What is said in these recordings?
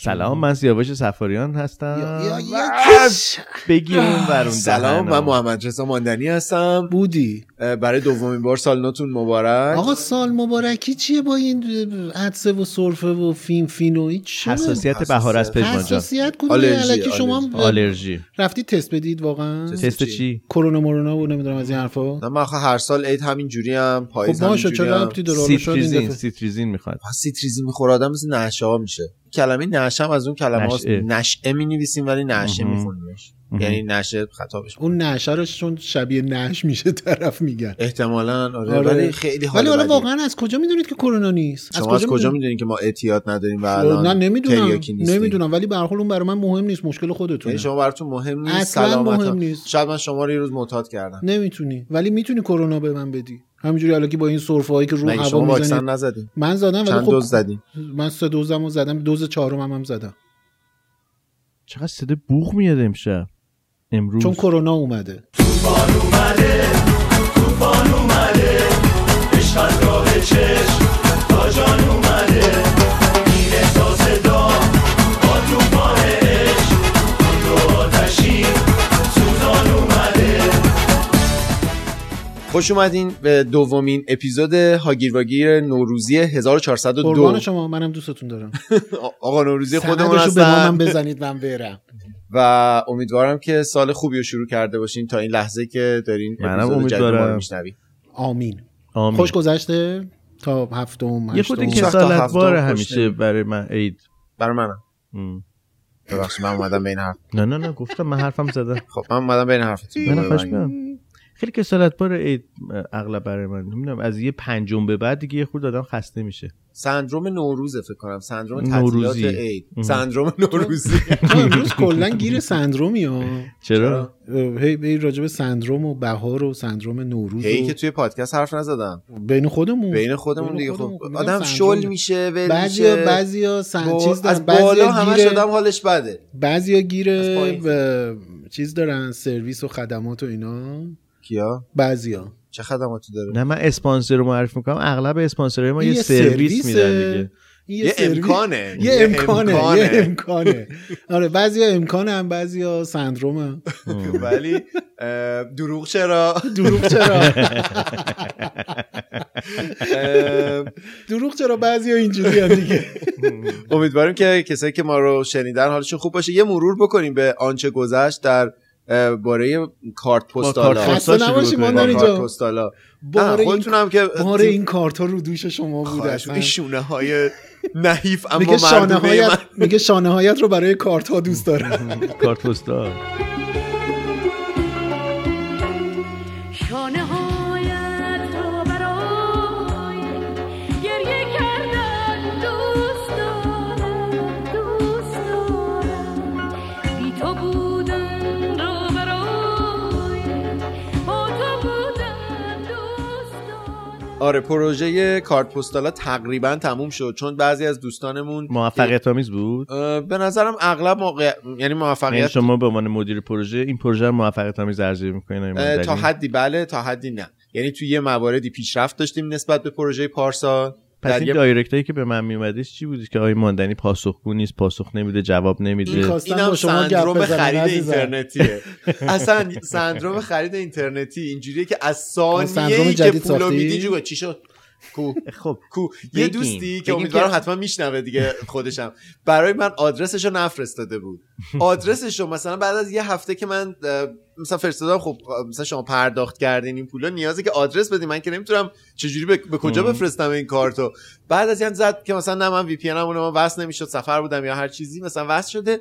سلام من سیاوش سفاریان هستم. بگیر اون برون سلام من محمد رضا ماندنی هستم. بودی؟ برای دومین بار سال نوتون مبارک. آقا سال مبارکی چیه با این عدسه و سرفه و فین فین و هیچ حساسیت بهار از پژمان جان حساسیت آلرژی، شما هم آلرژی. رفتی تست بدید واقعا؟ تست چی؟ کرونا مورونا و نمی‌دونم از این حرفا. نه من آخه هر سال عید همین جوری هم خب پاییز باشه همین این سیتریزین سیتریزین می‌خواد. سیتریزی می‌خوره آدم مثل نشه ها میشه. کلمه نشه هم از اون کلمه هاست نشعه. نشعه می نویسیم ولی نشه مهم. میخونیمش مهم. یعنی نشه خطا بشه اون نشرش چون شبیه نش میشه طرف میگن. احتمالا آره, آره. ولی خیلی حال ولی حالا. واقعا از کجا می‌دونید که کرونا نیست؟ شما از کجا می‌دونید؟ می‌دونید که ما اعتیاد نداریم و الان نه نمی‌دونم؟ نمی‌دونم. ولی به هر حال اون برای من مهم نیست. مشکل خودتونه. یعنی شما براتون مهم نیست اصلا مهم نیست. شاید من شما رو یه روز معتاد کردم. نمی‌تونی. ولی می‌تونی کرونا به من بدی. همینجوری حالا که با این سرفه هایی که رو هوا شما واکسن می‌زنی نزدیم من زدم ولی چند خب دوز زدیم من سه دوزم رو زدم. دوز چهارم هم, هم زدم. چقدر صدا بوغ میاد امشب. امروز چون کرونا اومده. خوش اومدین به دومین اپیزود هاگیر واگیر نوروزی 1402 قربان شما منم دوستتون دارم. آقا نوروزی خودمون سندشو به من بزنید من برم. و امیدوارم که سال خوبی رو شروع کرده باشین تا این لحظه که دارین منم امیدوارم. آمین آمین. خوش گذشته تا هفتم یه خود کسالت باره همیشه. برای من عید برای منم. ببخشید من اومدم بین حرف نه نه نه گفتم من حرفم زدم خب من اومدم بین خوش بیام. خیلی کسالت اه، اغلب برای من. نمی‌دونم از یه پنجم به بعد دیگه یه خورد آدم خسته میشه. سندروم نوروزه فکر کنم. سندروم نوروزی. تعطیلات عید. سندروم نوروزی. امروز کلا گیر سندرومی ها. چرا؟ هی به سندروم و بهار و سندروم نوروز هی که توی پادکست حرف نزدم. بین خودمون. بین خودمون دیگه. خب آدم. شل میشه ول بعضیا میشه. بعضیا سن چیز از بالا همش گیر آدم حالش بده. بعضیا گیر چیز دارن سرویس و خدمات و اینا. کیا بعضیا. چه خدماتی داره؟ نه من اسپانسر رو معرفی می‌کنم. اغلب اسپانسرهای ما یه یه سرویس. میدن دیگه. یه امکانه. یه امکانه یه امکانه. آره بعضیا امکانه هم بعضیا سندرومه. ولی دروغ چرا؟ دروغ چرا؟ دروغ چرا؟ بعضیا اینجوری دیگه. امیدواریم که کسایی که ما رو شنیدن حالشون خوب باشه. یه مرور بکنیم به آنچه گذشت در باره کارت پستالا. کارت خسته پستال شروع نباشی کنیم. با ماندنی کارت جان پستالا. بار نه این خودتون هم که بار این کارت ها رو دوش شما بود خواهش اصلا. این شونه های نحیف اما میگه شانه مردونه هایت من. میگه شانه هایت رو برای کارت ها دوست دارم. کارت پستال. آره پروژه کارت پستالا تقریبا تموم شد چون بعضی از دوستانمون موفقیت آمیز بود؟ به نظرم اغلب موقع یعنی یعنی موفقیت شما به عنوان مدیر پروژه این پروژه رو موفقیت آمیز ارزیابی می‌کنین اه، تا حدی بله تا حدی نه. یعنی توی یه مواردی پیشرفت داشتیم نسبت به پروژه پارسال. پس این دایرکت هایی که به من میومدش چی بودش که آقای ماندنی پاسخگو نیست پاسخ نمیده جواب این نمیده خواستم اینم سندروم خرید. اینترنتیه اصلا سندروم خرید اینترنتی اینجوریه که از ثانیه ای که پولو؟ میدی جو چی شد کو خب کو. یه. دوستی که امیدوارم حتما میشنوه دیگه خودشم. برای من آدرسش رو نفرستاده بود. آدرسش رو مثلا بعد از یه هفته که من مثلا فرستادم خب مثلا شما پرداخت کردین این پولا نیازه که آدرس بدی من که نمی‌تونم چجوری به, به کجا. بفرستم این کارتو. بعد از این زد که مثلا نه من وی پی ان من وصل نمی‌شد سفر بودم یا هر چیزی مثلا وصل شده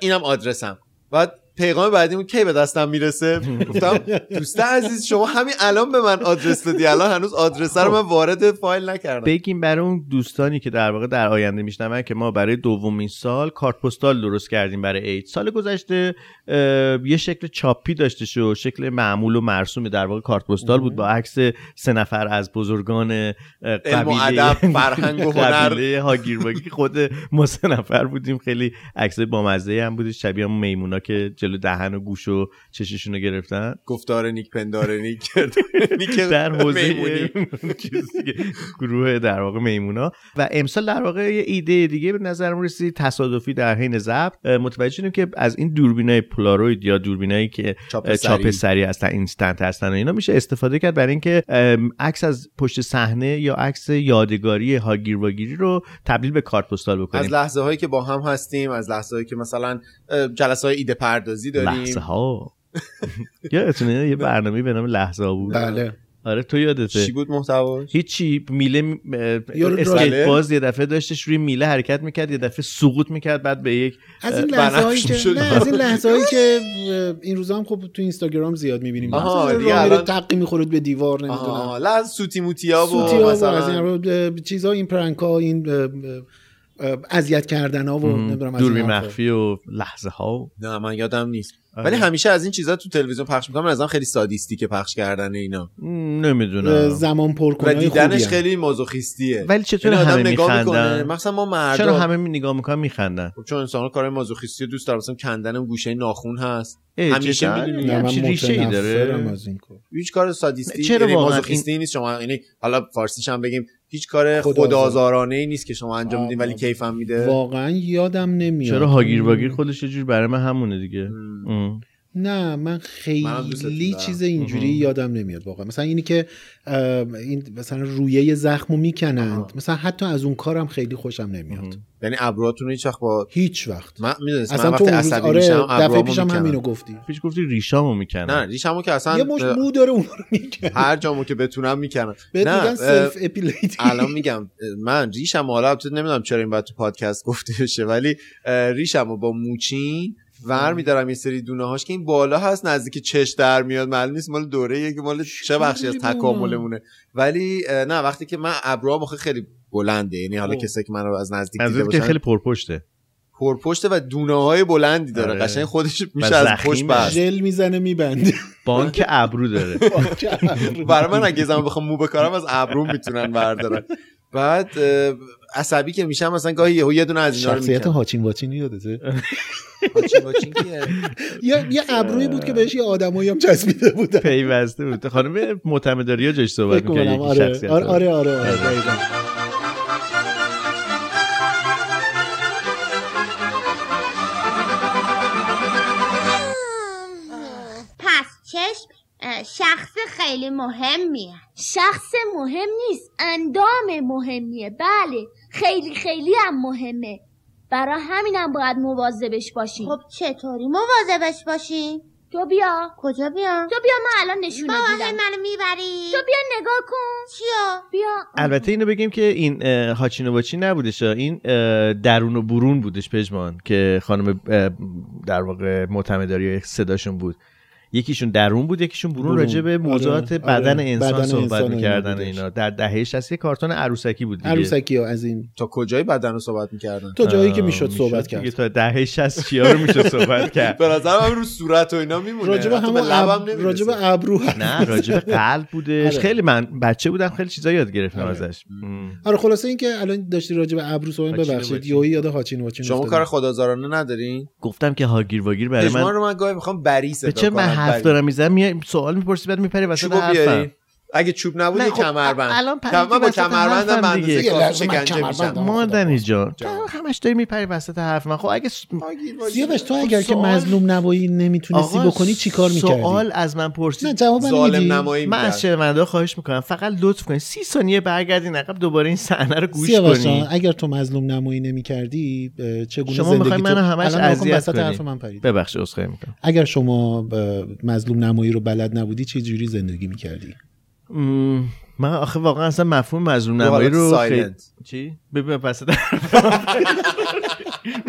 اینم آدرسم. بعد پیغام بعدیمون کی به دستم می‌رسه؟ گفتم دوست عزیز شما همین الان به من آدرس دادی الان هنوز آدرس رو من وارد فایل نکردم. بگیم برای اون دوستانی که در واقع در آینده میشنون که ما برای دومین سال کارت پستال درست کردیم برای عید سال گذشته یه شکل چاپی داشته شو شکل معمول و مرسوم در واقع کارت پستال بود با عکس سه نفر از بزرگان قبیله فرهنگ و هنر. قبیله هاگیرواگی خود ما سه نفر بودیم. خیلی عکس بامزه هم بود شبیه همون میمونا که جلو دهن و گوش و چششون رو گرفتن. گفتار نیک پندار نیک در حوزه گروه در واقع میمونا. و امسال در واقع یه ایده دیگه به نظرم رسید. تصادفی در حین ضبط. متوجه شدیم که از این دوربینای پولاروید یا دوربینایی که چاپ چاپ سریع. هستن اینستنت هستن و اینا میشه استفاده کرد برای اینکه عکس از پشت صحنه یا عکس یادگاری هاگیر واگیری رو تبدیل به کارت پستال بکنیم. از لحظه هایی که با هم هستیم از لحظه هایی که مثلا جلسه های ایده پردازی داریم. لحظه ها یادتونه یه برنامه به نام لحظه ها بود. بله. آره تو یادته چی بود محتواش هیچی میله اسکیت. باز یه دفعه داشتش روی میله حرکت می‌کرد یه دفعه سقوط می‌کرد بعد به یک از این اه، لحظه هایی بنفش که. نه از این لحظه هایی که این روزا هم خب تو اینستاگرام زیاد می‌بینیم آها، دیگه الان- تقی می‌خورد به دیوار نمی‌دونم آها لحظه سوتی موتیا و سوتی ها و مثلا از این چیزا این پرنک ها این اذیت کردن ها و نمی‌دونم دوربین. مخفی و لحظه ها نه من یادم نیست. آره. ولی همیشه از این چیزا تو تلویزیون پخش می‌کنم. از خیلی سادیستی که پخش کردن اینا. نمی‌دونم. زمان پر و دیدنش خیلی مازوخیستیه. ولی چطور یعنی آدم همه نگاه میخندن؟ می‌کنه. مثلا ما مردا چرا همه می نگاه می‌کنن میخندن؟ خب چون انسان کار مازوخیستی دوست دارن مثلا کندن گوشه ناخون هست. همیشه؟ می‌دونی. همچین ریشه ای داره؟ از این کار. هیچ کار سادیستی چرا یعنی مازوخیستی نیست. شما یعنی حالا فارسیش هم بگیم هیچ کار خدازار. خدازارانه ای نیست که شما انجام میدین ولی. کیفم میده واقعا یادم نمیاد چرا هاگیر واگیر خودش یه جور برای من همونه دیگه. نه من خیلی. چیز اینجوری مهم. یادم نمیاد واقعا. مثلا اینی که اه، این مثلا رویه زخمو می‌کنند آها. مثلا حتی از اون کارم خیلی خوشم نمیاد. یعنی ابروهاتون رو هیچ وقت با هیچ وقت. من می‌دونست اصلا من تو وقتی عصبی آره میشم دفعه پیشم می‌کنم. همینو گفتی. پیش گفتی ریشامو می‌کنن نه ریشمو که اصلا یه مش اه، مو داره اون رو می‌کنه. هر جامو که بتونم می‌کنم. بهت نه، میگن اه، سلف اپیلیتی الان میگم من ریشم حالا البته نمی‌دونم چرا این باید تو پادکست گفته بشه ولی اه، ریشم رو با موچین ور میدارم یه سری دونه هاش که این بالا هست نزدیک چش در میاد معلوم نیست مال دوره که مال چه بخشی از تکاملمونه. ولی نه وقتی که من ابروام آخه خیلی بلنده یعنی حالا خب. کسایی که من رو از نزدیک دیده که باشن خیلی پرپشته. پرپشته و دونه های بلندی داره. آره. قشنگ خودش میشه از پشت. بست. ژل می‌زنه میبنده. بانک ابرو داره. برای من اگه زمان بخوام مو بکارم از ابروم می‌تونن بردارن. بعد عصبی که میشم مثلا گاهی یهو یه دونه از اینا رو شخصیت هاچین واچین یادته؟ هاچین واچین کیه؟ یه یه ابرویی بود که بهش یه آدمایی هم چسبیده بودن. پیوسته بود. خانم معتمداری جاش صحبت یکی آره. شخصیت آره آره آره, آره. اه، شخص خیلی مهمیه. شخص مهم نیست اندام مهمیه. بله. خیلی خیلی هم مهمه. برای همینم باید مواظبش باشیم خب چطوری مواظبش باشیم تو بیا. کجا بیام تو بیا من الان نشونت بابا هی میدم منو می‌بری؟ تو بیا نگاه کن. چیا بیا. البته اینو بگیم که این هاچینو واچی نبودش این درون و برون بودش پژمان که خانم در واقع معتمداری صداشون بود. یکیشون درون بود یکیشون برون, برون. راجع به موضوعات آره، بدن آره. انسان بدن صحبت انسان اینا می‌کردن. اینا در دهه 60 یه کارتون عروسکی بود دیگه عروسکی ها از این تا کجای بدن رو صحبت می‌کردن تا جایی که می‌شد صحبت کرد تا دهه 60 چیا رو می‌شد صحبت کرد به نظرم هم رو صورت و اینا میمونه راجب به لبم. نمی‌رسه. راجب ابرو حرف نه راجع به قلب بودش آره. خیلی من بچه بودم خیلی چیزا یاد گرفتم. ازش. آره خلاصه این که الان داشتی راجع به ابرو صحبت ببخشید. یهو یاد هاچین واچین شما. کار خدازارانه ندارین گفتم که هاگیر واگیر برای من رو من گاهی می‌خوام بری صدا حرف بری. دارم می‌زنم می... سوال می‌پرسی بعد میپری وسط حرفم اگه چوب نبود خب، کمربند. الان من با به دیگه. اندازه کافی من شکنجه. میشم. جان. تو همش داری میپری وسط حرف من. خب اگه س- سیاوش تو اگر که مظلوم نوایی نمی‌تونستی بکنی چی کار می‌کردی؟ سوال از من پرسید. نه جواب من ظالم نمایی من از شنونده خواهش می‌کنم. فقط لطف کنید. سی ثانیه برگردین عقب دوباره این صحنه رو گوش کنید اگر تو مظلوم نمایی نمی‌کردی چگونه شما زندگی تو منو همش اذیت کنی. حرف من پرید. ببخشید عذرخواهی می‌کنم. اگر شما مظلوم نمایی رو بلد نبودی چه جوری زندگی می‌کردی؟ من آخه واقعا اصلا مفهوم مظلوم نمایی رو. خیلی چی ببین وسط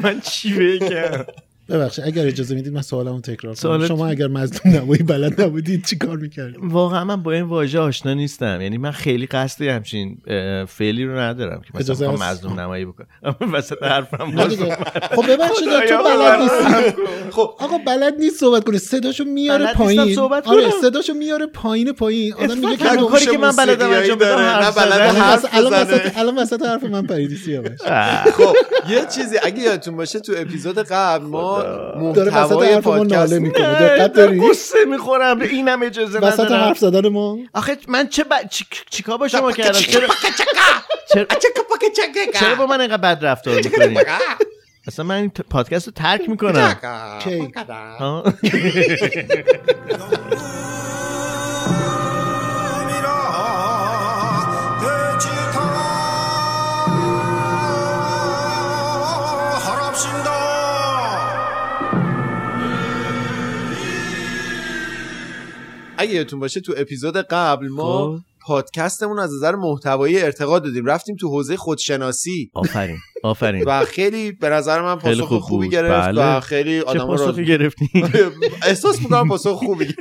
من چی بگم ببخشید اگر اجازه می‌دید من سوالمو تکرار کنم. سوالت- شما اگر مظلوم نمایی بلد نبودید چی کار می‌کردی واقعا من با این واژه آشنا نیستم. یعنی من خیلی قصد همچین فعلی رو ندارم که مثلا هست؟ مظلوم نمایی بکنم. اما وسط حرفم. خب ببخشید تو بلد نیستی خب آقا بلد نیست صحبت کنه. صداشو میاره پایین. آره. صداشو میاره پایین پایین. آدم میگه که کاری که من بلدم انجام بدم. الان. وسط الان وسط حرف من پریدی سیاوش خب یه چیزی اگه یادتون باشه تو اپیزود قبل ما وسط محتوای پادکست ناله می‌کنه. دقت داری قصه می‌خورم اینم اجازه وسط ندارم. حرف زدن ما؟ آخه من چه. چیکار با شما کردم؟ چرا چرا چرا با من اینقدر بد رفتار می‌کنی؟ اصلا من این پادکست رو ترک می‌کنم. اگه یادتون باشه تو اپیزود قبل ما خب. پادکستمون از نظر محتوایی ارتقا دادیم. رفتیم تو حوزه خودشناسی. آفرین. آفرین و خیلی به نظر من پاسخ خوب خوبی بود. گرفت بله. و خیلی چه آدم پاسخی گرفتی احساس می‌کنم پاسخ خوبی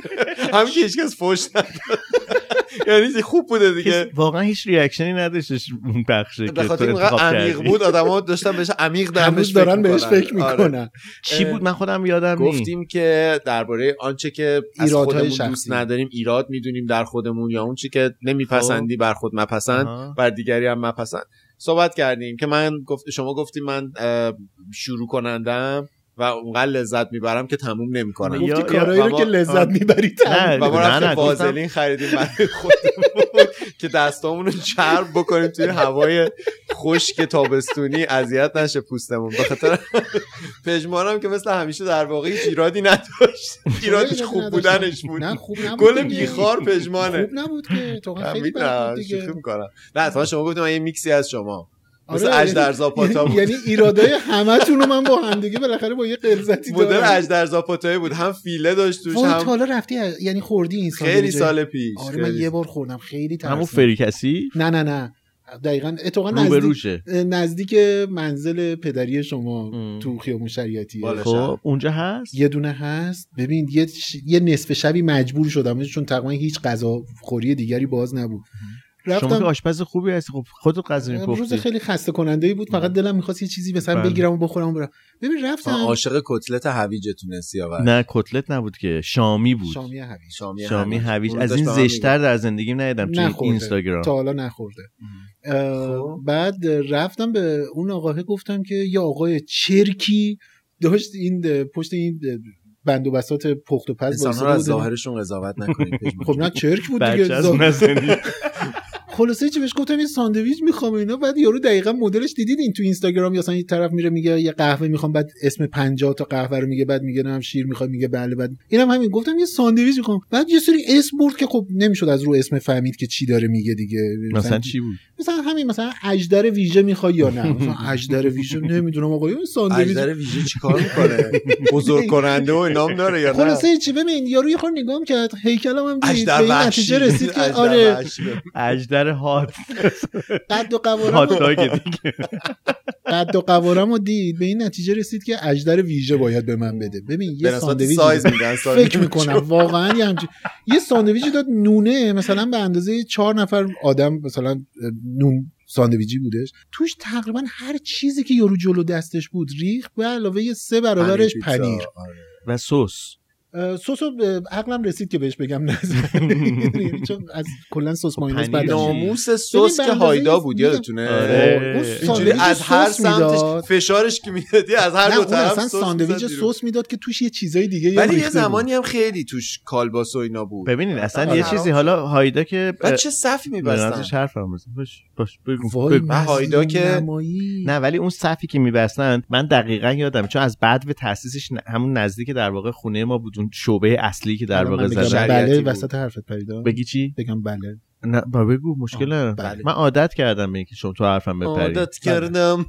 همین که هیچکس فوش نداد یعنی خوب بوده دیگه واقعا هیچ ریاکشنی نداشتش اون بخشه که تو انتخاب عمیق کردی. بود آدما داشتن بهش عمیق هنوز دارن بهش فکر آره. می‌کنن چی بود من خودم یادم نیست گفتیم که درباره آنچه که از خودمون. دوست نداریم ایراد می‌دونیم در خودمون یا اون چی که نمیپسندی بر خود مپسند. بر دیگری هم مپسند صحبت کردیم که من گفت شما گفتیم من شروع کنندم. و اونقدر لذت می‌برم که تموم نمی‌کنم یا- کارهایی رو که لذت آه. می‌بری نه. و ما نه، رفتیم نه، گفتم- وازلین خریدیم برای خودمون که دستامون رو چرب بکنیم توی هوای خشک تابستونی. اذیت نشه پوستمون. به خاطر پژمانم که مثل همیشه در واقع هیچ ایرادی نداشت. ایرادش خوب بودنش بود. نه خوب نبود گل. بیخار پژمانه. خوب نبود که تو خیلی. نه شما گفتیم من یه میکسی از شما. مثل آره، اژدرزاپاتا بود. یعنی ایرادای همتون رو من با هم دیگه بالاخره با یه قلزتی مدل دارم. اجدرزاپاتایی بود. هم فیله داشت توش هم حالا رفتی یعنی خوردی این خیلی ساندویچ؟ سال پیش آره من خیلی. یه بار خوردم. خیلی همون ترسناک فریکسی نه نه نه. دقیقا اتفاقا نزدیک نزدیک منزل پدری شما ام. تو خیابون شریعتی. خب اونجا هست؟ یه دونه هست. ببین یه, ش- یه نصف شبی مجبور شدم چون تقریبا هیچ غذا خوری دیگری باز نبود. شما که رفتم آشپز خوبی هستی خب خودت غذا روز میپختی. خیلی خسته کننده ای بود. فقط دلم می‌خواست یه چیزی مثلا بله. بگیرم و بخورم و برم. ببین رفتم عاشق کتلت هویجتون سیاوش نه کتلت نبود که شامی بود. شامی هویج. شامی شامی هویج. از این به زشتر در زندگیم ندیدم توی نخورده. اینستاگرام. تا حالا نخورده. خب. بعد رفتم به اون آقاه گفتم که یه آقای چرکی داشت این پشت این بند و بسات پخت و پز انسان از. ظاهرشون قضاوت نکنید. خب نه چرک بود دیگه. خلاصه چی بهش گفتم یه ساندویچ می‌خوام اینا. بعد یارو دقیقا مدلش دیدید این تو اینستاگرام یا مثلا یه طرف میره میگه یه قهوه می‌خوام بعد اسم 50 تا قهوه رو میگه بعد میگه نه شیر می‌خواد میگه بله بعد اینم همین. گفتم یه ساندویچ می‌خوام. بعد یه سری اسم برد که خب نمی‌شد از رو اسم فهمید که چی داره میگه دیگه. مثلا چی بود؟ مثلا همین مثلا اجدر ویژه می‌خوای یا نه؟ مثلا اجدر ویژه نمی‌دونم آقا. یه ساندویچ اجدر ویژه چیکار می‌کنه؟ بزرگ کننده و اینام داره یا نه؟ خلاصه چی؟ ببین یارو یه خورده نگاه کرد هیکلم هم دید. اجدر به این نتیجه رسید که اجدر آره. وحشی. اجدر هات قد و قوارم هات داگ دیگه. قد و قوارم رو دید. به این نتیجه رسید که اجدر ویژه باید به من بده. ببین یه ساندویچ سایز می‌ده. میدن فکر می‌کنم. واقعا یه همچین یه ساندویچی داد نونه مثلا به اندازه چهار نفر آدم مثلا نون ساندویچی بودش. توش تقریبا هر چیزی که یارو جلو دستش بود ریخ به علاوه یه سه برابرش. پنیر آره. و سس. سس اه، عقلم رسید که بهش بگم نزن یعنی چون از کلا سس مایونز پنیر بدم ناموس. سس به که هایدا بود یادتونه آره. اون اینجوری ساندویچ از هر. سمتش فشارش که می‌دادی از هر نه دو طرف اصلا سس ساندویچ. سس می‌داد که توش یه چیزای دیگه ولی یه. زمانی هم خیلی توش کالباس و اینا بود ببینید اصلا آره. یه چیزی حالا هایدا که بعد چه صفی میبستن بزن باش باش هایدا که-. نه ولی اون صفی که میبستن من دقیقا یادم چون از بعد به تاسیسش همون نزدیک در واقع خونه ما بود اون شعبه اصلی که در الان واقع شریعتی بله. وسط حرفت پریدا بگی چی بگم بله نه با بگو مشکل ندارم. بله. من عادت کردم به اینکه شما تو حرفم بپری عادت کردم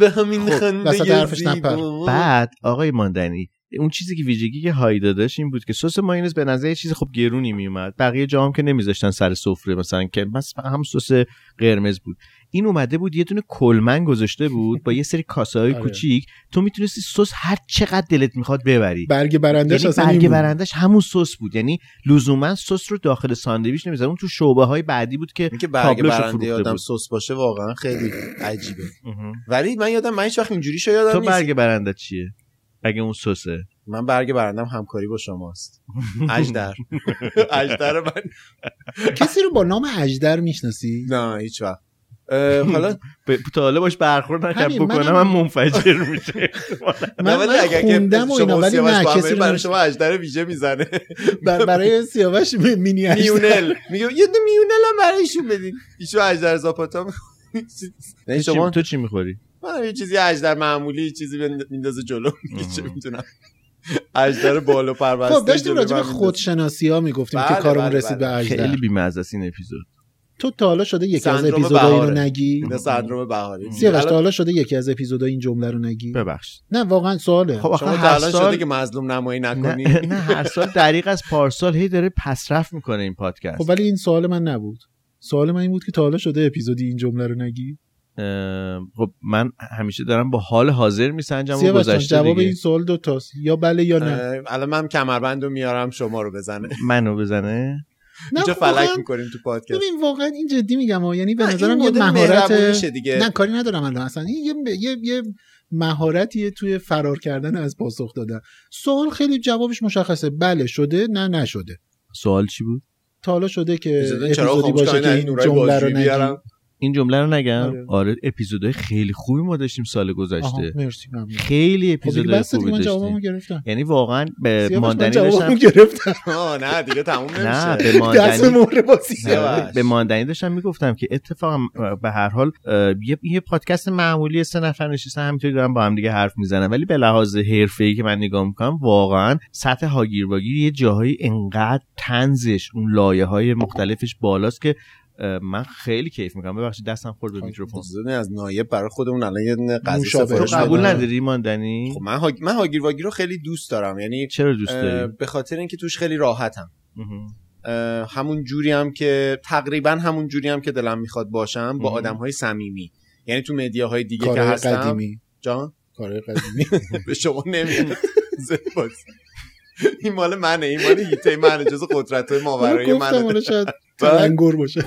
به همین خب، خنده وسط حرفش نپر. زیبا. بعد آقای ماندنی اون چیزی که ویژگی که هایدا داشت این بود که سس ماینز به نظر یه چیز خب گرونی میومد بقیه جام که نمیذاشتن سر سفره مثلا که بس هم سس قرمز بود این اومده بود یه دونه کلمن گذاشته بود با یه سری کاسه های آره. کوچیک. تو می‌تونستی سس هر چقدر دلت می‌خواد ببری. برگ برندش یعنی برگ. برندش همون سس بود. یعنی لزوما سس رو داخل ساندویچ نمی‌زد اون تو شعبه های بعدی بود که اینکه برگ برنده آدم بود. سس باشه واقعا خیلی عجیبه. ولی من یادم من هیچ وقت اینجوری شو یادم تو نیست. برگ برنده چیه؟ اگه اون سسه. من برگ برندم همکاری با شماست. اجدر. اجدر من. کسی رو با نام اجدر می‌شناسی؟ نه هیچ وقت. حالا به- تا حالا باش برخورد نکرد بکنم من منفجر میشه. من, ولی من اگر که خوندم و شما اینا ولی سیاوش نه کسی برای. شما اجدر ویژه می‌زنه. بر- برای سیاوش مینی اجدر. میونل. میگه یه میونل هم برای ایشون بدین. ایشون اجدر زاپاتا شما تو چی می‌خوری؟ من یه چیزی اجدر معمولی یه چیزی میندازه جلو. چه می‌تونم. اجدر بالا پرورسته خب داشتیم راجع به. خودشناسی ها می‌گفتیم که بله، کارمون بله، رسید به بله. اجدر خیلی بیمزه این اپیزود. تو تا حالا شده یکی از سندروم اپیزودهای اینو. نگی؟ سندروم بهاری سیاوش تا حالا شده یکی از اپیزودهای این جمله رو نگی؟ ببخشید. نه واقعا سواله. خب شما تا هر سال شده که مظلوم نمایی نکنی. نه, نه هر سال دریق از پارسال هی داره پسرفت می‌کنه این پادکست. خب ولی این سوال من نبود. سوال من این بود که تا حالا شده اپیزودی این جمله رو نگی؟ خب من همیشه دارم با حال حاضر میسنجم و گذشته جواب دیگه. این سوال دو تاست یا بله یا نه؟ الان من کمربند رو میارم شما رو بزنه. منو بزنه؟ نه اینجا خب فلک واقعاً- می‌کنیم تو پادکست. ببین واقعا این جدی میگم ها. یعنی به نظرم یه مهارت دیگه. نه کاری ندارم الان. اصلا این یه یه یه مهارتیه توی فرار کردن از پاسخ دادن. سوال خیلی جوابش مشخصه. بله شده نه نشده. سوال چی بود؟ تا حالا شده که اپیزودی باشه که این جمله رو بازجویی نگی. بیارم. این جمله رو نگم. آره. آره اپیزودهای خیلی خوبی ما داشتیم سال گذشته. مرسی ممنون. خیلی خب اپیزودهای خوبی داشتیم. یعنی واقعا به ماندنی داشتم گرفتم. نه دیگه تموم نه نمیشه. به دست ماندنی. به ماندنی داشتم می‌گفتم که اتفاقا به هر حال یه, پادکست معمولی سه نفر نشستن همینطوری دارن با هم دیگه حرف می‌زنن. ولی به لحاظ حرفه‌ای که من نگاه می‌کنم واقعا سطح هاگیر واگیر یه جاهایی انقدر تنزش اون لایه های مختلفش بالاست که من خیلی کیف می‌کنم. ببخشید دستم خورد به میکروفون. اجازه از نایب برای خودمون الان یه دونه قضیه. تو. قبول. نداری ماندنی؟ خب من هاگ... من هاگیر واگیر رو خیلی دوست دارم. یعنی چرا دوست داری؟ به خاطر اینکه توش خیلی راحتم. همون جوری هم که تقریبا همون جوری هم که دلم می‌خواد باشم با. آدم های صمیمی. یعنی تو مدیاهای دیگه که هستم. قدیمی. جان؟ کارهای قدیمی. به شما نمیاد. این مال منه این مال هیته منه جز قدرت های گفتم منه شاید بعد؟ تلنگر باشه.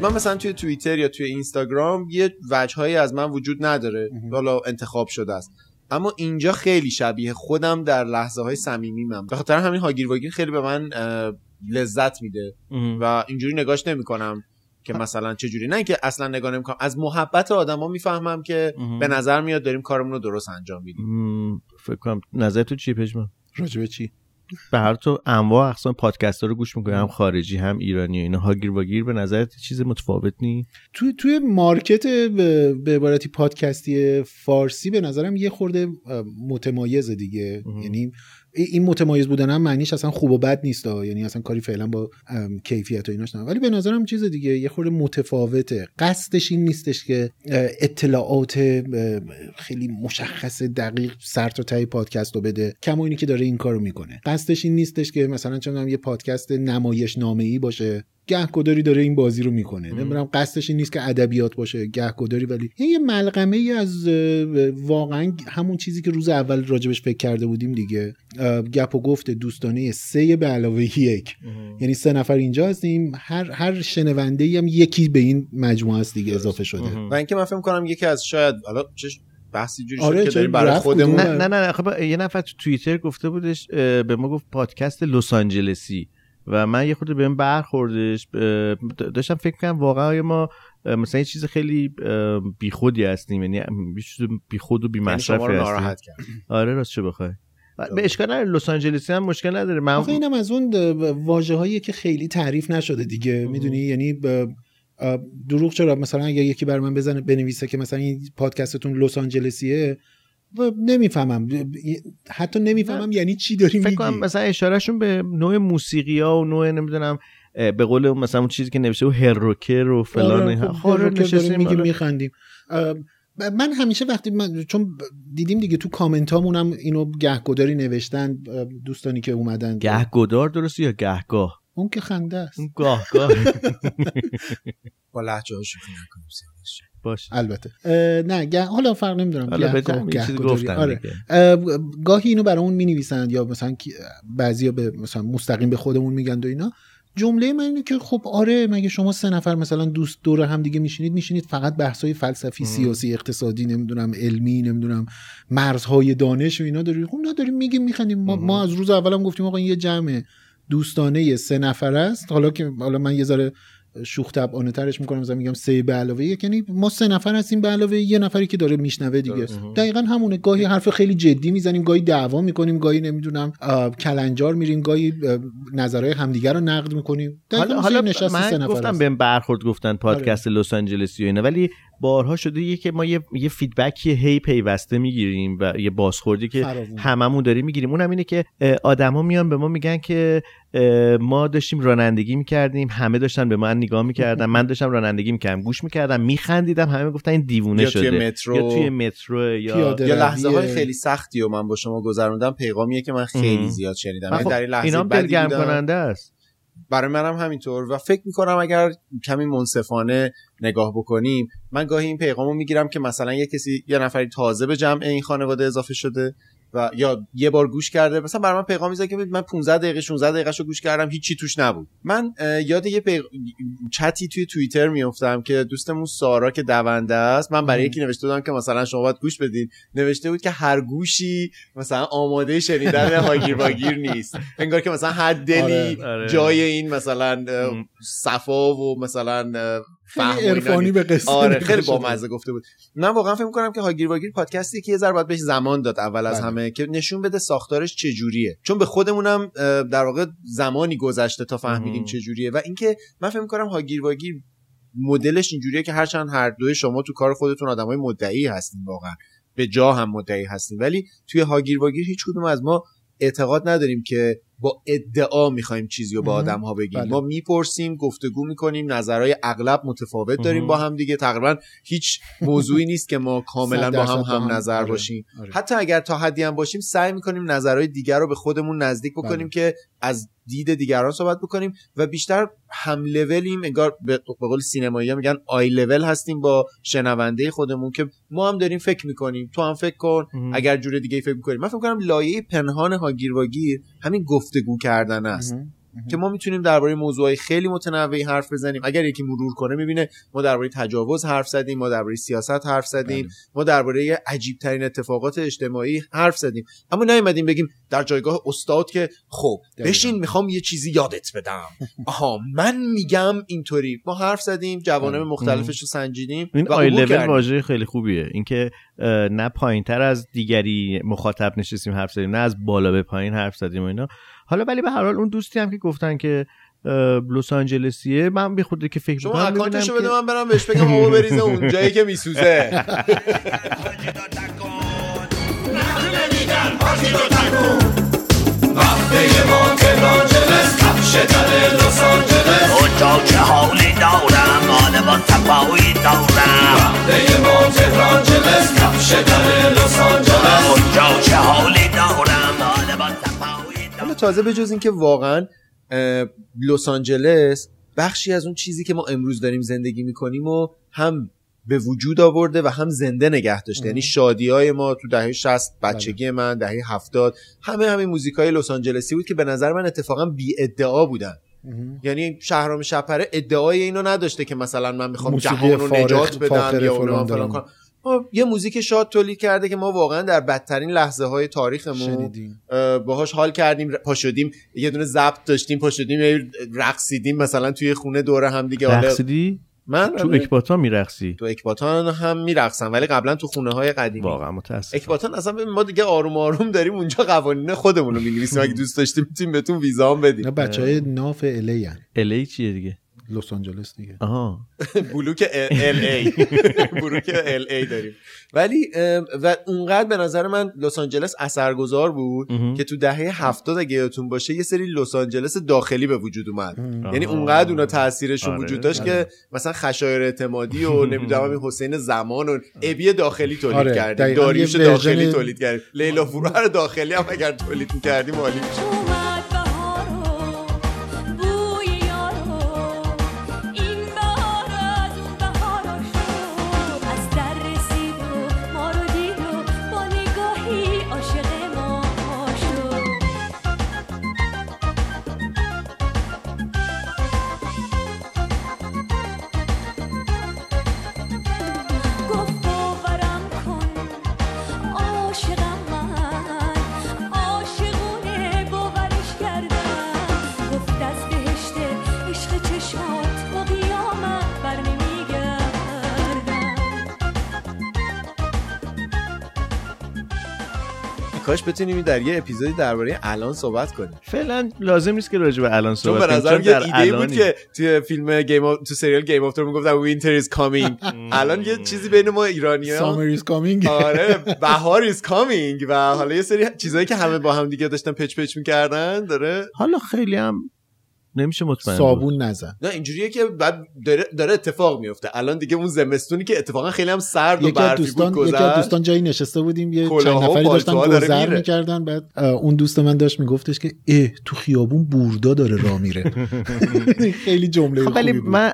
من مثلا توی توییتر یا توی اینستاگرام یه وجههایی از من وجود نداره. حالا انتخاب شده است. اما اینجا خیلی شبیه خودم در لحظه های صمیمیمم به خاطر همین هاگیر واگیر خیلی به من لذت میده. و اینجوری نگاش نمی‌کنم که مثلا چه جوری نه که اصلا نگاه نمی‌کنم. از محبت آدما می‌فهمم که. به نظر میاد داریم کارمون رو درست انجام میدیم. فکر کنم نظر تو چیه پژمان راجبه چی؟ به هر تو انواع اقسام پادکست ها رو گوش می‌کنی هم خارجی هم ایرانی و اینا. هاگیر واگیر به نظرت چیز متفاوت نی؟ توی توی مارکت به به عبارتی پادکستی فارسی به نظرم یه خورده اه، متمایزه دیگه. یعنی این متمایز بودن هم معنیش اصلا خوب و بد نیست. یعنی اصلا کاری فعلا با کیفیت و ایناش ندارم. ولی به نظرم چیز دیگه یه خورده متفاوته. قصدش این نیستش که اطلاعات خیلی مشخص دقیق سر تا ته پادکست رو بده. کما اینی که داره این کارو می‌کنه. قصدش این نیستش که مثلا چون یه پادکست نمایش نامه ای باشه. گهگداری داره این بازی رو می‌کنه. نمی‌دونم قصدش این نیست که ادبیات باشه گهگداری ولی یه ملغمه ای از واقعا همون چیزی که روز اول راجبش فکر کرده بودیم دیگه. گپ و گفت دوستانه سه به علاوه یک. یعنی سه نفر اینجا هستیم. هر هر شنونده ای هم یکی به این مجموعه است دیگه اضافه شده. و اینکه من فکر کنم یکی از شاید حالا بحثی جوری آره، که داریم برای خودمون؟ نه نه نه خب یه نفر تو توییتر گفته بودش به ما گفت پادکست لس آنجلسی. و من یه خورده بهم برخوردش داشتم فکر کنم واقعا آیا ما مثلا یه چیز خیلی بیخودی هستیم یعنی بیخود و بی یعنی هستیم. ناراحت کرد. آره راست چه بخوای. به اشکال نداره لس آنجلسی هم مشکل نداره. من اینم از اون واژه هایی که خیلی تعریف نشده دیگه می‌دونی؟ یعنی ب- دروغ چرا؟ مثلا اگر یکی بر من بزنه بنویسه که مثلا این پادکستتون لس آنجلسیه نمی‌فهمم. حتی نمی‌فهمم یعنی چی داری فکر میگی. کنم مثلا اشارهشون به نوع موسیقی ها و نوع نمی‌دونم به قول مثلا اون چیزی که نوشته و هروکر و فلان آره، اینها. خب، آره، آره. میخندیم. من همیشه وقتی من چون دیدیم دیگه تو کامنت هامونم اینو گهگداری نوشتن دوستانی که اومدن. گهگدار درسته یا گهگاه؟ اون که خنده است. اون گاهگاه. با لهجه ها شوخی نکنیم. باشه. البته. نه گه... حالا فرق نمی‌دونم گفتم آره. گاهی اینو برامون می نویسند یا مثلا بعضیا به مثلا مستقیم به خودمون میگن و اینا. جمله من اینه که خب آره مگه شما سه نفر مثلا دوست دور هم دیگه میشینید میشینید فقط بحث‌های فلسفی سیاسی اقتصادی نمی‌دونم علمی نمی‌دونم مرزهای دانش و اینا دارید. خب نداریم میگیم میخندیم. ما, ما از روز اولم گفتیم آقا این یه جمع دوستانه سه نفر است. حالا که حالا من یه ذره شوخ طبعانه ترش می‌کنم مثلا میگم سه به علاوه یک. یعنی ما سه نفر هستیم به علاوه یه نفری که داره میشنوه دیگه. دقیقا همونه. گاهی حرف خیلی جدی می‌زنیم گاهی دعوا می‌کنیم گاهی نمی‌دونم کلنجار میریم گاهی اه، نظرهای همدیگه رو نقد می‌کنیم. حالا, حالا من گفتم بهم برخورد گفتن پادکست لس آنجلسی و اینا ولی بارها شده یه که ما یه, یه فیدبکی هی پیوسته می‌گیریم و یه بازخوردی که. هممون داریم می‌گیریم اونم اینه که آدما میان به ما میگن که ما داشتیم رانندگی می‌کردیم همه داشتن به من نگاه می‌کردن من داشتم رانندگی می‌کردم گوش می‌کردم میخندیدم همه گفتن این دیوونه یا توی شده مترو. یا توی مترو یا یا. لحظه های خیلی سختی و من با شما گذروندم پیغامیه که من خیلی. زیاد شنیدم من یعنی خب در این لحظه اینام دلگرم. کننده است برای منم همینطور. و فکر می‌کنم اگر کمی منصفانه نگاه بکنیم من گاهی این پیغامو می‌گیرم که مثلا یه کسی یه نفری تازه به جمع این خانواده اضافه شده و یا یه بار گوش کرده. مثلا برای من پیغام می‌زنه که من 15 دقیقه 16 دقیقه شو گوش کردم هیچی توش نبود. من یاد یه پیغ... چتی توی توییتر میافتم که دوستمون سارا که دونده است من برای یکی نوشته بودم که مثلا شما باید گوش بدین. نوشته بود که هر گوشی مثلا آماده شنیدن هاگیر واگیر نیست. انگار که مثلا هر دلی آره، آره. جای این مثلا. صفا و مثلا خیلی عرفانی. به قصه آره خیلی. بامزه گفته بود من واقعا فکر می‌کنم که هاگیر واگیر پادکستی که یه ذره باید بهش زمان داد اول از بله. همه که نشون بده ساختارش چجوریه چون به خودمونم در واقع زمانی گذشته تا فهمیدیم. چجوریه و اینکه من فکر می‌کنم هاگیر واگیر مدلش اینجوریه که هرچند هر دوی شما تو کار خودتون آدمای مدعی هستین واقعا به جا هم مدعی هستین ولی توی هاگیر واگیر هیچ کدوم از ما اعتقاد نداریم که با ادعا می‌خوایم چیزی رو با مهم. آدم ها بگیم بله. ما می‌پرسیم گفتگو می‌کنیم نظرهای اغلب متفاوت داریم. با هم دیگه تقریبا هیچ موضوعی نیست که ما کاملا با هم هم. نظر آره. باشیم آره. حتی اگر تا حدی هم باشیم سعی می‌کنیم نظرهای دیگر رو به خودمون نزدیک بکنیم بله. که از دید دیگران صحبت بکنیم و بیشتر هم لولیم انگار به به قول سینمایی میگن آی لول هستیم با شنونده خودمون که ما هم داریم فکر می‌کنیم تو هم فکر کن. اگر جور دیگه فکر می‌کنیم من فکر کنم لایه پنهان هاگیر واگیر همین گفتگو کردن است. که ما می‌تونیم درباره موضوعی خیلی متنوعی حرف بزنیم اگر یکی مرور کنه می‌بینه ما درباره تجاوز حرف زدیم ما درباره سیاست حرف زدیم بله. ما درباره عجیب ترین اتفاقات اجتماعی حرف زدیم اما نیومدیم بگیم در جایگاه استاد که خب. بشین می‌خوام یه چیزی یادت بدم آها من میگم اینطوری ما حرف زدیم جوانب بله. مختلفش رو سنجیدیم این آی لول. واژه خیلی خوبیه اینکه نه پایینتر از دیگری مخاطب نشستیم حرف زدیم نه از بالا به پایین حرف زدیم و اینا حالا ولی به هر حال اون دوستی هم که گفتن که اه، لس آنجلسیه من به خودی که فکر شما می‌کنم اکانتشو بده من برم بهش بگم آقا بریزه اونجایی که میسوزه. اونجا چه حالی دارم با تفاوی دارم اونجا چه حالی دارم مال با تفاوی حالا دارم؟ تازه به جز اینکه واقعا لس آنجلس بخشی از اون چیزی که ما امروز داریم زندگی می‌کنیم و هم به وجود آورده و هم زنده نگه داشته. یعنی شادی های ما تو دهه 60 بچگی من دهه 70 همه همین موزیک های لس آنجلسی بود که به نظر من اتفاقا بی ادعا بودن. یعنی شهرام شپره ادعای اینو نداشته که مثلا من می‌خوام جهان رو نجات بدم یا فلان فلان. کنم. یه موزیک شاد تولید کرده که ما واقعا در بدترین لحظه های تاریخمون شنیدیم. باهاش حال کردیم پا شدیم. یه دونه ضبط داشتیم پا شدیم رقصیدیم مثلا توی خونه دوره هم دیگه. حالا رقصیدی؟ من تو اکباتان میرقصی؟ تو اکباتان هم میرقصم ولی قبلا تو خونه های قدیمی. واقعا متاسف اکباتان اصلا ما دیگه آروم آروم داریم اونجا قوانین خودمون رو می‌نویسیم. اگه دوست داشتیم می‌تونیم بهتون ویزا هم بدیم. اینا بچه های ناف الی هن. الی چیه دیگه؟ لس آنجلس دیگه. آها. بلوک ال ای. بلوک ال ای داریم. ولی و اونقدر به نظر من لس آنجلس اثرگذار بود. که تو دهه هفتاد اگه یادتون باشه یه سری لس آنجلس داخلی به وجود اومد. یعنی. اونقدر اونا تاثیرشون آره. وجود داشت که مثلا خشایر اعتمادی و نمی‌دونم این حسین زمان و ابی داخلی تولید آره، کردیم. داریوش داخلی تولید کردیم. لیلا فروهر داخلی هم اگر تولید می‌کردیم عالی می‌شد. کاش بتونیم در یه اپیزودی درباره الان صحبت کنیم. فعلا لازم نیست که راجع به الان صحبت به کنیم چون یه در ایده بود. که توی فیلم Game of تو سریال Game of Thrones می‌گفتن winter is coming الان یه چیزی بین ما ایرانی summer is coming. آره بهار is coming و حالا یه سری چیزایی که همه با هم دیگه داشتن پچ پچ می‌کردن داره حالا خیلی هم نمیشه مطمئن بود. صابون نزن. نه اینجوریه که بعد داره, داره اتفاق میفته. الان دیگه اون زمستونی که اتفاقا خیلی هم سرد و برفی دوستان بود یکی از دوستان جایی نشسته بودیم یه چند و نفری داشتن گذر. می‌کردن بعد اون دوست من داشت میگفتش که اه تو خیابون بوردا داره راه میره. خیلی جمله خب ولی خوبی بود. من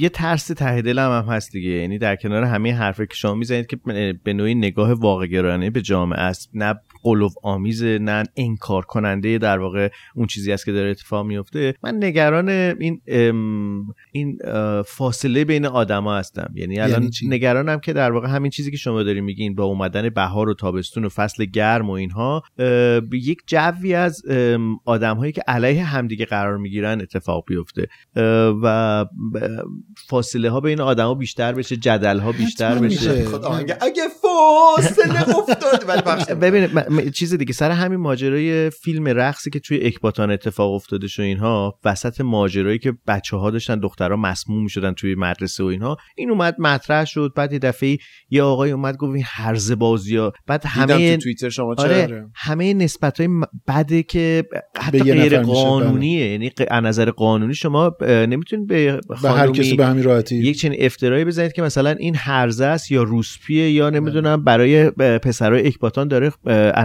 یه ترس ته دلم هم هست دیگه. یعنی در کنار همه حرفی که شما می‌زنید که به نوعی نگاه واقع گرایانه به جامعه است نه قلوب آمیزه نه انکار کننده در واقع اون چیزی است که داره اتفاق میفته. من نگران این این فاصله بین آدما هستم. یعنی الان یعنی؟ نگرانم که در واقع همین چیزی که شما داری میگین با اومدن بهار و تابستون و فصل گرم و اینها یک جوی از آدم هایی که علیه همدیگه قرار می‌گیرن اتفاق بیفته. و فاصله ها بین آدما بیشتر بشه جدل ها بیشتر بشه. اگه فاصله افتاد ولی پخش چیز دیگه سر همین ماجرای فیلم رقصی که توی اکباتان اتفاق افتاده و اینها وسط ماجرایی که بچه ها داشتن دخترها مسموم می‌شدن توی مدرسه و اینها این اومد مطرح شد. بعد یه دفعه یه آقای اومد گفت این هرزه بازی ها. بعد همه تو توییتر شما آره چرا همه نسبت های بده که حتی غیر قانونیه یعنی ق- از نظر قانونی شما نمی‌تونید به به هر کسی به همین راحتی. یک چنین افترایی بزنید که مثلا این هرزه است یا روسپیه یا نمی‌دونم برای پسرای اکباتان داره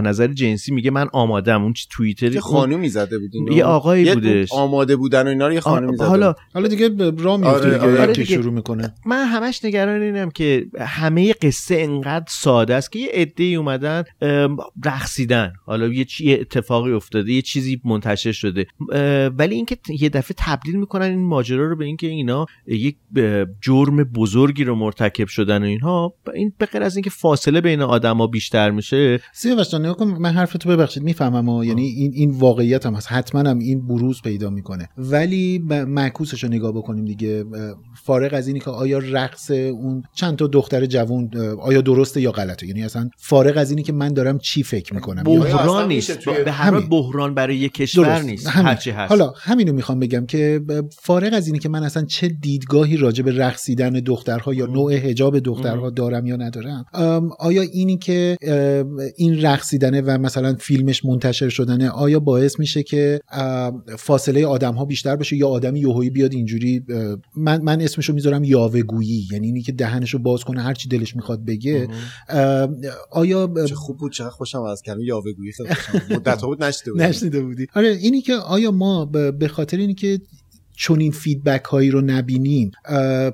نظر جنسی میگه من آمادم. اون چی توییتری یه خانومی زده بود اینو. یه آقایی یه بودش. آماده بودن و اینا رو یه خانومی زده حالا حالا دیگه به راه میفته آره، دیگه آره. یکی دیگه. شروع می‌کنه. من همش نگران اینم که همه قصه انقدر ساده است که یه عده اومدن رقصیدن. حالا یه چی یه اتفاقی افتاده یه چیزی منتشر شده. ولی اینکه یه دفعه تبدیل می‌کنن این ماجرا رو به اینکه اینا یک جرم بزرگی رو مرتکب شدن و اینها این به غیر از اینکه فاصله بین آدما بیشتر میشه. سیاوش نگاه کن من حرفتو ببخشید می‌فهمم ها یعنی این این واقعیت هم هست. حتما هم این بروز پیدا می‌کنه. ولی معکوسش رو نگاه بکنیم دیگه. فارغ از اینی که آیا رقص اون چند تا دختر جوون اه، آیا درسته یا غلطه؟ یعنی اصلا فارغ از اینی که من دارم چی فکر می‌کنم؟ بحران نیست. به هر حال همین. بحران برای یک کشور درست. نیست. همین. هرچی هست. حالا همینو می‌خوام بگم که فارغ از اینی که من اصلا چه دیدگاهی راجع به رقصیدن دخترها یا نوع حجاب دخترها دارم یا ندارم آیا اینی که این رقصیدنه و مثلا فیلمش منتشر شدنه آیا باعث میشه که فاصله آدم ها بیشتر بشه یا آدمی یهویی بیاد اینجوری من من اسمشو می‌ذارم یاوهگویی یعنی اینی که دهنشو باز کنه هر چی دلش می‌خواد بگه. آیا چه خوب بود چقدر خوشم از کلمه یاوهگویی خیلی خوشم مدت ها بود نشنیده بودی. آره اینی که آیا ما به خاطر اینی که چون این فیدبک هایی رو نبینیم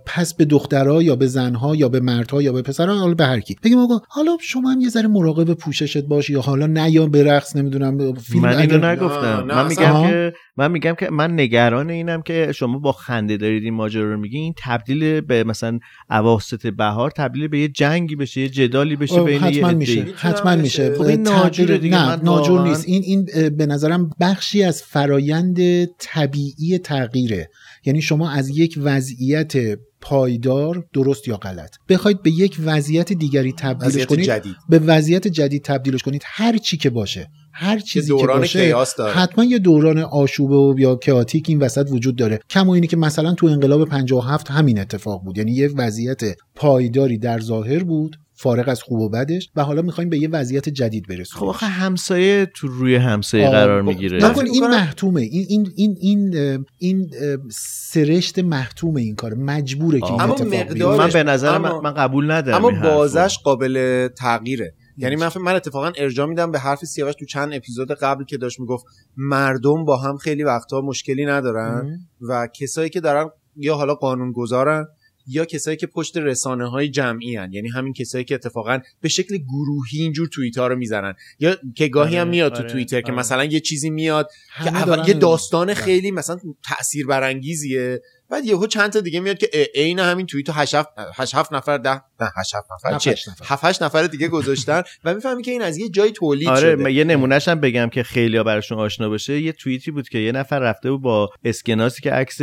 پس به دخترها یا به زنها یا به مردها یا به پسرها حالا به هر کی بگیم آقا حالا شما هم یه ذره مراقب پوششت باش یا حالا نه یا به رقص نمی‌دونم فیلم من اینو اگر- نگفتم نه، من. میگم. که من میگم که من نگران اینم که شما با خنده دارید این ماجرا رو میگین این تبدیل به مثلا اواسط بهار تبدیل به یه جنگی بشه یه جدالی بشه بین یه حتما. میشه حتما. میشه خب این تغییر- دیگه. نه ناجور نیست این این به نظرم بخشی از فرایند طبیعی تغییره یعنی شما از یک وضعیت پایدار درست یا غلط. بخواید به یک وضعیت دیگری تبدیلش وضعیت کنید جدید. به وضعیت جدید تبدیلش کنید هر چی که باشه هر چیزی که باشه داره. حتما یه دوران آشوبه و یا کیاتیک این وسط وجود داره. کما اینی که مثلا تو انقلاب 57 همین اتفاق بود. یعنی یه وضعیت پایداری در ظاهر بود. فارغ از خوب و بدش و حالا می‌خوایم به یه وضعیت جدید خب برسونیم آخه همسایه تو روی همسایه قرار خب، می‌گیره. نکن این محتومه. این این این این این سرشت محتومه این کار مجبوره که این اما اتفاق مقدارش-. من به نظر اما- من, من قبول ندارم اما. بازش قابل تغییره. یعنی من من اتفاقا ارجاع میدم به حرف سیاوش تو چند اپیزود قبل که داشت می‌گفت مردم با هم خیلی وقتها مشکلی ندارن و کسایی که دارن یا حالا قانون گذارن یا کسایی که پشت رسانه های جمعی هن. یعنی همین کسایی که اتفاقا به شکل گروهی اینجور توییت ها رو می‌زنن یا که گاهی هم آره، میاد تو آره، توییتر که آره. مثلا یه چیزی میاد که اول یه داستان. خیلی مثلا تأثیر برانگیزیه بعد یهو چند تا دیگه میاد که عین همین توییتو 8 8 7 نفر ده نه 8 7 نفر چه هشت نفر. 7 8 نفر دیگه گذاشتن و می‌فهمی که این از یه جای تولید آره شده من یه نمونهش هم بگم که خیلی براشون آشنا بشه یه توییتی بود که یه نفر رفته بود با اسکناسی که عکس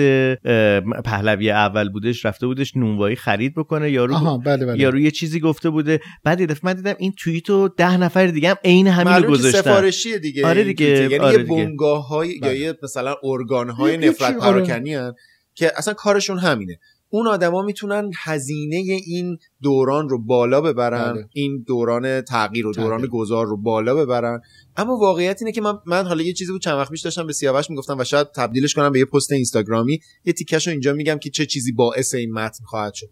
پهلوی اول بودش رفته بودش نونوایی خرید بکنه یارو بله بله یارو یه چیزی گفته بوده بعد یه دفعه من دیدم این توییتو ده نفر دیگه هم عین همین رو گذاشتن سفارشیه دیگه آره دیگه،. یعنی آره یه دیگه. بنگاه های یا بله. یه مثلا ارگان های یه- یه نفرت آره. پراکنی که اصلا کارشون همینه. اون آدما می‌تونن هزینه این دوران رو بالا ببرن بله. این دوران تغییر و دوران تغییر. گذار رو بالا ببرن. اما واقعیت اینه که من من حالا یه چیزی بود چند وقت پیش داشتم به سیاوش می‌گفتم و شاید تبدیلش کنم به یه پست اینستاگرامی. یه تیکش رو اینجا میگم که چه چیزی باعث این متن خواهد شد.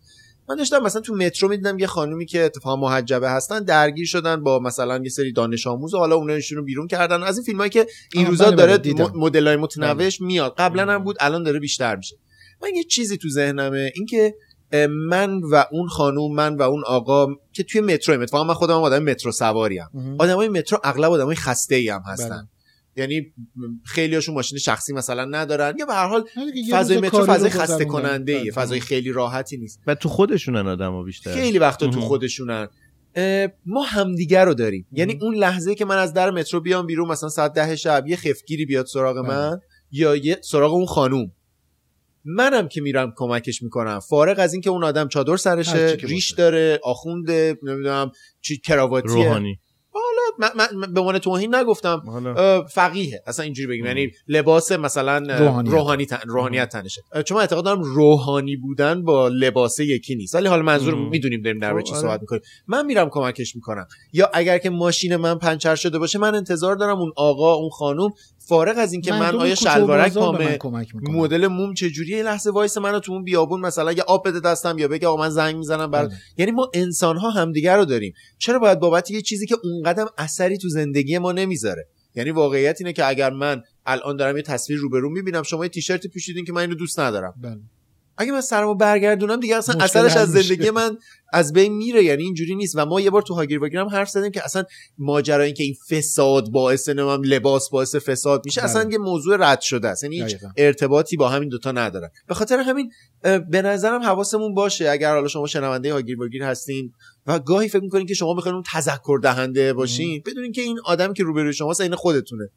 من داشتم مثلا تو مترو می‌دیدم یه خانومی که اتفاقا محجبه هستن درگیر شدن با مثلا یه سری دانش آموز و حالا اونا رو بیرون کردن. از این فیلمایی که این روزا بله، داره بله، دیدم. مدل های متنوعش میاد. قبلا هم بود الان داره بیشتر میشه. من یه چیزی تو ذهنمه اینکه من و اون خانوم من و اون آقا که توی مترو اتفاقا من خودم آدم مترو سواری ام. آدمای مترو اغلب آدمای خسته ای هم هستن بله. یعنی خیلی هاشون ماشین شخصی مثلا ندارن یا به هر حال فضای مترو فضای خسته. کننده ایه بله. فضای خیلی راحتی نیست و تو خودشونن آدما بیشتر خیلی وقتا تو. خودشونن ما همدیگر رو داریم یعنی اون لحظه که من از در مترو بیام بیرون مثلا ساعت ده شب یه خفگیری بیاد سراغ بله. من یا یه سراغ اون خانوم منم که میرم کمکش می‌کنم. فارغ از اینکه اون آدم چادر سرشه ریش. داره آخونده نمی‌دونم چی کراواتیه روحانی. من, من, من به عنوان توهین نگفتم. فقیه. اصلا اینجوری بگیم. یعنی لباس مثلا روحانیت. روحانی تن، روحانیت تنشه. چون من اعتقاد دارم روحانی بودن با لباسه یکی نیست. ولی حالا منظور. می‌دونیم داریم در خب، چی آره. صحبت می‌کنیم. من میرم کمکش می‌کنم. یا اگر که ماشین من پنچر شده باشه من انتظار دارم اون آقا اون خانم فارغ از اینکه من مردم آیا شلوارک من پامه. مدل موم چجوریه؟ یه لحظه وایسه منو تو اون بیابون مثلا یا آب بده دستم یا بگه آقا من زنگ می‌زنم بر بله. یعنی ما انسان ها همدیگر رو داریم. چرا باید بابت یه چیزی که اونقدر اثری تو زندگی ما نمی‌ذاره یعنی واقعیت اینه که اگر من الان دارم یه تصویر روبرو می‌بینم شما یه تیشرت پوشیدین که من اینو دوست ندارم بله. اگه من سرمو برگردونم دیگه اصلا اثرش از. زندگی من از بین میره یعنی اینجوری نیست و ما یه بار تو هاگیر واگیر هم حرف زدیم که اصلا ماجرا این که این فساد باعث نمیم لباس باعث فساد میشه بله. اصلا یه موضوع رد شده است یعنی هیچ. ارتباطی با همین دوتا ندارن به خاطر همین به نظرم حواسمون باشه اگر حالا شما شنونده هاگیر واگیر هستین و گاهی فکر می‌کنین که شما می‌خواین اون تذکر دهنده باشین بدونین که این آدمی که روبروی شماست این خودتونه.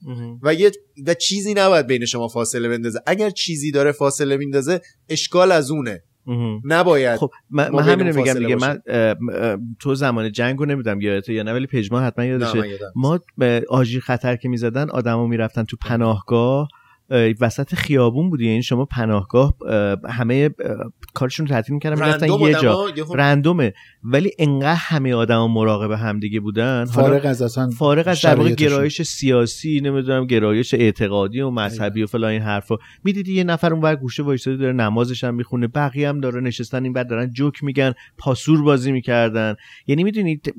و یه و چیزی نباید بین شما فاصله بندازه اگر چیزی داره فاصله میندازه اشکال از اونه. نباید خب من, همین میگم دیگه. من تو زمان جنگ رو نمی‌دونم یادته یا نه ولی پژمان حتما یادشه. ما آژیر خطر که می‌زدن آدما می‌رفتن تو پناهگاه اه، وسط خیابون بودی. یعنی شما پناهگاه اه، همه کارشون رو تعطیل می‌کردن می‌رفتن رندوم یه جا. یهو- رندومه. ولی انقدر همه آدما مراقب همدیگه بودن. فارغ از اصلا فارغ از در. گرایش سیاسی نمی‌دونم گرایش اعتقادی و مذهبی و فلان این حرفا. می‌دیدی یه نفر اونور گوشه وایساده داره نمازش هم می‌خونه. بقیه هم داره نشستن این بعد دارن جوک میگن. پاسور بازی می‌کردن. یعنی می‌دونید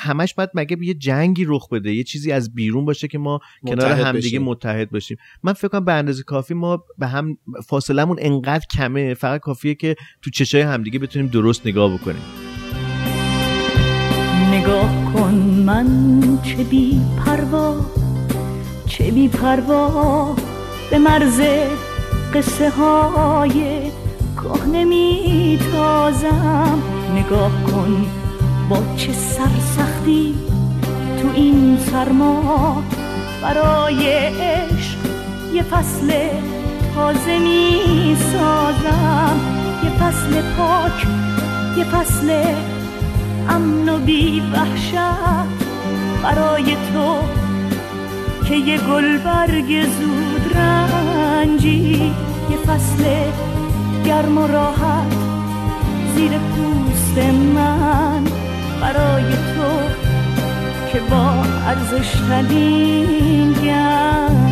همش باید مگه یه جنگی رخ بده یه چیزی از بیرون باشه که ما کنار همدیگه. متحد باشیم من فکر کنم به اندازه کافی ما به هم فاصلمون انقدر کمه فقط کافیه که تو چشای همدیگه بتونیم درست نگاه بکنیم. نگاه کن من چه بی پروا چه بی پروا به مرز قصه های کهنه می تازم نگاه کن با چه سرسختی تو این سرما برای عشق یه فصل تازه می سازم. یه فصل پاک یه فصل امن و بی وحشت. برای تو که یه گل برگ زود رنجی. یه فصل گرم و راحت زیر پوست من. برای تو که با ارزش ترین گنجی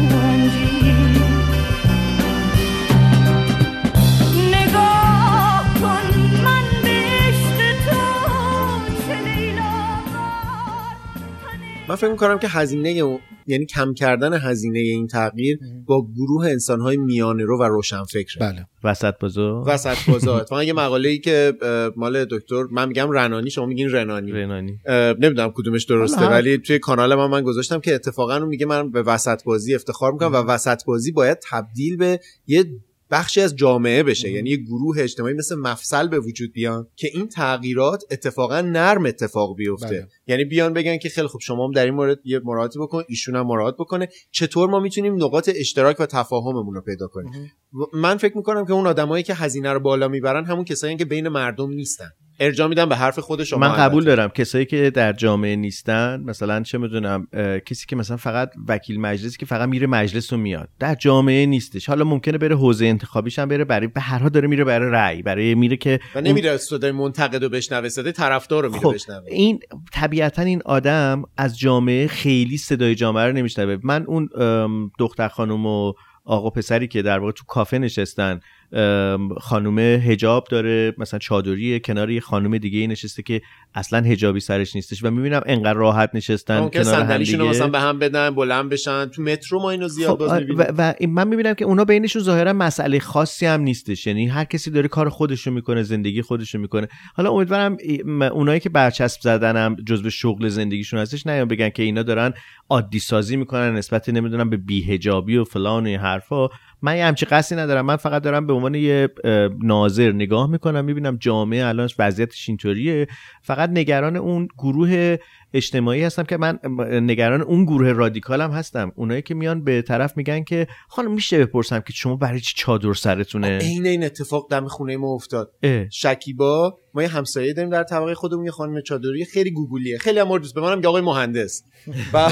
من فکر می‌کنم که هزینه یعنی کم کردن هزینه این تغییر با گروه انسانهای میانه رو و روشن فکره بله. وسط بازو وسط بازار. اتفاقا یه مقاله ای که مال دکتر من میگم رنانی شما میگین رنانی. رنانی. نمی‌دونم کدومش درسته ولی توی کانال من من گذاشتم که اتفاقا اون میگه من به وسط بازی افتخار می‌کنم و وسط بازی باید تبدیل به یه بخشی از جامعه بشه. یعنی یه گروه اجتماعی مثل مفصل به وجود بیان که این تغییرات اتفاقا نرم اتفاق بیفته. بله. یعنی بیان بگن که خیلی خب شما هم در این مورد یه مراعاتی بکن ایشون هم مراعات بکنه. چطور ما می‌تونیم نقاط اشتراک و تفاهممون رو پیدا کنیم؟ من فکر می‌کنم که اون آدمایی که هزینه رو بالا می‌برن همون کسایی که بین مردم نیستن. ارجاع میدم به حرف خود شما من قبول البته. دارم. کسایی که در جامعه نیستن مثلا چه می‌دونم کسی که مثلا فقط وکیل مجلسی که فقط میره مجلس و میاد. در جامعه نیستش. حالا ممکنه بره حوزه انتخابیش هم بره برای به هر حال داره میره برای رأی برای میره که و نمیره صدای منتقد رو بشنوه صدای طرفدار رو میره خب بشنوه. این طبیعتا این آدم از جامعه خیلی صدای جامعه رو نمیشنوه. من اون دختر خانم و آقا پسری که در واقع تو کافه نشستن خانومه هجاب داره مثلا چادریه کنار یه خانم دیگه نشسته که اصلا هجابی سرش نیستش و می‌بینم انقدر راحت نشستن کنار هم رو دیگه. مثلا به هم بدن بلند بشن تو مترو ما اینو زیاد خب باز آره، می‌بینیم. و, و من می‌بینم که اونا بینشون ظاهرا مسئله خاصی هم نیستش یعنی هر کسی داره کار خودشو می‌کنه زندگی خودشو می‌کنه حالا امیدوارم اونایی که برچسب زدنم جزو شغل زندگیشون هستش نیان بگن که اینا دارن عادی سازی می‌کنن نسبت نمی‌دونم به بیهجابی و فلان و این حرفا من یه همچی قصدی ندارم. من فقط دارم به عنوان یه ناظر نگاه می‌کنم می‌بینم جامعه الان وضعیتش اینطوریه. فقط نگران اون گروه اجتماعی هستم که من نگران اون گروه رادیکال هم هستم. اونایی که میان به طرف میگن که خانم میشه بپرسم که شما برای چی چادر سرتونه؟ عین این اتفاق دم خونه ما افتاد. اه. شکیبا ما یه همسایه داریم در طبقه خودمون یه خانم چادری خیلی گوگولیه. خیلی هم به منم آقای مهندس. و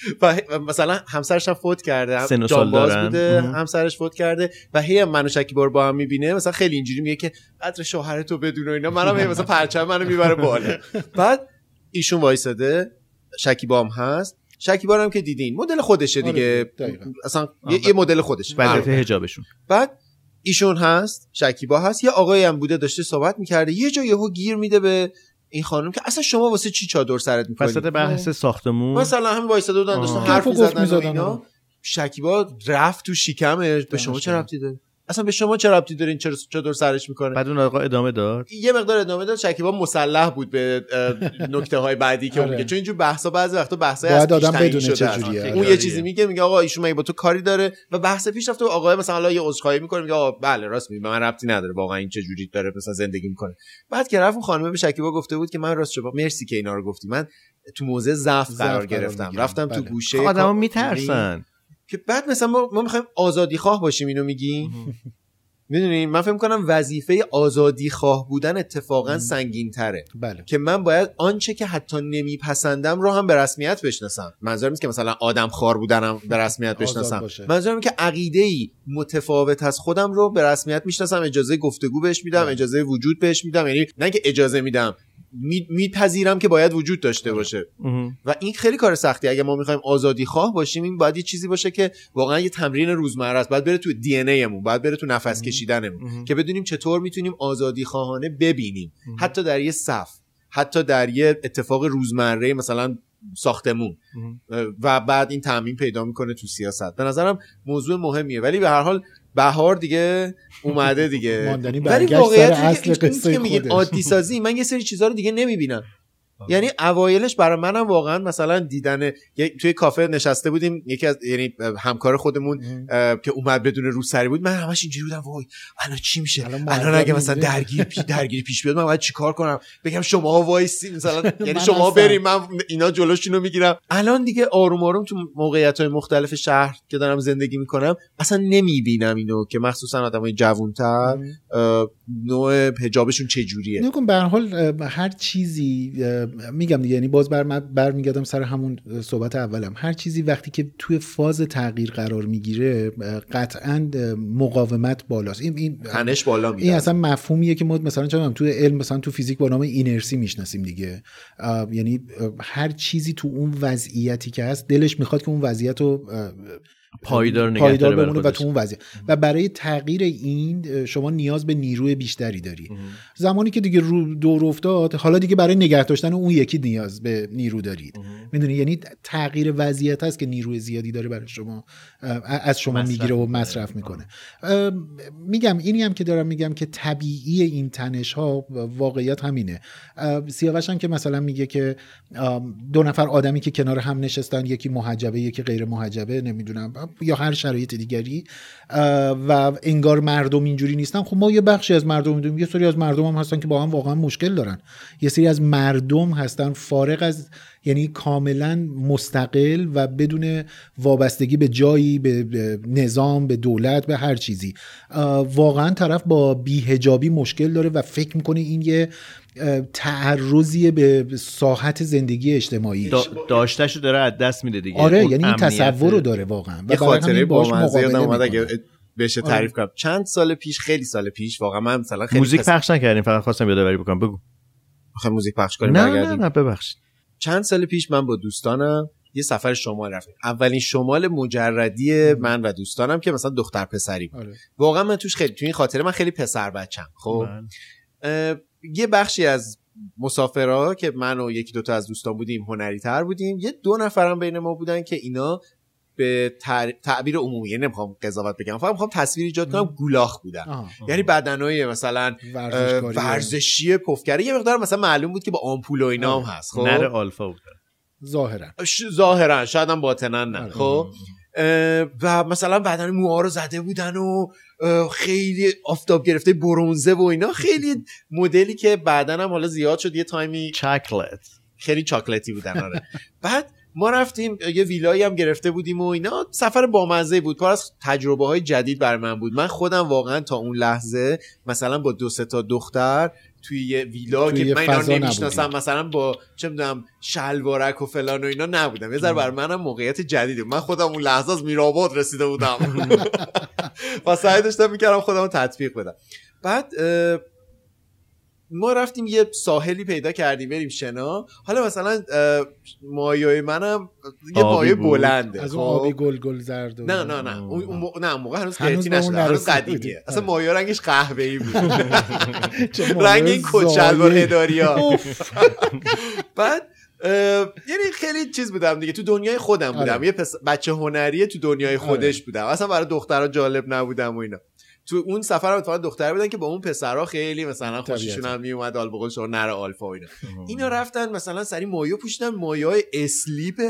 و مثلا همسرش هم فوت کرده سن جانباز دارن. بوده. همسرش فوت کرده و هی منو شکیبا رو با هم می‌بینه. مثلا خیلی اینجوری میگه که قدر شوهرتو بدون و اینا. منم هی مثلا پرچم منو می‌بره بالا. بعد ایشون وایساده. شکیبا هم هست. شکیبا رو هم که دیدین. مدل خودشه آره، دیگه. دقیقاً. اصلا یه, یه مدل خودشه. وضعیت هجابشون بعد ایشون هست. شکیبا هست. یه آقایی هم بوده داشته صحبت می‌کرده. یه جا یهو گیر میده به این خانم که اصلا شما واسه چی چادر سرت می‌کنی؟ وسط بحث ساختمون. مثلا همین وایساده بودن داشتن. حرف می‌زدن. شکیبا رفت تو شکمش. به شما چه ربطی داره؟ اصلا به شما چه ربطی دارین چرا چادر سرش می‌کنه بعد اون آقا ادامه داد یه مقدار ادامه داد شکیبا مسلح بود به نکته های بعدی که اون آره. میگه چون اینجور بحثا بعضی وقتا باید از پیش بدونه شده. چجوریه. اون آره. یه چیزی میگه میگه آقا ایشون مگه با تو کاری داره و بحث پیش رفته و آقا مثلا حالا یه عذرخواهی می‌کنه میگه آقا بله راست میگه من ربطی نداره واقعا این چه جوری داره مثلا زندگی می‌کنه بعد که رفت اون خانم به شکیبا گفته بود که من راست شما مرسی که اینا رو گفتی من تو موضع ضعف قرار گرفتم. رفتم تو بله. گوشه آدما میترسن که بعد مثلا ما, ما می‌خوایم آزادی خواه باشیم اینو میگی؟ می‌دونی؟ من فکر کنم وظیفه آزادی خواه بودن اتفاقا سنگین تره بله. که من باید آنچه که حتی نمیپسندم رو هم به رسمیت بشناسم. منظورم نیست که مثلا آدم خار بودنم به رسمیت بشناسم. منظورم اینه که عقیده ای متفاوت از خودم رو به رسمیت می‌شناسم اجازه گفتگو بهش میدم بله. اجازه وجود بهش میدم. یعنی نه که اجازه میدم می- میپذیرم که باید وجود داشته باشه. و این خیلی کار سختی اگه ما می‌خوایم آزادی خواه باشیم این باید یه چیزی باشه که واقعا یه تمرین روزمره است باید بره تو دی ان باید بره تو نفس کشیدنمون. که بدونیم چطور می‌تونیم آزادی خواهانه ببینیم. حتی در یه صف حتی در یه اتفاق روزمره مثلا ساختمون. و بعد این تعمین پیدا می‌کنه تو سیاست به نظرم موضوع مهمیه ولی به هر حال بهار دیگه اومده دیگه ولی واقعیت اصل که- میگین. عادی سازی من یه سری چیزها رو دیگه نمی‌بینم یعنی اوایلش برای منم واقعا مثلا دیدن توی کافه نشسته بودیم یکی از یعنی همکار خودمون که اومد بدون روسری بود من همش اینجوری بودم وای الان چی میشه؟ الان اگه مثلا درگیر پی درگیری پیش بیاد من باید چیکار کنم؟ بگم شما وایسی مثلا یعنی شما. بریم من اینا جلوشون رو می‌گیرم. الان دیگه آروم آروم تو موقعیت های مختلف شهر که دارم زندگی می‌کنم اصلا نمی‌بینم اینو که مخصوصا آدمای جوانتر اه، نوع حجابشون چجوریه. نکن به هر حال هر چیزی میگم دیگه یعنی باز بر برمیگردم سر همون صحبت اولم. هر چیزی وقتی که توی فاز تغییر قرار می‌گیره قطعا مقاومت بالاست. این این تنش بالا این میاد اصلا مفهومیه که ما مثلا می‌دونم توی علم مثلا تو فیزیک با نام اینرسی می‌شناسیم دیگه. یعنی هر چیزی تو اون وضعیتی که هست دلش می‌خواد که اون وضعیت رو پایدار نگه پایدار بمونه و. تو اون وضعیت. و برای تغییر این شما نیاز به نیروی بیشتری داری. زمانی که دیگه رو دور افتاد حالا دیگه برای نگه داشتن اون یکی نیاز به نیرو دارید. می‌دونی؟ یعنی تغییر وضعیت هست که نیروی زیادی داره برای شما از شما می‌گیره و. مصرف می‌کنه. میگم اینی هم که دارم میگم که طبیعی این تنش ها واقعیت همینه. سیاوش هم که مثلا میگه که دو نفر آدمی که کنار هم نشستن یکی محجبه یکی غیر محجبه نمی‌دونم. یا هر شرایط دیگری و انگار مردم اینجوری نیستن. خب ما یه بخشی از مردم می‌دونیم. یه سری از مردم هم هستن که با هم واقعا مشکل دارن. یه سری از مردم هستن فارغ از یعنی کاملا مستقل و بدون وابستگی به جایی به نظام به دولت به هر چیزی. واقعا طرف با بیهجابی مشکل داره و فکر می‌کنه این یه تعرضیه به ساحت زندگی اجتماعی. دا داشتهشو داره از دست میده دیگه. آره یعنی این تصور رو داره واقعا. و خاطره با. اگه بشه تعریف کنم. چند سال پیش خیلی سال پیش واقعا من مثلا خیلی موزیک پس- پخش نکردیم فقط خواستم یادآوری بکنم. بگو. می‌خوایم موزیک پخش کنیم نه نه نه ببخشید. چند سال پیش من با دوستانم یه سفر شمال رفتیم. اولین شمال مجردی من و دوستانم که مثلا دختر پسری بود. آره. واقعا من توش خیلی تو این خاطره من خیلی پسر بچم خب؟ یه بخشی از مسافرها که من و یکی دوتا از دوستان بودیم هنری تر بودیم یه دو نفرم بین ما بودن که اینا به تر- تعبیر عمومی یعنی نمی‌خوام قضاوت بگم. فقط می‌خوام تصویر ایجاد کنم گولاخ بودن. یعنی بدنهای مثلا اه، ورزشکاری. ورزشی پفکره یه مقدار مثلا معلوم بود که با آمپول و اینا هم هست خب؟ نر آلفا بود. ظاهرا. ش- ظاهرا. شاید هم باطنا نه آره. خب؟ و مثلا بدن موها رو زده بودن و خیلی آفتاب گرفته برونزه و اینا. خیلی مدلی که بعدا هم حالا زیاد شد یه تایمی چاکلت. خیلی چاکلتی بودن آره. بعد ما رفتیم یه ویلایی هم گرفته بودیم و اینا. سفر بامزه بود. پر از تجربه های جدید بر من بود. من خودم واقعا تا اون لحظه مثلا با دو سه تا دختر توی یه ویلا توی که من اینا نمی‌شناسم. مثلا با چه می‌دونم شلوارک و فلان و اینا نبودم. یه ذره بر منم موقعیت جدیدی. من خودم اون لحظه از میرآباد رسیده بودم. و سعی داشتم می‌کردم خودم تطبیق بدم. بعد ما رفتیم یه ساحلی پیدا کردیم بریم شنا. حالا مثلا مایه منم یه مایه بود. بلنده. از اون خب؟ آبی گل گل زرد و- نه نه نه. اون نه اون موقع هنوز اون نشده هنوز قدیمیه. بودی. اصلا آره. مایه رنگش قهوه‌ای بود. رنگ این کچلوار زایه. اداری ها بعد یعنی خیلی چیز بودم دیگه. تو دنیای خودم بودم. آره. یه پس... بچه هنریه تو دنیای خودش بودم. اصلا برای دخترها جالب نبودم و اینا. تو اون سفر هم فقط دختر بودن که با اون پسرها خیلی مثلا خوششون. هم میومد حالا بقول شما نر آلفا و اینا اینا رفتن مثلا سری مایو پوشیدن مایوهای اسلیپ.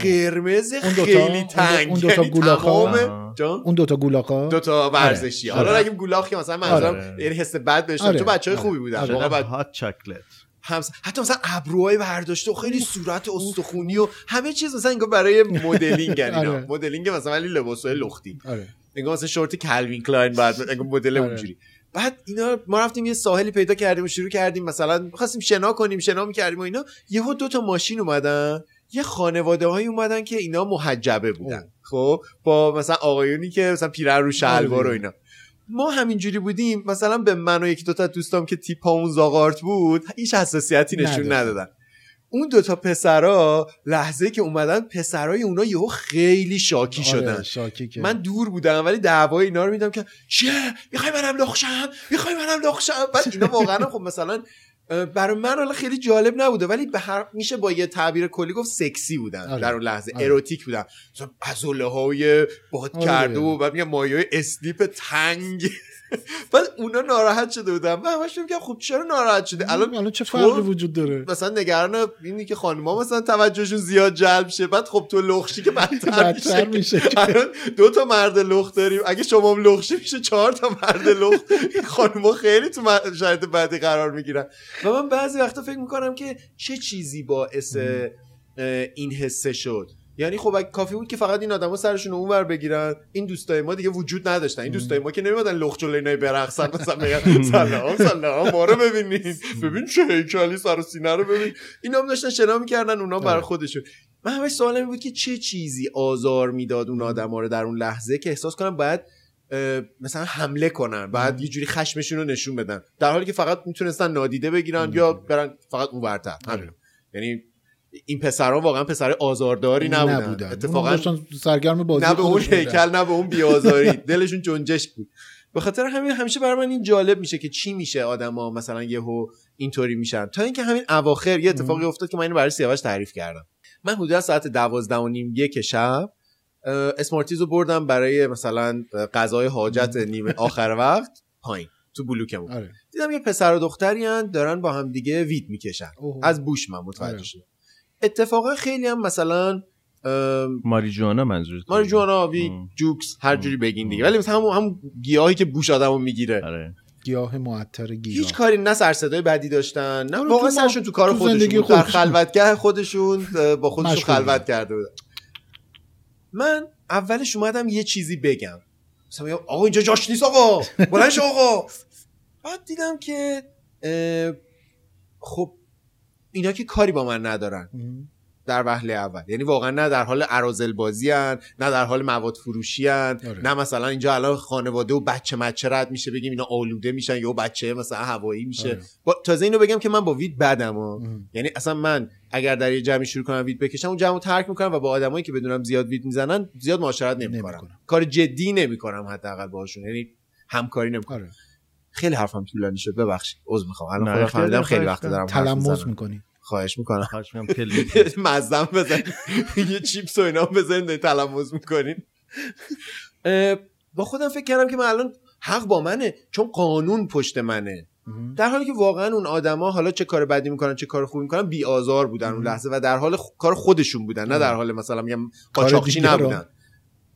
قرمز اون خیلی اون دو- تنگ اون دوتا یعنی گولاخا؟ تمام- جان اون دوتا گولاخا دوتا ورزشی آره. حالا اگه گولاخ که مثلا منظورم آره. یعنی حس بد بهش. تو آره. خوبی بودن. واقعا hot chocolate همس... حتی مثلا ابروهای برداشته و خیلی صورت استخونی و همه چیز مثلا انگار برای مدلینگ اینا. مدلینگ مثلا ولی لباسای لختی انگار مثلا شورت کلوین کلاین بعد مدل آره. اونجوری. بعد اینا ما رفتیم یه ساحلی پیدا کردیم و شروع کردیم مثلا خواستیم شنا کنیم شنا می‌کردیم و اینا. یهو دو تا ماشین اومدن. یه خانواده هایی اومدن که اینا محجبه بودن. خب؟ با مثلا آقایونی که مثلا پیرهن رو شلوار و آره. اینا. ما همینجوری بودیم. مثلا به من و یکی دوتا دوستام که تیپ اون زاغارت بود هیچ حساسیتی نشون. ندادن. اون دوتا پسرا لحظه که اومدن پسرای اونا یهو خیلی شاکی شدن. آره شاکی که. من دور بودم ولی دعوای اینا رو میدم که چیه؟ می‌خوای منم لخشم؟ می‌خوای منم لخشم؟ بعد اینا واقعا خب مثلا برای من حالا خیلی جالب نبوده ولی به هر میشه با یه تعبیر کلی گفت سکسی بودن. آره. در اون لحظه آره. اروتیک بودن. مثلا عضله های باد آره. کرده و بعد میگم مایه اسلیپ تنگ. بعد اونا ناراحت شده بودن. من همش میگم خب چرا ناراحت شده الان الان چه فرقی وجود داره؟ مثلا نگران اینی که خانم‌ها مثلا توجهشون زیاد جلب شه. بعد خب تو لخشی که بدتر میشه. میشه. الان دو تا مرد لخت داریم. اگه شما هم لخشی میشه چهار تا مرد لخت. خانم‌ها خیلی تو شرایط بدی قرار می‌گیرن. و من بعضی وقتا فکر می‌کنم که چه چیزی باعث این حسه شد. یعنی خب اگه کافی بود که فقط این آدما سرشون رو اونور بگیرن. این دوستای ما دیگه وجود نداشتن. این دوستای ما که نمیادن لخت جلوی اینای برقصن مثلا بگن سلام سلام ما رو ببینین ببین چه هیکلی سر و سینه رو ببین. اینا هم داشتن شنا می‌کردن اونا برای خودشون. من همش سوالم بود که چه چیزی آزار می‌داد اون آدما رو در اون لحظه که احساس کنم باید مثلا حمله کنن بعد یه جوری خشمشون رو نشون بدن. در حالی که فقط می‌تونستن نادیده بگیرن یا برن فقط اون ورتر همین یعنی این پسران واقعا پسر آزارداری نبودن, نبودن. اتفاقا داشتن سرگرم بازی نه به اون. هیکل نه به اون بیازاری دلشون جنجش بود. به خاطر همین همیشه برای من این جالب میشه که چی میشه آدما مثلا یهو اینطوری میشن. تا اینکه همین اواخر یه اتفاقی افتاد که من اینو برای سیاوش تعریف کردم. من حدود ساعت دوازده و نیم یک شب اسمارتیز رو بردم برای مثلا غذای حاجت نیمه آخر وقت پایین تو بلوکمون. آره. دیدم یه پسر و دختری هن دارن با هم دیگه وید می‌کشن. اوه. از بوش من متوجه آره. شدم. اتفاقا خیلی هم مثلا ماریجوانا منظورت ماریجوانا ام. جوکس هر جوری بگین دیگه. ولی مثلا همون هم گیاهی که بوش آدمو می‌گیره. آره. گیاه معطر گیاه. هیچ کاری نه سر صدای بدی داشتن نه واقعا سرشون تو کار تو خودشون. در خودشون. خلوتگاه خودشون با خودشون خلوت. کرده بودن. من اولش اومدم یه چیزی بگم. مثلا میگم آقا اینجا جاش نیست آقا. بلند شو آقا. بعد دیدم که خب اینا که کاری با من ندارن. در وهله اول یعنی واقعا نه در حال ارازل بازی هن، نه در حال مواد فروشی هن، آره. نه مثلا اینجا الان خانواده و بچه مچه رد میشه بگیم اینا آلوده میشن یا بچه مثلا هوایی میشه آره. با... تازه اینو بگم که من با وید بدم ها. یعنی اصلا من اگر در یه جمعی شروع کنم وید بکشم اون جمع رو ترک می‌کنم و با آدمایی که بدونم زیاد وید می‌زنن زیاد معاشرت نمی‌کنم نمی‌کنم. کار جدی نمی‌کنم حداقل باهاشون یعنی همکاری نمی‌کنم آره خیلی حرفم طولانی شد ببخشید. عذر می‌خوام. الان خودم فهمیدم خیلی وقت. دارم تلمس. می‌کنی. خواهش می‌کنم. خواهش می‌کنم. مزدم بزن یه چیپس و اینا دارین تلموز می‌کنین با خودم فکر کردم که من الان حق با منه چون قانون پشت منه. در حالی که واقعا اون آدما حالا چه کار بدی می‌کنن چه کار خوبی می‌کنن بی آزار بودن اون لحظه و در حال خ- کار خودشون بودن نه در حال مثلا میگم قاچاقچی. نبودن.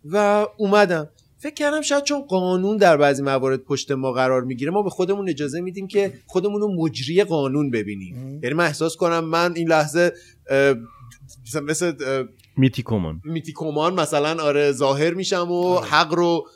و اومدم. فکر کردم شاید چون قانون در بعضی موارد پشت ما قرار می‌گیره ما به خودمون اجازه میدیم که خودمون رو مجری قانون ببینیم. یعنی من احساس کنم من این لحظه مثل اه، میتی کمان میتیکومان مثلا آره ظاهر میشم و حق رو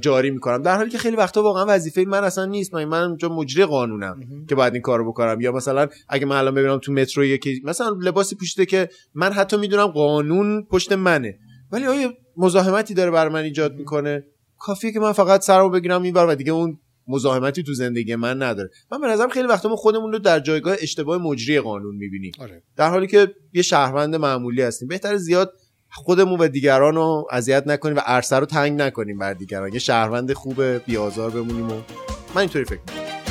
جاری می‌کنم. در حالی که خیلی وقتا واقعا وظیفه من اصلا نیست. من من اونجا مجری قانونم که باید این کارو بکنم. یا مثلا اگه من الان ببینم تو مترو یکی مثلا لباسی پوشیده که من حتی می‌دونم قانون پشت منه. ولی آیا مزاحمتی داره بر من ایجاد می‌کنه؟ کافیه که من فقط سرمو بگیرم اینور و دیگه اون مزاحمتی تو زندگی من نداره. من به نظرم خیلی وقتا ما خودمون رو در جایگاه اشتباه مجری قانون می‌بینیم. آره. در حالی که یه شهروند معمولی هستیم. بهتر زیاد خودمون و دیگران رو اذیت نکنیم و عرصه رو تنگ نکنیم بر دیگران. یه شهروند خوب بیازار بمونیم و من اینطوری فکر می‌کنم.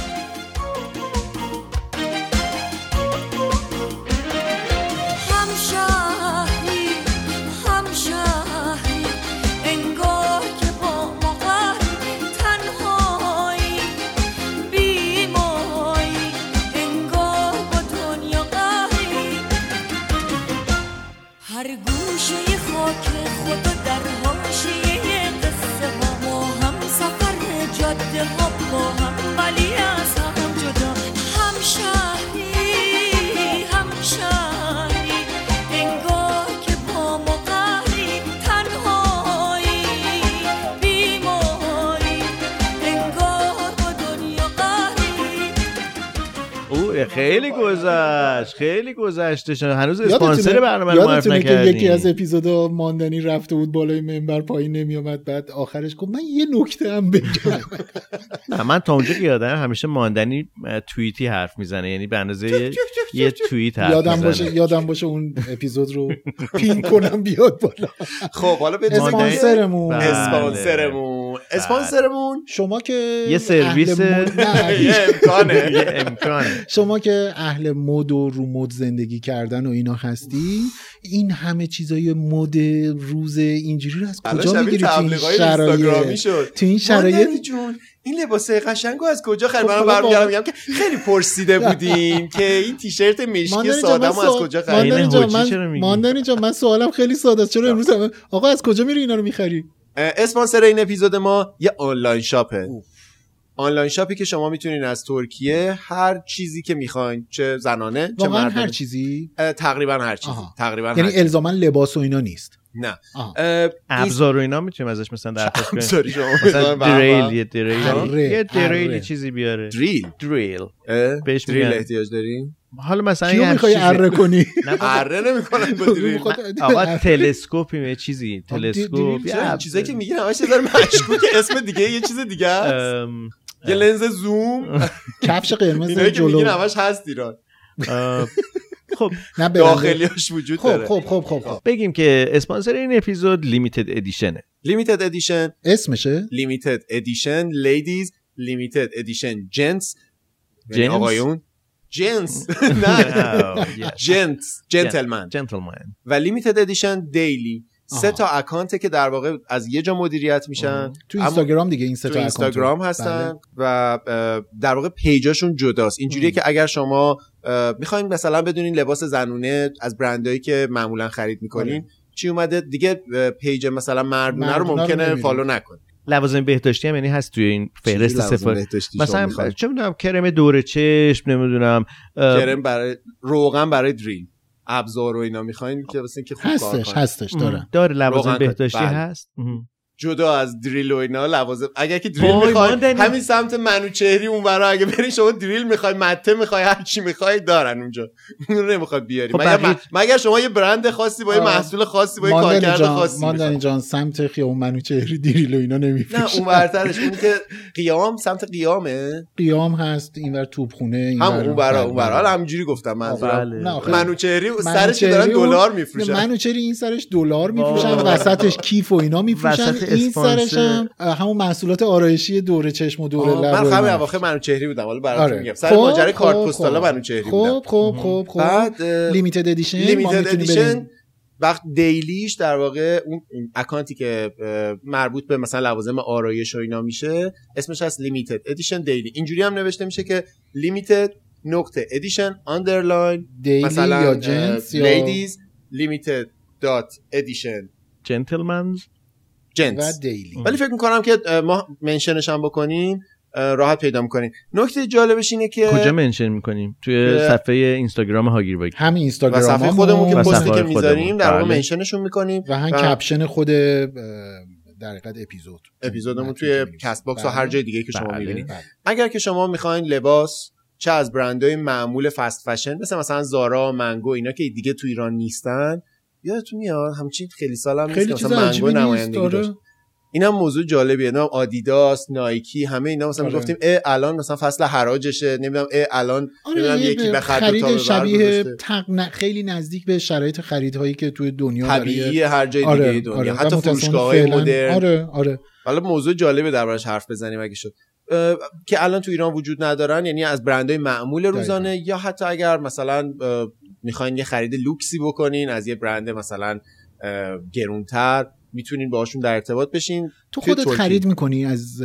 خیلی گذشت خیلی گذشته شد. هنوز اسپانسر برنامه رو معرفی نکردیم یکی از اپیزودا ماندنی رفته بود بالای منبر پایین نمیومد بعد آخرش گفت من یه نکته هم بگم. نه من تا اونجا که یادم همیشه ماندنی توییتی حرف می‌زنه. یعنی به اندازه یه, توییت حرف یادم. باشه یادم باشه اون اپیزود رو پین کنم بیاد بالا. خب حالا به اسپانسرمون. بله. اسپانسرمون اسپانسرمون. شما که یه سرویس- اهل مد- نه، یه امکانه. یه امکانه. شما که اهل مد و رو مد زندگی کردن و اینا هستی این همه چیزای مد روز اینجوری رو از الان کجا می‌گیری تو این شرایط؟ تو این شرایط؟ جون این لباس قشنگو از کجا خرید؟ خب من حالا برمیگردم میگم که خیلی پرسیده بودیم که این تیشرت مشکی ساده من از کجا خرید ماندنی جان، من- چرا میگی؟ ماندنی جان من سوالم خیلی ساده است. چرا امروز آقا از کجا میری اینا رو می‌خری؟ اسپانسر این اپیزود ما یه آنلاین شاپه. آنلاین شاپی که شما می‌تونین از ترکیه هر چیزی که می‌خواین چه زنانه چه مردانه هر چیزی؟ تقریبا هر چیزی. آها. تقریبا یعنی. الزاما لباس و اینا نیست. نه. ابزار و اینا می‌تونیم ازش مثلا درخواست کنیم مثلا دریل یه دریل. یه دریل چیزی بیاره. دریل. دریل؟ بهش دریل. احتیاج دارین؟ حالا مثلا کیو می‌خوای چیزی- اره کنی؟ اره با دریل میخواد- آقا تلسکوپی یه چیزی تلسکوپ. چیزایی که میگین همش یه ذره مشکوکه اسم دیگه یه چیز دیگه است. یه لنز زوم. کفش قرمز اینایی که جلو. میگین همش هست ایران. خب. داخلیاش وجود خب داره. خب خب خب خب. بگیم که اسپانسر این اپیزود Limited Edition ه Limited Edition اسمشه؟ Limited Edition Ladies Limited Edition Gents یعنی جنس؟ آقایون. جنس نه gents gentlemen gentlemen و Limited Edition Daily. سه. تا account ه که در واقع از یه جا مدیریت میشن. تو اینستاگرام دیگه این سه تو تا اینستاگرام account رو. هستن و در واقع page اشون جداست. اینجوریه. که اگر شما می‌خواین مثلا بدونین لباس زنونه از برندهایی که معمولا خرید می‌کنین چی اومده؟ دیگه page مثلا مردونه رو ممکنه. follow نکنی لوازم بهداشتی هم یعنی هست توی این فهرست سفارش مثلا؟ چه می‌دونم کرم دور چشم نمی‌دونم کرم برای روغن برای دریل ابزار و اینا می‌خواین که واسه اینکه خوب کار هستش کنه. هستش داره داره لوازم بهداشتی بله. هست. جدا از دریل و اینا لوازم اگر که دریل وای، می‌خواین ماندنی. همین سمت منوچهری اون برا اگه برین شما دریل می‌خوای مته می‌خوای هر چی می‌خوای دارن اونجا اون رو نمی‌خواد بیاری خب مگر, بقیه- مگر شما یه برند خاصی با یه. محصول خاصی با یه کارکرد جان خاصی ماندنی می‌خوای جان سمت خیابون منوچهری دیریل و اینا نه نمیفروشه اون برترش اونی که قیام سمت قیامه قیام هست اینور توپخونه اینور هم اون برا اون برا بله. حالا همینجوری گفتم منظورم بله. نه آخه منوچهری سرش دارن اون- دلار میفروشن منوچهری این سرش دلار میفروشن. وسطش کیف و اینا میفروشن این اسپانسر. سرش هم همون محصولات آرایشی دوره چشم و دوره لب من همین اینا. اواخر منوچهری بودم حالا براتون آره. میگم سر خب، ماجرای خب، کارت خب. پستالا منوچهری بودم خب خب خب خب بعد لیمیتد ادیشن لیمیتد ادیشن. وقت دیلیش در واقع اون اکانتی که مربوط به مثلا لوازم آرایش و اینا میشه اسمش هست لیمیتد ادیشن دیلی اینجوری هم نوشته میشه که لیمیتد نقطه ادیشن آندرلاین دیلی مثلا یا جنس یا لیدیز لیمیتد دات ادیشن جنتلمنز و Gents Daily ولی فکر می‌کنم که ما mention اش هم بکنیم راحت پیدا می‌کنیم نکته جالبش اینه که کجا mention می‌کنیم توی. صفحه اینستاگرام هاگیر واگیر همین و اینستاگرام صفحه خودمون که و پستی که. می‌ذاریم در واقع بله. mention شون می‌کنیم و هم و- caption خود در حقیقت اپیزود اپیزودمون توی. کست باکس و بله. هر جای دیگه که شما بله. می‌بینید. اگر که شما می‌خواین لباس چه از برندهای معمول fast fashion مثل مثلا زارا منگو اینا که دیگه تو ایران نیستن یادتون میاد؟ همچین خیلی سال هم نیست خیلی چیز مثلا منگو نیست نمایندگی داره داشت. این هم موضوع جالبیه. نه آدیداس نایکی همه اینا مثلا آره. می‌گفتیم اه الان مثلا فصل حراجشه نمی‌دونم اه الان نمی‌دونم آره یکی تا خرید به بر شبیه. تق... خیلی نزدیک به شرایط خریدهایی که توی دنیا طبیعی هر جای دیگه آره دنیا. آره. حتی متأسفانه فروشگاه های فعلاً- مدرن. آره آره. حالا موضوع جالبه دربارش حرف بزنیم اگه شد. که الان تو ایران وجود ندارن یعنی از برندهای معمول روزانه یا حتی اگر مثلا می‌خواین یه خرید لوکسی بکنین از یه برند مثلا گرونتر می‌تونین باهاشون در ارتباط بشین. تو خودت. خرید می‌کنی از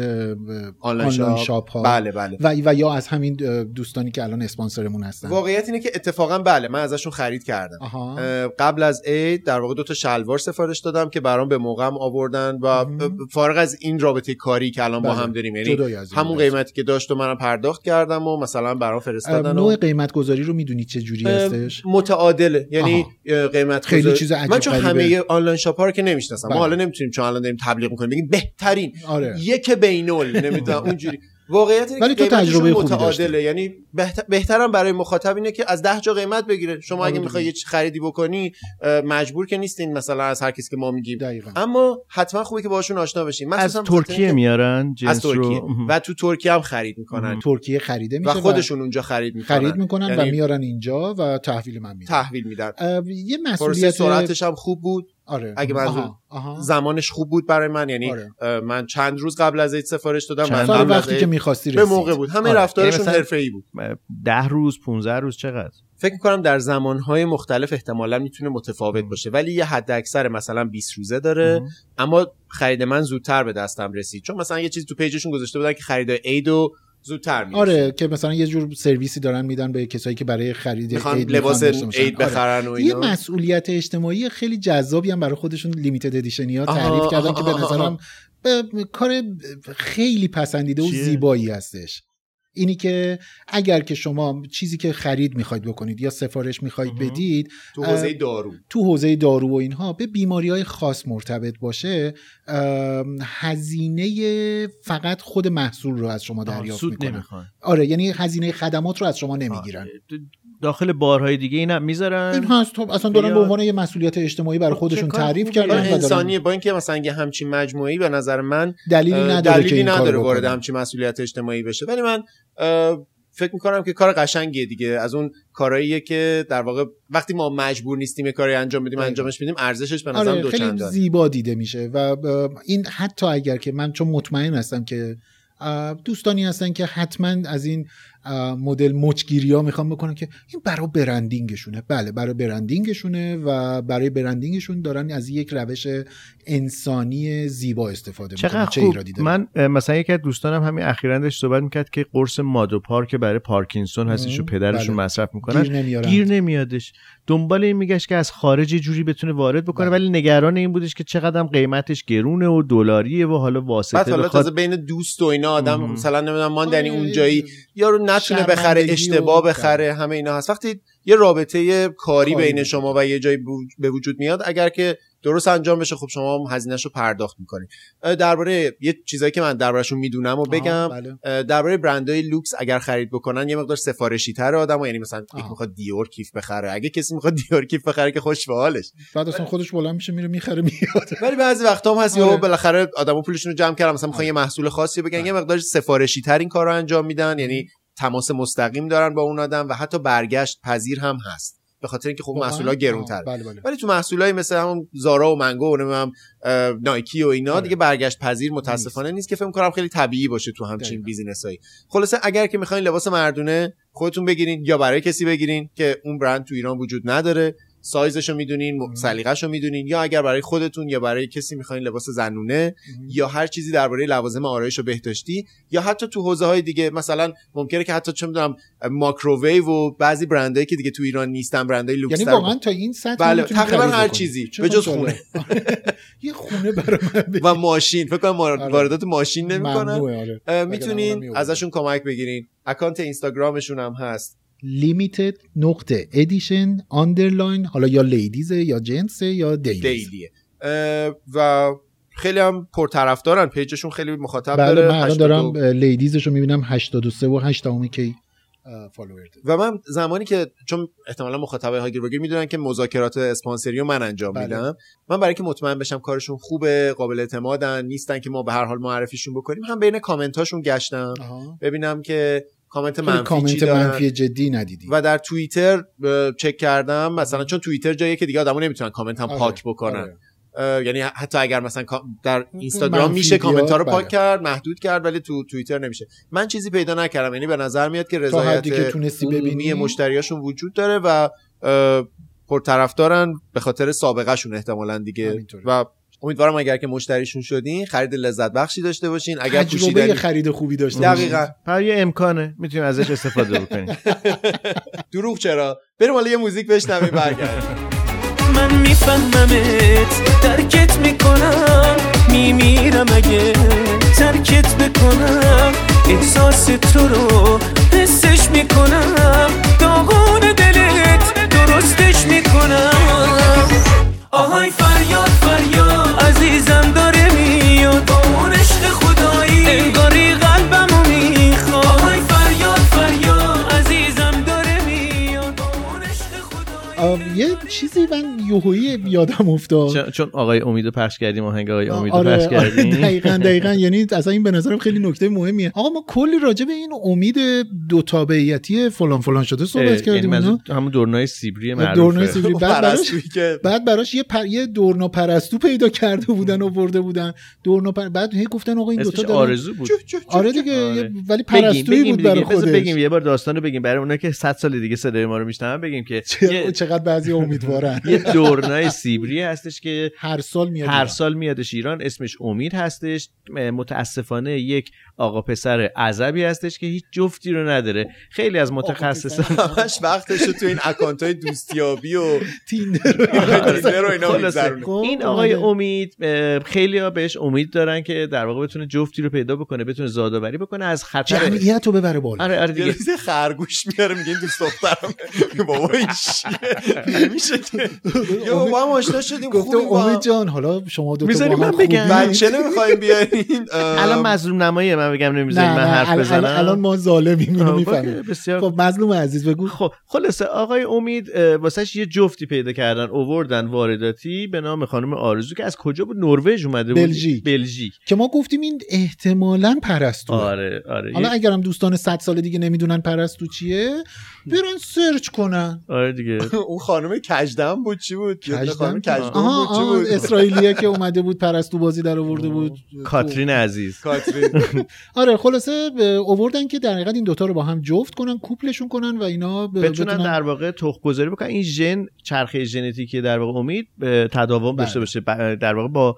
آنلاین شاپ. شاپ ها بله بله و, و یا از همین دوستانی که الان اسپانسرمون هستن واقعیت اینه که اتفاقا بله من ازشون خرید کردم آها قبل از عید در واقع دو تا شلوار سفارش دادم که برام به موقعم آوردن و. فارغ از این رابطه کاری که الان با بله. هم داریم یعنی همون. قیمتی که داشت و منم پرداخت کردم و مثلا برام فرستادن نوع و قیمت گذاری رو می‌دونی چه جوری هستش متعادله یعنی اه، قیمت خیلی چیز عجیب من چون. همه آنلاین شاپ ها رو که نمی‌شناسم بله. ما حالا نمی‌تونیم چون الان داریم تبلیغ می‌کنیم بهترین. آره. یک بینول نمی‌دونم اونجوری. واقعیت اینه ولی که تو تجربه خوبی متعادله. یعنی بهتر بهترم برای مخاطب اینه که از ده جا قیمت بگیره. شما آره اگه دیگه. می‌خوای یه خریدی بکنی مجبور که نیستین مثلا از هر کسی که ما میگیم. دقیقا. اما حتما خوبه که باشون آشنا بشین. از ترکیه میارن از جنس ترکیه. رو. و تو ترکیه هم خرید می‌کنن. ترکیه خریده میشه و خودشون اونجا خرید می‌کنن. خرید می‌کنن و یعنی میارن اینجا و تحویل من میدن تحویل میدن. یه مسئولیت سرعتش هم خوب بود. آره اگه منظور- آها، آها. زمانش خوب بود برای من یعنی آره. من چند روز قبل از عید سفارش دادم چند من از وقتی که می‌خواستی به رسید موقع بود همه آره. رفتارشون یعنی مثلا- حرفه‌ای بود ده روز 15 روز چقدر فکر می‌کنم در زمانهای مختلف احتمالا می‌تونه متفاوت باشه ولی یه حد اکثر مثلا 20 روزه داره مهم. اما خرید من زودتر به دستم رسید چون مثلا یه چیزی تو پیجشون گذاشته بودن که خرید عید و زودتر می‌رسه آره که مثلا یه جور سرویسی دارن میدن به کسایی که برای خرید عید لباس. عید آره. بخرن و یه اینا مسئولیت اجتماعی خیلی جذابی هم برای خودشون لیمیتد ادیشنی ها تعریف کردن که به نظرم کار خیلی پسندیده و؟ زیبایی هستش اینی که اگر که شما چیزی که خرید می‌خواید بکنید یا سفارش می‌خواید. بدید تو حوزه دارو تو حوزه دارو و اینها به بیماری های خاص مرتبط باشه هزینه فقط خود محصول رو از شما دریافت سود می‌کنن. نمی‌خوان. آره یعنی هزینه خدمات رو از شما نمی‌گیرن. داخل بارهای دیگه اینم می‌ذارن؟ این هست. خب اصلا دارن به عنوان یه مسئولیت اجتماعی برای خب، خودشون تعریف. کردن حالا و دارن انسانیه با اینکه مثلا یه همچین مجموعی به نظر من دلیلی نداره که دلیلی این نداره وارد. همچین مسئولیت اجتماعی بشه. ولی من فکر می‌کنم که کار قشنگیه دیگه از اون کارهاییه که در واقع وقتی ما مجبور نیستیم یه کاری انجام بدیم. انجامش میدیم ارزشش به نظرم آره دو خیلی زیبا دیده میشه و این حتی اگر که من چون مطمئن هستم که دوستانی هستن که حتما از این مدل مچگیری ها می‌خوام بکنن که این برای برندینگشونه بله برای برندینگشونه و برای برندینگشون دارن از یک روش انسانی زیبا استفاده می‌کنن چه ایرادی داره من مثلا یکی از دوستانم همین اخیرا داشت صحبت می‌کرد که قرص مادو پارک برای پارکینسون هستش و. پدرشون بله. مصرف می‌کنن گیر نمیارن گیر نمیادش دنبال این میگشت که از خارج یه جوری بتونه وارد بکنه بله. ولی نگران این بودش که چقدر قیمتش گرونه و دلاریه و حالا بعد واسطه حالا بخواد تازه بین دوست و اینا آدم. مثلا نمی‌دونم ماندنی آره، اونجایی یارو نتونه بخره اشتباه بخره همه اینا هست. وقتی یه رابطه کاری کاری بین. شما و یه جایی بو- به وجود میاد اگر که درست انجام بشه خب شما هم هزینهش رو پرداخت می‌کنید. درباره یه چیزایی که من دربارهشون می‌دونم و بگم بله. درباره برندهای لوکس اگر خرید بکنن یه مقدار سفارشی تر آدم یعنی مثلا یک آها. می‌خواد دیور کیف بخره. اگه کسی می‌خواد دیور کیف بخره که خوش به حالش. بعد اصلا خودش بلند میشه میره می‌خره میاد. ولی بعضی وقتا هم هست یا آره. بالاخره آدما پولشون رو جمع کردن. مثلا می‌خوان یه محصول خاصی بگن یه مقدار سفارشی تر این کار رو انجام میدن. یعنی تماس مستقیم دارن با اون آدم و حتی برگشت پذیر هم هست به خاطر اینکه خب؟ محصولات گرونتر بله بله ولی تو محصولای مثل همون زارا و منگو و نمی‌دونم نایکی و اینا آره. دیگه برگشت پذیر متاسفانه نیست که فکر کنم خیلی طبیعی باشه تو همچین. بیزینسایی خلاصه اگر که می‌خواین لباس مردونه خودتون بگیرین یا برای کسی بگیرین که اون برند تو ایران وجود نداره سایزشو می‌دونین. سلیقه‌شو می‌دونین یا اگر برای خودتون یا برای کسی می‌خواین لباس زنونه یا هر چیزی درباره لوازم آرایش و بهداشتی یا حتی تو حوزه های دیگه مثلا ممکنه که حتی چه می‌دونم ماکروویو و بعضی برندایی که دیگه تو ایران نیستن برندهای لوکس یعنی واقعا تا این سطح بله، تقریباً هر. چیزی، به جز جالب. یه خونه برای. و ماشین فکر کنم آره. واردات ماشین نمی‌کنن آره. می‌تونین نمونم ازشون کمک بگیرین account اینستاگرامشون هم هست Limited نقطه Edition underline حالا یا Ladies ه یا Gents ه یا Dailies Daily ه و خیلی هم پرطرفدارن page شون خیلی مخاطب بله داره من الان 82 دارم اه، Ladies ش رو می‌بینم 83 و 8 دهم K follower. و من زمانی که چون احتمالا مخاطبای هاگیر واگیر می‌دونن که مذاکرات اسپانسری رو من انجام بله. میدم من برای اینکه مطمئن بشم کارشون خوبه قابل اعتمادن نیستن که ما به هر حال معرفیشون بکنیم هم بین کامنت هاشون گشتم آها. ببینم که کامنت منفی کامنت منفی جدی ندیدی. و در توییتر چک کردم. مثلا چون توییتر جاییه که دیگه آدمو نمی‌تونن کامنت هم آره، پاک بکنن. آره. یعنی حتی اگر مثلا در اینستاگرام میشه کامنت ها رو. پاک کرد محدود کرد ولی تو توییتر نمیشه. من چیزی پیدا نکردم یعنی به نظر میاد که حدی که رضایت تونستی ببینی. مشتریاشون وجود داره و پرطرفدارن به خاطر سابقه شون احتمالا دیگه. و امیدوارم اگر که مشتریشون شدین خرید لذت بخشی داشته باشین. اگر تجربه خرید خوبی داشته دقیقا. پر یه امکانه. می‌تونیم ازش استفاده بکنیم. دروغ چرا؟ بریم حالا یه موزیک بشنویم برگردیم. من میفهممت درکت می‌کنم میمیرم اگه ترکت بکنم. احساس تو رو حسش می‌کنم. داغون دلت درستش می‌کنم. آهای فریاد فریاد. عزیزم داره میاد. با اون عشق خدایی. انگاری یه چیزی من یوهویی یادم افتاد. چون- آقای امیدو پخش کردیم آهنگ آقای امیدو آره پخش آره کردیم. دقیقا دقیقا. یعنی اصلا این به نظرم خیلی نکته مهمیه. آقا ما کلی راجع به این امید دو تابعیتی فلان فلان شده صحبت یعنی کردیم. منظور همون دورنای سیبری معروفه. دورنای سیبری. بعد براش بعد براش یه پر... یه دورنا پرستو پیدا کرده بودن و برده بودن. دورنا پر... بعد هی گفتن آقا این اسمش دارن آرزو بود. آره دیگه آره. ولی پرستویی بود برای خودش. بگیم یه بار داستانو بگیم. برای اونایی که 100 سال دیگه صدای ما رو میشنون بگیم که یه- چقدر بعضی امیدوارن. یه دورنای سیبری هستش که هر سال میاد هر ایران. سال میادش ایران. اسمش امید هستش. متاسفانه یک آقا پسر عذبی هستش که هیچ جفتی رو نداره. خیلی از متخصصان همش وقتش تو این اکانت های دوستیابی و تیندر و اینا این آقای. امید خیلی ها بهش امید دارن که در واقع بتونه جفتی رو پیدا بکنه بتونه زادآوری بکنه از خطر جمعیت رو ببره بالا. آره آره یه دیگه. خرگوش میاره میگه این دوست دخترم بابا این چیه نمیشه که یا با هم آشنا شدیم گفته. امید جان حالا شما دو تا من بگم؟ بچه نمی‌خوایم بیارین. الان مظلوم نماییه من بگم نمی‌ذاری نه من حرف الان- بزنم. الان ما ظالمیم اینو می‌فهمیم. خب مظلوم عزیز بگو. خب خلاصه آقای امید واسهش یه جفتی پیدا کردن اووردن وارداتی به نام خانم آرزو که از کجا بود؟ نروژ اومده بود. بلژیک. بلژیک. که ما گفتیم این احتمالا پرستو آره آره. حالا اگرم دوستان 100 سال دیگه نمی‌دونن پرستو چیه برن سرچ کنن. آره دیگه. اون خانم کجدم بود چی بود؟ یه دونه خانم کجدم کجدم بود چی بود؟ اسرائیلیه که اومده بود پرستو بازی در آورده بود. کاترین عزیز. کاترین. آره خلاصه اووردن که در حقیقت این دوتا رو با هم جفت کنن کوپلشون کنن و اینا بتونن در واقع تخم گذاری بکنن. این ژن چرخه ژنتیکی در واقع امید به تداوم بله. داشته باشه. ب- در واقع با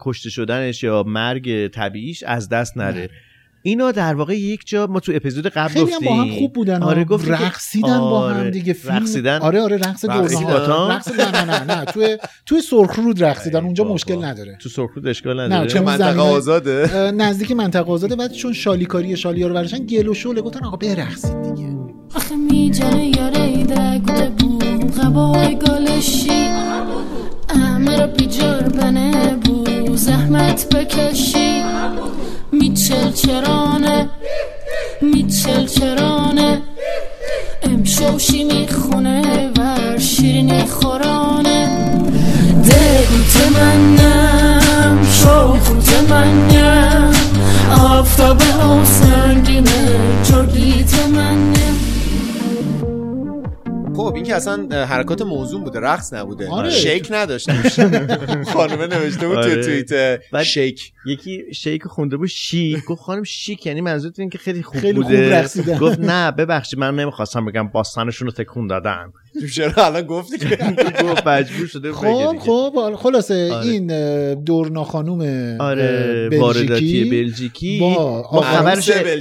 کشته شدنش یا مرگ طبیعیش از دست نره. بله. اینا در واقع یک جا ما تو اپیزود قبل خیلی هم با هم خوب بودن. آره آره گفتیم که- رقصیدن با هم آره، دیگه فیلم. رقصیدن. آره آره رقص رقصیدن. دورها رقص نه نه نه نه. توی توی سرخرود رقصیدن. اونجا. مشکل نداره. تو سرخرود اشکال نداره. چه منطقه آزاده. نزدیک منطقه آزاده. بعد چون شالیکاری شالیا رو برداشتن گل و شوله. گفتن آقا برقصید دیگه. آخه میجنه یاره دگوده بو. غبای گالشی همه رو بیجار بنه بو. زحمت بکشی. میچل چرانه میچل چرانه. امشوشی می‌خونه و شیرینی خورانه. دگوت منم شوخوت منم. آفتاب او سنگینه جرگیت منم خب این که اصلا حرکات موزون بوده رقص نبوده آره. شیک نداشت خانم نوشته بود آره. تو توییت بعد- شیک یکی شیک خونده بود شیک گفت خانم شیک یعنی منظورت این که خیلی خوب خیلی خوب بوده رقصیدن. گفت نه ببخشید من نمی‌خواستم بگم باستانشون رو تکون دادن چرا الان گفتی که گفت مجبور شده خب. خب حالا خلاصه آره. این دورنا خانوم آره وارداتی بلژیکی بلژیکی با آقا-.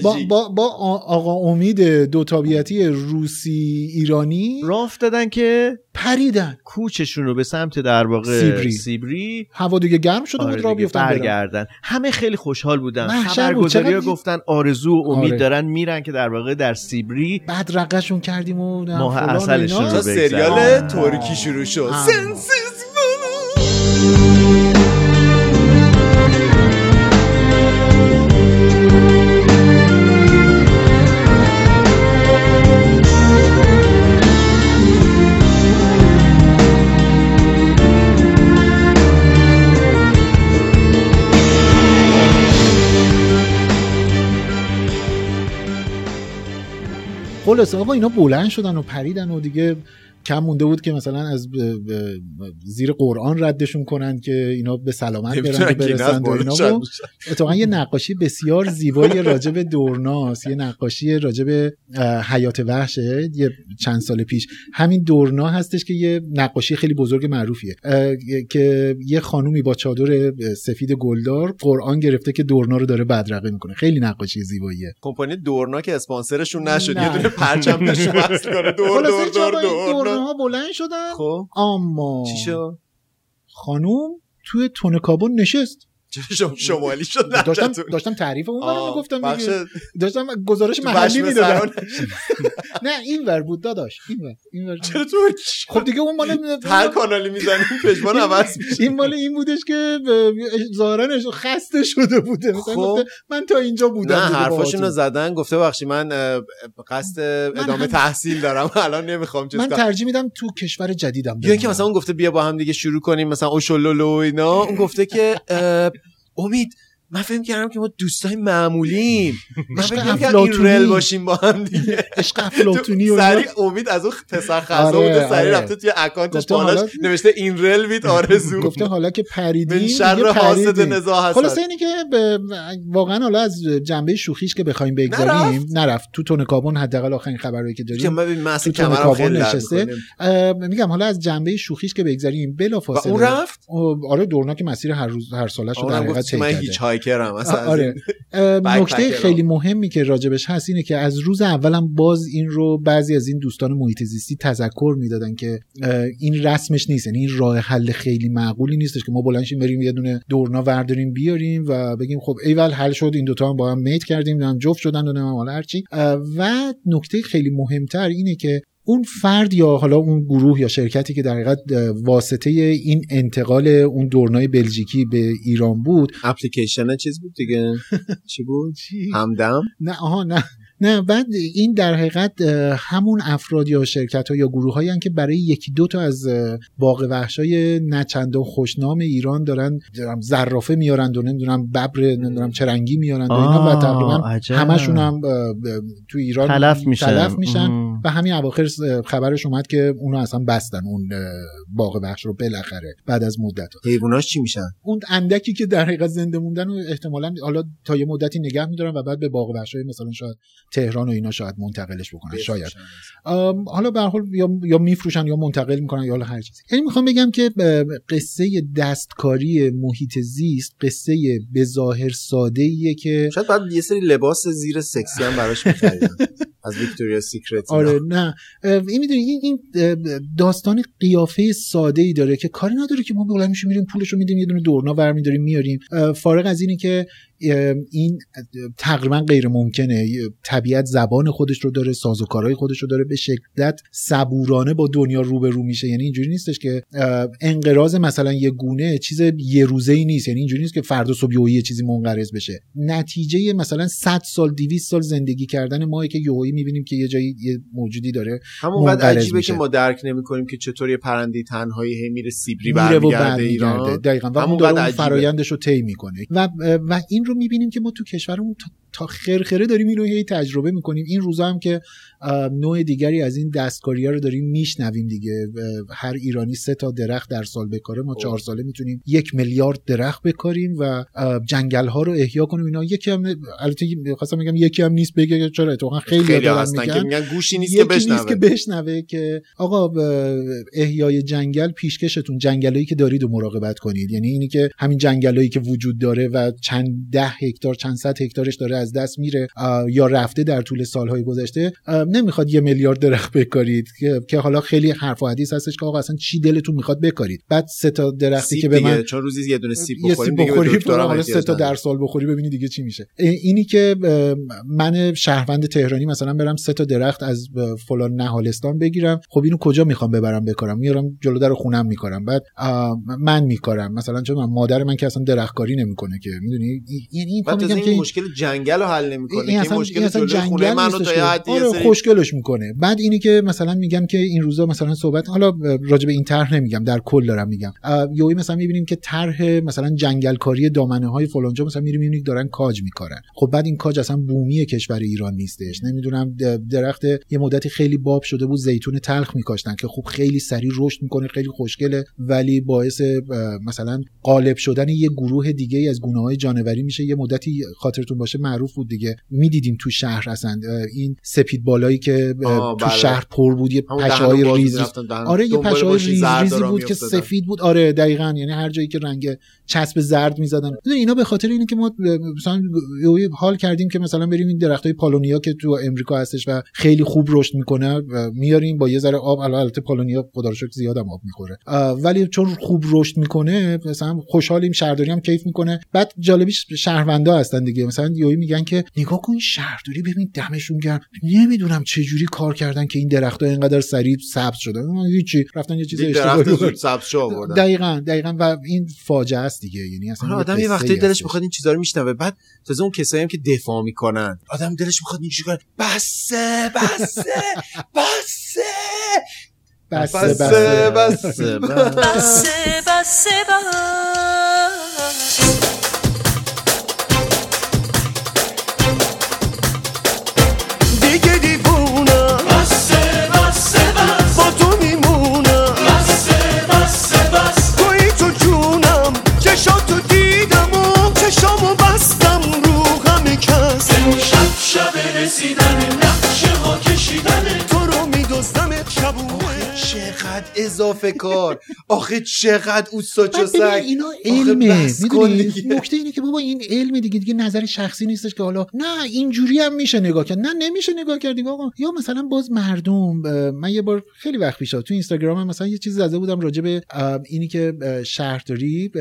با, با, با آقا امید دو تابیتی روسی ایرانی راه افتادن که پریدن کوچشون رو به سمت در واقع سیبری. سیبری هوا دیگه گرم شده آره بود را بیفتن. برگردن همه خیلی خوشحال بودن بود. خبرگزاری ها چقدر- گفتن آرزو و امید آره. دارن میرن که در واقع در سیبری بعد رقشون کردیم و ماه اینا. رو. سریال. ترکی شروع شد آه. خلاصه آقا اینا بلند شدن و پریدن و دیگه کم مونده بود که مثلا از ب- ب- زیر قرآن ردشون کنن که اینا به سلامت برن برسن و اینا. و اتفاقا یه نقاشی بسیار زیبایی راجع به دورناست یه نقاشی اه، حیات وحشه یه چند سال پیش. همین دورنا هستش که یه نقاشی خیلی بزرگ معروفیه که یه خانومی با چادر سفید گلدار قرآن گرفته که دورنا رو داره بدرقه می‌کنه. خیلی نقاشی زیباییه. کمپانی دورنا که اسپانسرشون نشد. یه دونه پرچم نشون دور دور دور دور دورناها بلند شدن. خب. اما چی شد؟ خانوم توی تون کابون نشست. چرا شمالی شد داشتم؟ داشتم تعریف اون رو آه، می‌گفتم بخش داشتم گزارش تو محلی می‌دادم. نه این ور بود داداش این ور این ور چرا شد؟ خب دیگه اون مال هر کانالی می‌زنیم پشمان عوض میشه این مال این بودش که ظاهرا خسته شده بوده مثلا خب. من تا اینجا بودم نه حرفاشون رو. زدن گفته بخشی من قصد ادامه تحصیل دارم الان نمی‌خوام چیز من ترجیح میدم تو کشور جدیدم یا اینکه. مثلا اون گفته بیا با هم دیگه شروع کنیم مثلا اوشولولو اینا اون گفته که اه، امید من فکر کردم که ما دوستای معمولیم من فکر کردم که. این رل باشیم با هم دیگه عشق افلاطونی و. سریع امید از اون پسر خزا آره، بوده سریع آره. رفته توی اکانتش بالاش نوشته این رل بیت آرزو گفته حالا که پریدیم من شر حاسد. نزاع هست اینه که به- واقعا حالا از جنبه شوخیش که بخوایم بگذاریم نرفت؟ تو تون کابون حداقل آخرین خبری که که داریم من ببین مسی کمرم خیلی نشسته. میگم حالا از جنبه شوخیش که بگذاریم بلافاصله اون رفت آره دورنا که مسیر هر روز هر سالش رو در حقیقت از آره. نکته خیلی مهمی که راجبش هست اینه که از روز اولم باز این رو بعضی از این دوستان محیط زیستی تذکر می‌دادن که این رسمش نیست. یعنی این راه حل خیلی معقولی نیستش که ما بلنشیم بریم یه دونه دورنا ورداریم بیاریم و بگیم خب ایول حل شد این دوتا هم با هم میت کردیم هم جفت شدن و نمی‌دونم حالا هرچی و نکته خیلی مهمتر اینه که اون فرد یا حالا اون گروه یا شرکتی که در حقیقت واسطه این انتقال اون دورنای بلژیکی به ایران بود اپلیکیشن چیز بود دیگه؟ چی بود؟ همدم؟ نه آها نه. نه بعد این در حقیقت همون افراد یا شرکت ها یا گروه هایی که برای یکی دو تا از باغ وحش های نچندان خوشنام ایران دارن زرافه میارن و نمی‌دونم ببر نمی‌دونم چرنگی میارن و اینا و آه، تقریبا. همشون هم تو ایران تلف میشن. تلف میشن. و همین اواخر خبرش اومد که اونو اصلا بستن اون باغ وحش رو بالاخره بعد از مدت حیواناش چی میشن اون اندکی که در حقیقت زنده موندن و احتمالا حالا تا یه مدتی نگه میدارن و بعد به باغ وحشای مثلا شاید تهران و اینا شاید منتقلش بکنن شاید. حالا به حال یا یا میفروشن یا منتقل می‌کنن یا حالا هر چیزی. یعنی می‌خوام بگم که قصه دستکاری محیط زیست قصه به ظاهر ساده ایه که شاید بعد یه سری لباس زیر سکسی هم براش میخریدن از ویکتوریا سیکرت. آره نه. این می‌دونی این داستان قیافه ساده ای داره که کاری نداره که ما بلند میشیم میریم پولش رو میدیم یه دونه دورنا برمیداریم میاریم. فارغ از اینی که این تقریبا غیر ممکنه. طبیعت زبان خودش رو داره سازوکارهای خودش رو داره. به شدت صبورانه با دنیا روبرو میشه. یعنی اینجوری نیستش که انقراض مثلا یه گونه چیز یه روزه ای نیست. یعنی اینجوری نیست که فردا صبح یه چیزی منقرض بشه. نتیجه مثلا 100 سال 200 سال زندگی کردن ما که یهویی می‌بینیم که یه جایی یه موجودی داره همونقدر منقرض عجیبه میشه. که ما درک نمی‌کنیم که چطور یه پرنده تنهایی هی میره سیبری برمیگرده ایران. دقیقا. و اون. فرایندش رو طی می‌کنه. و و این رو می‌بینیم که ما تو کشورمون تا, خرخره داریم این رو هی تجربه می‌کنیم. این روزا هم که نوع دیگری از این دستکاری ها رو داریم میشنویم دیگه. هر ایرانی سه تا درخت در سال بکاره ما چهار ساله می‌تونیم یک میلیارد درخت بکاریم و جنگل ها رو احیا کنیم. اینا یکی هم البته خواستم بگم یکی هم نیست بگه چرا؟ اتفاقا خیلی, خیلی دارن هستن که میگن. گوشی نیست که بشنوه نیست که بشنوه که آقا احیای جنگل پیشکشتون جنگلایی که دارید و مراقبت کنید. یعنی اینی که همین جنگلایی که وجود داره و چند ده هکتار چند صد هکتارش داره از دست میره یا رفته در طول سالهای گذشته نمی‌خواد یه میلیارد درخت بکارید که, حالا خیلی حرف و حدیث هستش که آقا اصلا چی دلتون می‌خواد بکارید. بعد سه تا درختی که به من چون روزی یه دونه سیب بخوریم بخوری حالا سه تا. در سال بخوری ببینی دیگه چی میشه. اینی که من شهروند تهرانی مثلا برم سه تا درخت از فلان نهالستان بگیرم. خب اینو کجا می‌خوام ببرم بکارم؟ میارم جلو در خونم میکارم. بعد من میکارم. مثلا چون مادر من که اصلا درختکاری نمی‌کنه که. می‌دونی؟ یعنی این بعد میگم تازه که این مشکل جنگل رو حل نمی‌کنه این اصلا, مشکل این اصلا جنگل منو تا آره سری- خوشگلش می‌کنه. بعد اینی که مثلا میگم که این روزا مثلا صحبت حالا راجع به این طرح نمیگم در کل دارم میگم. یهویی مثلا می‌بینیم که طرح مثلا جنگلکاری دامنه های فلانجا مثلا میریم می‌بینیم دارن کاج میکارن. خب بعد این کاج اصلا بومی کشور ایران نیستش. نمی‌دونم درخت یه مدتی خیلی باب شده بود زیتون تلخ میکاشتن که خب خیلی سریع رشد می‌کنه خیلی خوشگله ولی باعث مثلا غالب شدن یه گروه دیگه از گونه های جانوری میشه. یه مدتی خاطرتون باشه معروف بود دیگه. می‌دیدیم تو شهر اصلا این سپید بالایی که تو بله. شهر پر بود یه همون پشه دهنو های باز ریز آره یه دنبال پشه های ماشین ریز ریزی بود که. سفید بود. آره دقیقا. یعنی هر جایی که رنگ چسب زرد می‌زدن. اینا به خاطر اینه که ما مثلا حال کردیم که مثلا بریم این درختای پالونیا که تو امریکا هستش و خیلی خوب رشد می‌کنه و میاریم با یه ذره آب البته پالونیا خدا رو شکر زیاد هم آب می‌خوره. ولی چون خوب رشد می‌کنه مثلا خوشحالیم شهرداری هم کیف می‌کنه. بعد جالبیش شهروندا هستن دیگه. مثلا یوی میگن که نگاه کن شهرداری ببین دمشون گرم. نمی‌دونم چه جوری کار کردن که این درختها اینقدر سریع سبز شده هیچی رفتن یه چیز اشتباهی سبز شو آوردن. دقیقا دقیقا. و این فاجعه است دیگه. یعنی اصلا آره یه آدم یه وقتی دلش. می‌خواد این چیزا رو میشنوه بعد تازه اون کسایی هم که دفاع می‌کنن. آدم دلش می‌خواد اینجوری کنه. بسه. بسه بسه بسه. بسه بسه. بسه بسه بسه. رسیدن نقشه ها کشیدن. تو رو میدوزدم شبونه. چقدر اضافه کار. آخه چقدر بعد ببین چسک. اینا علمه. نکته اینه که بابا این علم دیگه. دیگه نظر شخصی نیستش که حالا. نه اینجوری هم میشه نگاه کرد. نه نمیشه نگاه کرد. آقا یا مثلا باز مردم من یه بار خیلی وقت پیش تو اینستاگرام مثلا یه چیزی زده بودم راجع به اینی که شهرداری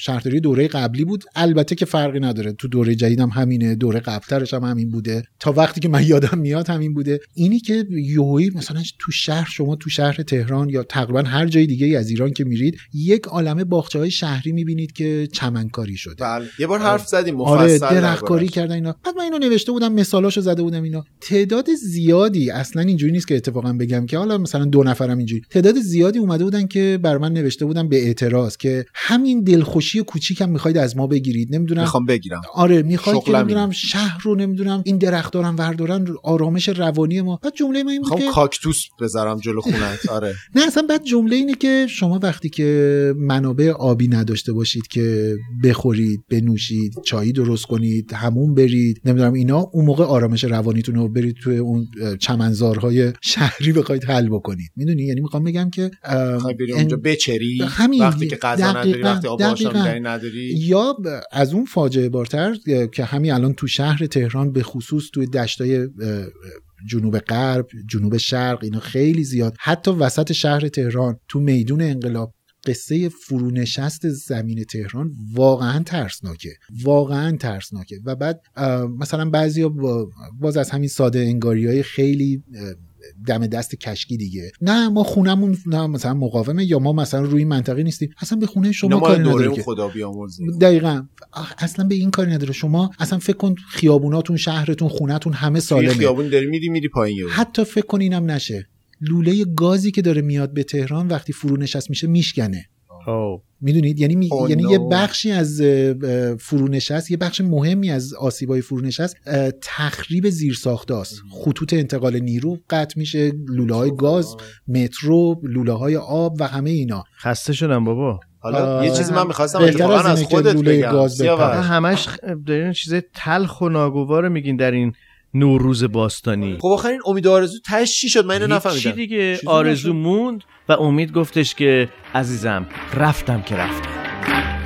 شهرداری دوره قبلی بود. البته که فرقی نداره. تو دوره جدیدم همینه دوره قبلترش هم همین بوده. تا وقتی که من یادم میاد همین بوده. اینی که یوهی مثلا تو شهر شما تو شهر تهران یا تقریبا هر جای دیگه از ایران که میرید یک عالمه باغچه های شهری می‌بینید که چمنکاری شده. بله. یه بار حرف زدیم مفصل آره. درختکاری کردن اینا. بعد من اینو نوشته بودم مثالاشو زده بودم اینا. تعداد زیادی اصلا اینجوری نیست که اتفاقا بگم که حالا مثلا دو نفرم اینجوری. تعداد زیادی اومده بودن که بر من نوشته بودن به اعتراض که همین دلخوشی کوچیکم می‌خواید از ما بگیرید. نمی‌دونم. می‌خوام بگیرم. آره می‌خواید که نمی‌دونم شهر رو نمی‌دونم این درخت دارن وردارن آرامش روانی ما. بعد جمله من می‌خوام که کاکتوس بذارم جلو خونت. آره. نه اصلا بعد جمله اینه که شما وقتی که منابع آبی نداشته باشید که بخورید بنوشید چایی درست کنید همون برید نمی‌دونم اینا اون موقع آرامش روانیتون رو برید توی اون چمنزارهای شهری بخواید حل بکنید. می‌دونی؟ یعنی می‌خوام بگم که اونجا بچری؟ همین وقتی که غذا نداری وقتی آب نداری؟ یا از اون فاجعه بارتر که همین الان تو شهر تهران به خصوص توی دشتای جنوب غرب جنوب شرق اینا خیلی زیاد. حتی وسط شهر تهران تو میدون انقلاب قصه فرونشست زمین تهران واقعا ترسناکه. واقعا ترسناکه. و بعد مثلا بعضی باز از همین ساده انگاری های خیلی دم دست کشکی دیگه. نه ما خونمون نه مثلا مقاومه یا ما مثلا روی این منطقه نیستیم. اصلا به خونه شما کاری نداره که. خدا دقیقا. اصلا به این کاری نداره. شما اصلا فکر کن خیابوناتون شهرتون خونتون همه سالمه. خیابون داری میری میری پایین یهو. حتی فکر کن اینم نشه. لوله گازی که داره میاد به تهران وقتی فرو نشست میشه میشکنه. اوه. می‌دونید؟ یعنی می... Oh یعنی no. یه بخشی از فرونشست یه بخش مهمی از آسیبای فرونشست تخریب زیرساختاست خطوط انتقال نیرو قطع میشه لوله های گاز مترو لوله های آب و همه اینا. خسته شدم بابا. حالا آه، یه چیزی من می‌خواستم اتفاقا از از خودت بگم. همش دارین چیز تلخ و ناگوار میگین در این نوروز باستانی. خب آخر این امید و آرزو تهش چی شد؟ من اینو چی نفهمیدم. دیگه. چیزی آرزو. موند و امید گفتش که عزیزم رفتم که رفتم.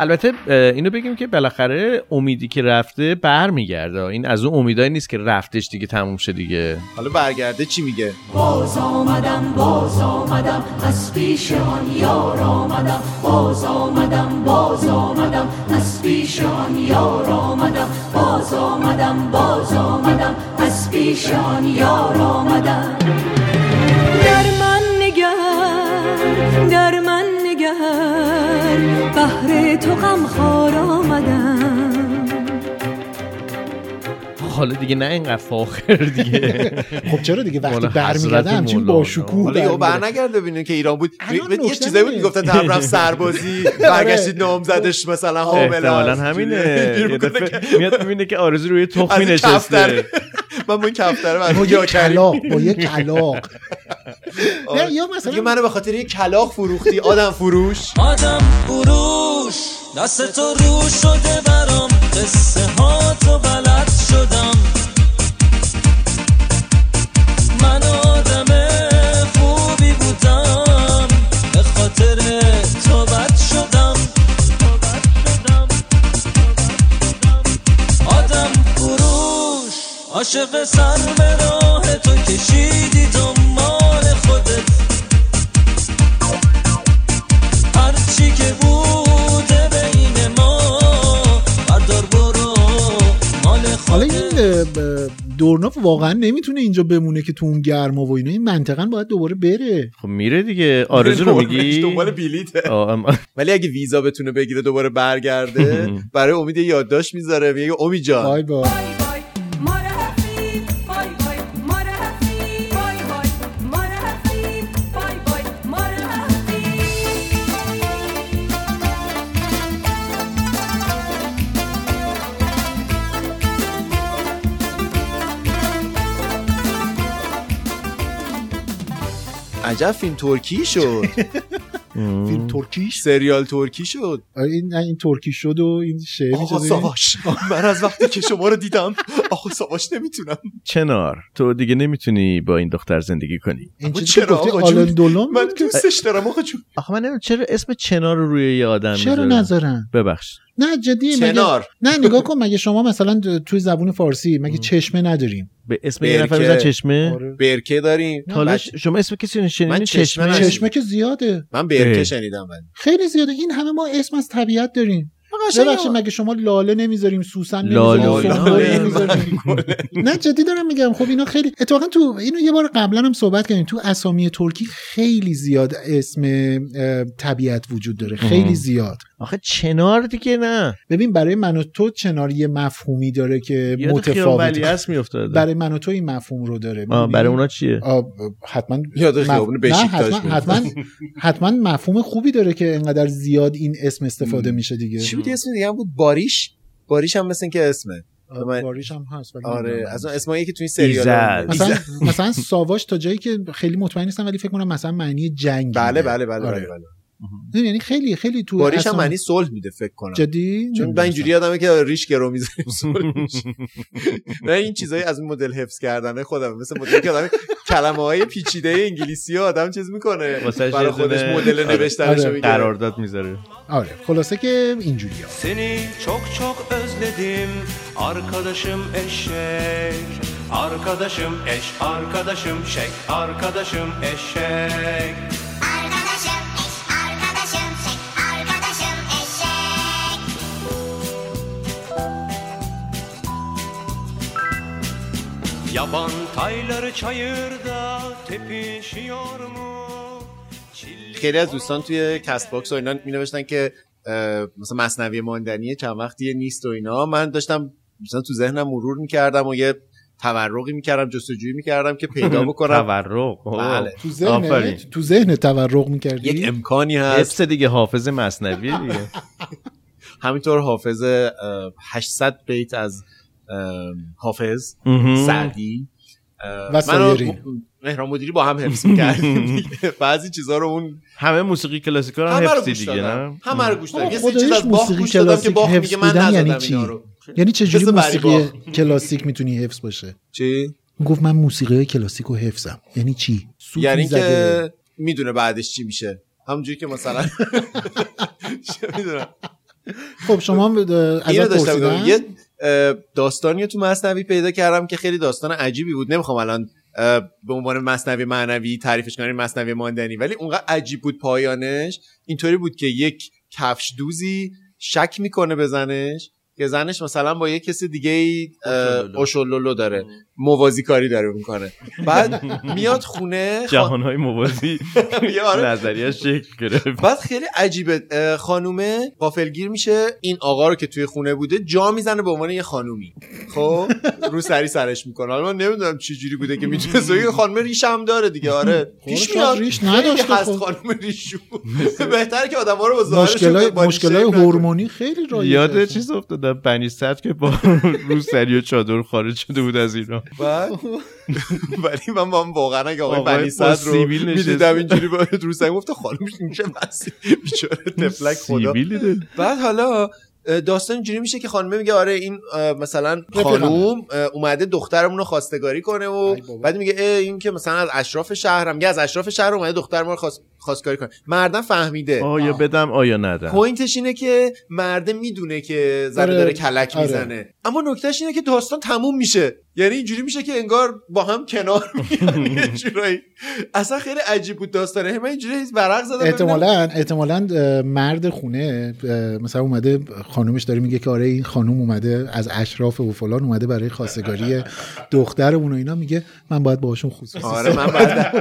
البته اینو بگیم که بالاخره امیدی که رفته برمیگرده. این از اون امیدایی نیست که رفتش دیگه تموم شه دیگه. حالا برگرده چی میگه؟ باز آمدم باز آمدم از پیش آن یار آمدم. باز آمدم باز آمدم از پیش آن یار آمدم. باز آمدم باز آمدم از پیش آن یار آمدم. در من نگر در من نگر بهر تو غمخوار آمدم حالا دیگه نه اینقدر فاخر دیگه خب چرا دیگه وقتی برمیگرده حضرت همچین. با شکوه حالا یهو. برنگرد ببینین که ایران بود یه چیزایی بود. می‌گفتن طرف رفت سربازی برگشتید نام زدش مثلا حامل احتمالا. همینه میاد می‌بینه که آرزو روی تخمی. نشسته من با این کفتره با یه کلاق با یه کلاق آره. نه یا دیگه مثلا منو به خاطر یه کلاق فروختی آدم فروش. آدم فروش دست تو رو شده برام قصه ها تو بلد شدم. من آدم خوبی بودم به خاطر تو بد شدم. آدم فروش عاشق سر به راه تو کشیدی دنبال. دورناف واقعا نمی‌تونه اینجا بمونه که تو اون گرما و اینا. این منطقا باید دوباره بره. خب میره دیگه. آرزو رو میگی؟ دنبال بلیته. آه، اما- ولی اگه ویزا بتونه بگیره دوباره برگرده برای امید یه یادداشت می‌ذاره. میگه امید جان. بای بای. عجب فیلم ترکی شد. فیلم ترکیش سریال ترکی شد. این این ترکی شد و این شعر آقا. ساواش من از وقتی که شما رو دیدم آقا ساواش نمی‌تونم. چنار تو دیگه نمی‌تونی با این دختر زندگی کنی. چرا؟ گفتی آقا من دوستش دارم آقا جون. آخه من نمی‌دونم چرا اسم چنار رو روی یه آدم چرا نذارن؟ ببخش نه جدی مگه نه نگاه کن مگه شما مثلا توی زبون فارسی مگه چشمه نداریم؟ به اسم یه نفر. بزن چشمه؟ آره. برکه داریم. حالا شما اسم کسی رو شنیدین من چشمه چشمه. چشمه که زیاده. من برکه. شنیدم ولی. خیلی زیاده. این همه ما اسم از طبیعت داریم. ببخشید مگه شما لاله نمی‌ذاریم سوسن نمی‌ذاریم؟ نه جدی دارم میگم. خب اینا خیلی اتفاقا تو اینو یه بار قبلا هم صحبت کردیم. تو اسامی ترکی خیلی زیاد اسم طبیعت وجود داره. خیلی. زیاد. آخه چنار دیگه نه. ببین برای من و تو چنار یه مفهومی داره که متفاوت برای من و تو این مفهوم رو داره؟ برای اونا چیه؟ حتما یاد خیابون حتما. حتما حتما مفهوم خوبی داره که انقدر زیاد این اسم استفاده میشه دیگه. بود یه اسم دیگه هم بود باریش باریش هم مثل که اسمه من- باریش هم هست ولی آره. از اون اسمایی که تو این سریال. مثلا مثلا ساواش تا جایی که خیلی مطمئن نیستم ولی فکر کنم مثلا معنی جنگ بله. بله بله آره. بله, بله. یعنی خیلی خیلی تو باریش هم معنی صلح میده فکر کنم. جدی؟ چون من اینجوری آدمه که ریش گرو می‌ذاریم. نه این چیزایی از مدل حفظ کردن خودم. مثل مدل که آدم کلمه های پیچیده انگلیسی ها آدم چیز می‌کنه. برای خودش مدل آره. نوشتنش آره. قرارداد می‌ذاره. آره. خلاصه که اینجوریه. Seni çok çok özledim arkadaşım eşek Arkadaşım eş, arkadaşım şek, arkadaşım eşek Yaban tayları çayırda tepişiyor mu? خیلی از دوستان توی کست باکس و اینا می نوشتن که مثلا مصنوی ماندنی چند وقتی نیست و اینا من داشتم مثلا تو ذهنم مرور می‌کردم و یه تورقی می‌کردم جستجویی می‌کردم که پیدا بکنم تورق. بله. تو. ذهن تو ذهن تورق می‌کردی یک امکانی هست دیگه حافظ مصنوی دیگه همینطور حافظ اه، 800 بیت از حافظ. سعدی. و سایرین. مهران مدیری با هم حفظ می‌کردیم. دیگه. بعضی چیزا رو اون همه موسیقی کلاسیکا رو گوش دیگه نه؟ همه رو گوش دادم یه سری چیز از باخ گوش دادم که کلاسیک باخ حفظ میگه من یعنی نزدم چی؟ اینا رو. یعنی چجوری مثل موسیقی. کلاسیک می‌تونی حفظ باشه؟ چی؟ گفت من موسیقی کلاسیک رو حفظم. یعنی چی؟ یعنی. که می‌دونه بعدش چی میشه. همونجوری که مثلا چه می‌دونم. خب شما داشتم پرسیدن. یه داستانی تو مصنوی پیدا کردم که خیلی داستان عجیبی بود. نمی‌خوام الان به عنوان مصنوی معنوی تعریفش کنم مصنوی ماندنی ولی اونقدر عجیب بود پایانش. اینطوری بود که یک کفش دوزی شک می‌کنه به زنش. که زنش مثلا با یه کسی دیگه ای اوشولولو داره. موازی کاری داره می‌کنه. بعد میاد خونه خا- جهانهای موازی. آره. نظریه شکل گرفت. بعد خیلی عجیبه. خانومه غافلگیر میشه. این آقا رو که توی خونه بوده جا می‌زنه به عنوان یه خانومی. خب؟ رو سری سرش می‌کنه. حالا من نمی‌دونم چه جوری بوده که می‌تونست یه خانم ریش هم داره دیگه. آره. پیش شاید میاد. ریش نداشته هست خب. خانم ریشو. بهتره که آدم ها رو با ظاهرشون مشکلای. هورمونی خیلی رایجه یاد. چیز افتادم بنی صد که با روسری و چادر خارج شده بود از ایران بعد ولی من با واقعا اگه آقای آقای بنی با صدر رو. می‌دیدم اینجوری با رو سنگ گفت خانمش این چه بسی بیچاره تفلک خدا. بعد حالا داستان اینجوری میشه که خانمه میگه آره این مثلا خانوم اومده دخترمون رو خواستگاری کنه و. بعد میگه این که مثلا از اشراف شهرم میگه از اشراف شهر اومده دختر ما رو خواست... خواستگاری کنه. مردم فهمیده. آیا بدم آیا ندم. پوینتش اینه که مرده می‌دونه که زن آره. داره کلک آره. می‌زنه. اما نکتهش اینه که داستان تموم میشه. یعنی اینجوری میشه که انگار با هم کنار میان جورایی. اصلا خیلی عجیب بود داستانه. من اینجوری ورق زدم. احتمالا احتمالا مرد خونه مثلا اومده خانومش داره میگه که آره این خانوم اومده از اشراف و فلان اومده برای خواستگاری دخترمون و اینا. میگه من باید باهاشون خصوصی آره من بعد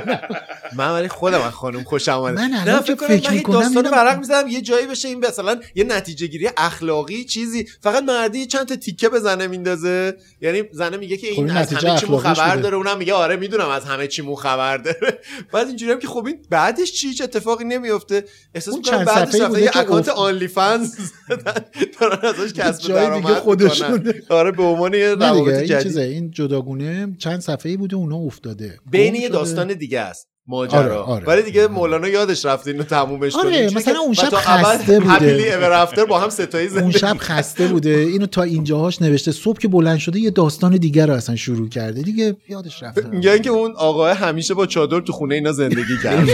من ولی خودم از خانم خوشم اومد من الان فکر کنم فکر می‌کنم داستان ورق می‌زدم یه جایی بشه این مثلا یه نتیجه گیری اخلاقی چیزی. فقط مردی چند تا تیکه به زنه میندازه؟ یعنی زنه میگه که خب این از همه چی خبر. داره اونم میگه آره می‌دونم از همه چی مو خبر داره بعد اینجوری هم که خب این بعدش چی هیچ اتفاقی نمیفته احساس می‌کنم بعدش رفته یه که اکانت آنلی فنز دارن ازش کسب درآمد خودشونه. می‌کنن. آره به عنوان یه روابط این جدید چیزه این جداگونه چند صفحه‌ای بوده اونا افتاده بین یه. داستان دیگه است ماجرا. آره، آره. ولی دیگه مولانا یادش رفته اینو تمومش کنه آره، اینجوری مثلا که- اون شب خسته بوده. happily ever after با هم ستایی اون شب خسته بوده. اینو تا اینجاهاش نوشته. صبح که بلند شده یه داستان دیگر رو اصلا شروع کرده. دیگه یادش رفته میگن که اون آقای همیشه با چادر تو خونه اینا زندگی کرد.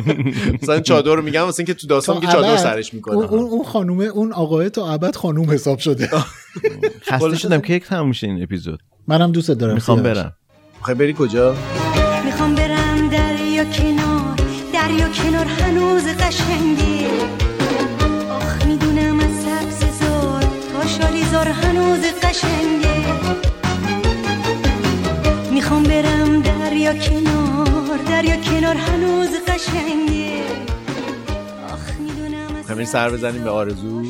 مثلا چادر رو میگن واسه اینکه تو داستان تا که چادر ابد سرش اون, می‌کنه. اون, اون خانومه اون آقای تا ابد خانوم حساب شده. خسته شدم که یک تموم میشه این اپیزود. منم دوست دارم می‌خوام. برم. می‌خوای بری کجا؟ قشنگه آخ می‌دونم از سبز زار تا شالیزار هنوز قشنگه. می‌خوام برم دریا کنار دریا کنار هنوز قشنگه. آخ می‌دونم همین سر بزنیم به آرزو.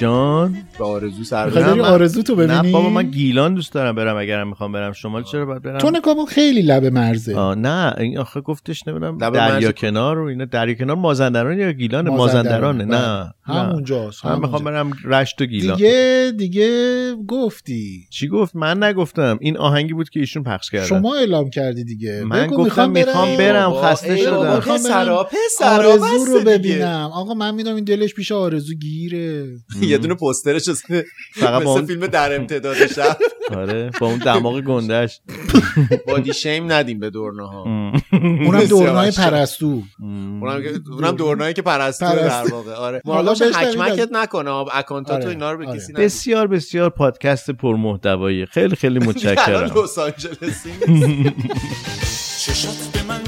جان. به آرزو سر بری آرزو تو ببینی؟ نه بابا من گیلان دوست دارم برم اگرم می‌خوام برم. شمال چرا باید برم؟ تو نکامون خیلی لب مرزه. آه نه این آخه گفتش نمی‌دونم دریا مرز- کنار و اینا. دریا کنار مازندران یا گیلان؟ مازندرانه. بله. نه. همونجاست من می‌خوام. برم رشت و گیلان. دیگه دیگه گفتی. چی گفت؟ من نگفتم. این آهنگی بود که ایشون پخش کردن. شما اعلام کردی دیگه. من گفتم می‌خوام برم. خسته شدم. می‌خوام پسرا آرزو رو. ببینم. آقا من می‌دونم این دلش پیش آرزو گیره. یه دونه پوسترش هست فقط مثل اون فیلم در امتداد شب. آره با اون دماغ گندش بادی شیم ندیم به دورناها اونم دورنای. پرستو. اونم که- اونم دورنایی که پرستو در پرستو. واقع. آره. حالا حکمکت از- نکنه. اکانتات آره، اینا رو به آره. کسی بسیار بسیار پادکست پرمحتوایی. خیلی خیلی الان متشکرم. لس آنجلسی چشات به من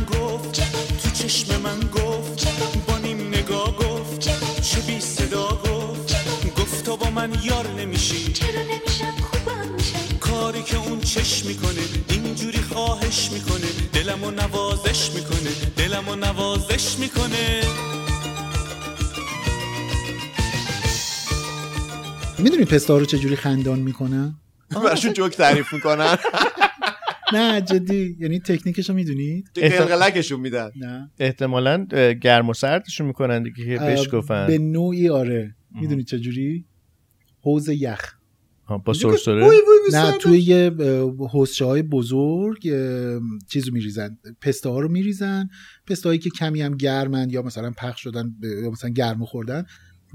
من یار نمیشی. چرا نمیشم؟ خوبم میشم. کاری که اون چشم می‌کنه اینجوری خواهش می‌کنه. دلمو نوازش می‌کنه دلمو نوازش می‌کنه. می‌دونی پستا رو چجوری خندان می‌کنن براشون جوک تعریف می‌کنن. نه جدی. یعنی تکنیکش رو می‌دونید قلقلکشون میدن. نه. احتمالا گرم و سردشون می‌کنن دیگه که بهش گفتن. به نوعی آره. می‌دونی چجوری؟ حوز یخ. با سرسره؟ نه توی یه حوزچه های بزرگ اه، چیزو میریزن. پسته ها رو میریزن. پسته هایی که کمی هم گرمن یا مثلا پخش شدن یا مثلا گرم خوردن.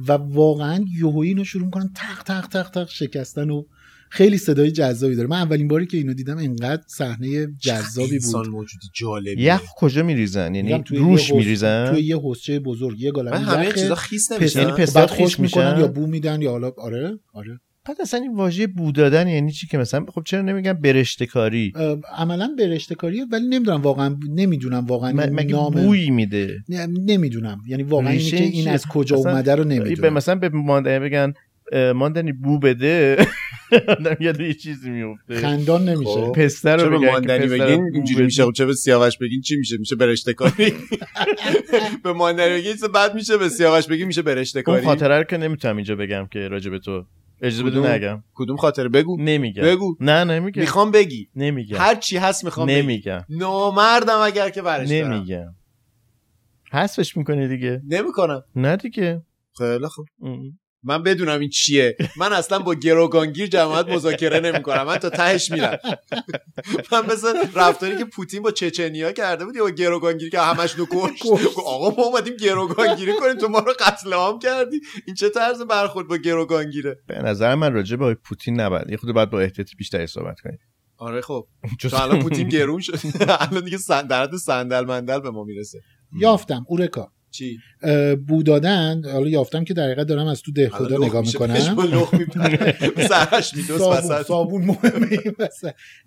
و واقعا یهویی اینو شروع می‌کنن تق تق تق تق شکستن و خیلی صدای جذابی داره. من اولین باری که اینو دیدم انقدر صحنه جذابی انسان بود موجود جالبی. یخ کجا میریزن؟ یعنی توی روش میریزن؟ توی یه حوزچه بزرگ یه گالری همه چیزا خیس نمیشن. یعنی بعد خوش می‌کنن؟ یا بو میدن یا حالا آره آره. بعد اصلا این واژه بو دادن یعنی چی که مثلا خب چرا نمیگن برشته کاری عملا برشته کاریه ولی نمی‌دونم واقعا نمی‌دونم واقعا مگه نام بویی میده؟ نمی‌دونم. یعنی واقعا اینی که این؟ از کجا اومده رو به نمی‌دونم مثلا به ماندنی بگن ماندنی بو بده. آدم یاد یه چیزی میفته خندان نمیشه. خب. پسته چه رو به بگن ماندنی پسته بگین؟ اینجوری. میشه. خب چه به سیاوش بگین؟ چی میشه؟ میشه برشته کاری؟ به ماندنی بگین بد میشه؟ به سیاوش بگین میشه برشته اون کاری؟ خاطره رو که نمی‌تونم اینجا بگم که راجع به تو. اجازه بده کدوم؟ نگم. کدوم خاطره؟ بگو. نمیگم. بگو. نه نمیگم. می‌خوام بگی. نمیگم. هر چی هست می‌خوام نمیگم. نامردم اگر که برش نمیگم. حذفش می‌کنی دیگه؟ نمی‌کنم. نه دیگه. خیلی خوب. من بدونم این چیه. من اصلا با گروگانگیر جماعت مذاکره نمی‌کنم. من تا تهش میرم. من مثل رفتاری که پوتین با چچنیا کرده بود یا با گروگانگیری که همش کشت. آقا ما اومدیم گروگانگیری کنیم تو ما رو قتل عام کردی. این چه طرز برخورد با گروگانگیره؟ به نظر من راجع به پوتین نباید. یه خود باید با احتیاط بیشتری صحبت کنیم. آره خب. تو الان پوتین گرون شد. الان دیگه حد صندل مندل به ما می‌رسه. یافتم. اورکا. چی؟ اه، بو دادن حالا یافتم که در دارم از تو ده خدا نگاه می‌کنم. سرش صابون مهمه.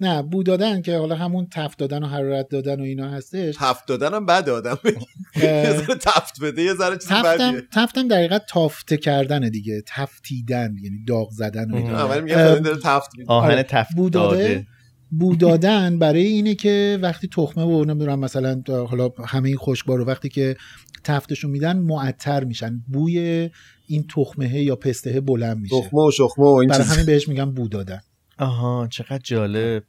نه بو دادن که حالا همون تفت دادن و حرارت دادن و اینا هستش. تفت دادنم بد آدم تفت بده یه ذره چیز تفتم بدیه. تفتم در حقیقت تافته کردن دیگه. تفتیدن یعنی داغ زدن و اینا. تفت میده. آهن آره. تفت بو داده بو دادن برای اینه که وقتی تخمه و نمی‌دونم مثلا حالا همه این خشکبار رو وقتی که تفتشون میدن معطر میشن. بوی این تخمه یا پسته بلند میشه. تخمه و شخمه و این برای همین بهش میگن بو دادن. آها چقدر جالب.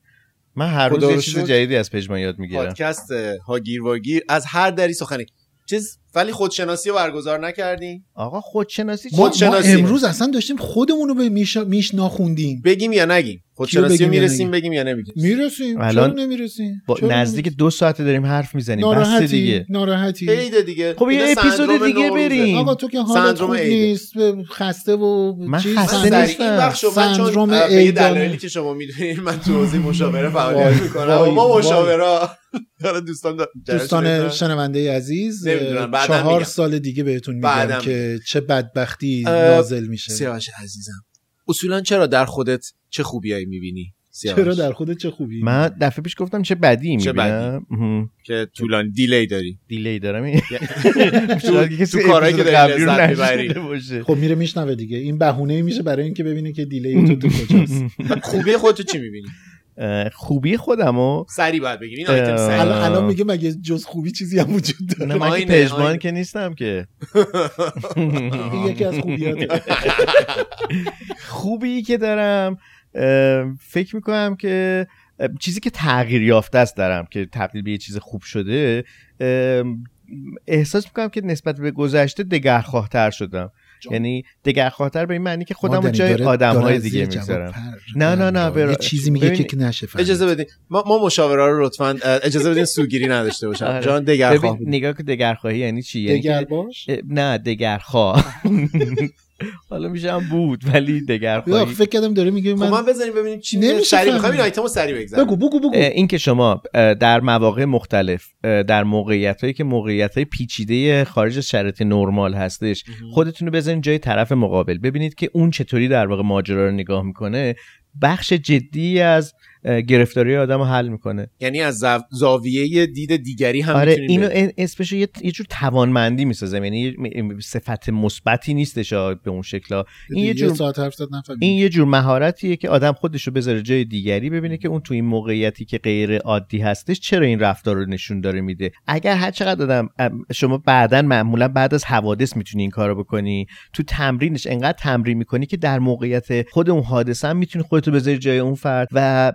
من هر روز یه رو چیز. جدیدی از پژمان یاد می‌گیرم. پادکست هاگیر واگیر از هر دری سخنی. چیز ولی خودشناسی رو برگزار نکردیم آقا خودشناسی چی؟ ما, ما خودشناسی. امروز اصلا داشتیم خودمون رو به میش, میش ناخوندیم بگیم یا نگیم خودشناسی بگیم رو یا می‌رسیم؟ بگیم یا نمیگیم می‌رسیم الان چرا نمی‌رسیم با نزدیک دو ساعت داریم حرف می‌زنیم بس ناراحتی دیگه ناراحتی عید دیگه خب یه اپیزود دیگه. بریم. آقا تو که حالت خوب عیده. نیست خسته و من چیز خسته نیستم. سندروم عیدانه. دلایلی که شما می‌دونید من تو حوزه مشاوره فعالیت می‌کنم ما. مشاوره حالا دوستان دوستان شنونده عزیز نمی‌دونم، چهار میگم. سال دیگه بهتون میگم بعداً که چه بدبختی نازل میشه. سیاوش عزیزم. اصولا چرا در خودت چه خوبیایی می‌بینی چرا در خودت چه خوبی؟ من دفعه پیش گفتم چه بدی چه می‌بینم. که طولانی دیلی داری. دیلی دارم. این تو- کارهایی که داری می‌بری. خب میره میشنوه دیگه. این بهونه میشه برای اینکه ببینه که دیلی تو تو کجاست. خوبی خودتو چی می‌بینی؟ خوبی خودمو. سری باید بگیم این آیتم سری. الان میگه مگه جز خوبی چیزی هم وجود نه داره من که آینه، پژمان. که نیستم که. این یکی از خوبیاته. خوبی که دارم فکر می‌کنم که چیزی که تغییر یافته است دارم که تبدیل به یه چیز خوب شده احساس می‌کنم که نسبت به گذشته دگرخواهتر شدم. یعنی دگرخواهتر به این معنی که خودم جای آدم های دیگه می‌ذارم نه نه نه برا- یه چیزی میگه ببین- که نشفه اجازه بدین. ما, ما مشاوره رو لطفا اجازه بدین سوگیری نداشته باشم. آره. جان دگرخواه. ببین نگاه که دگرخواهی یعنی چی؟ یعنی دگر باش؟ نه دگرخواه. حالا میشه هم بود ولی یا دگرخواهی فکر کردم داره میگه خب من من بذاریم ببینیم چی نمیشه میشه سری فهمید. می‌خوایم این آیتم رو سری بگذاریم بگو بگو بگو. این که شما در مواقع مختلف در موقعیت هایی که موقعیت های پیچیده خارج از شرایط نرمال هستش خودتون رو بذارین جای طرف مقابل. ببینید که اون چطوری در واقع ماجرا رو نگاه می‌کنه. بخش جدی از گرفتاری آدم رو حل می‌کنه. یعنی از زاو- زاویه دید دیگری هم آره اینو اسمشو یه, یه جور توانمندی می‌سازم یعنی صفت مثبتی نیستش به اون شکلا. این یه جور ساعت حرف زد نفهمیدم. این یه جور مهارتیه که آدم خودش رو بذاره جای دیگری ببینه که اون تو این موقعیتی که غیر عادی هستش چرا این رفتار رو نشون داره میده. اگر هر چقدر آدم شما بعدا معمولا بعد از حوادث می‌تونی این کارو بکنی تو تمرینش انقدر تمرین می‌کنی که در موقعیت خود اون حادثه هم می‌تونی خودتو بذاری جای اون فرد و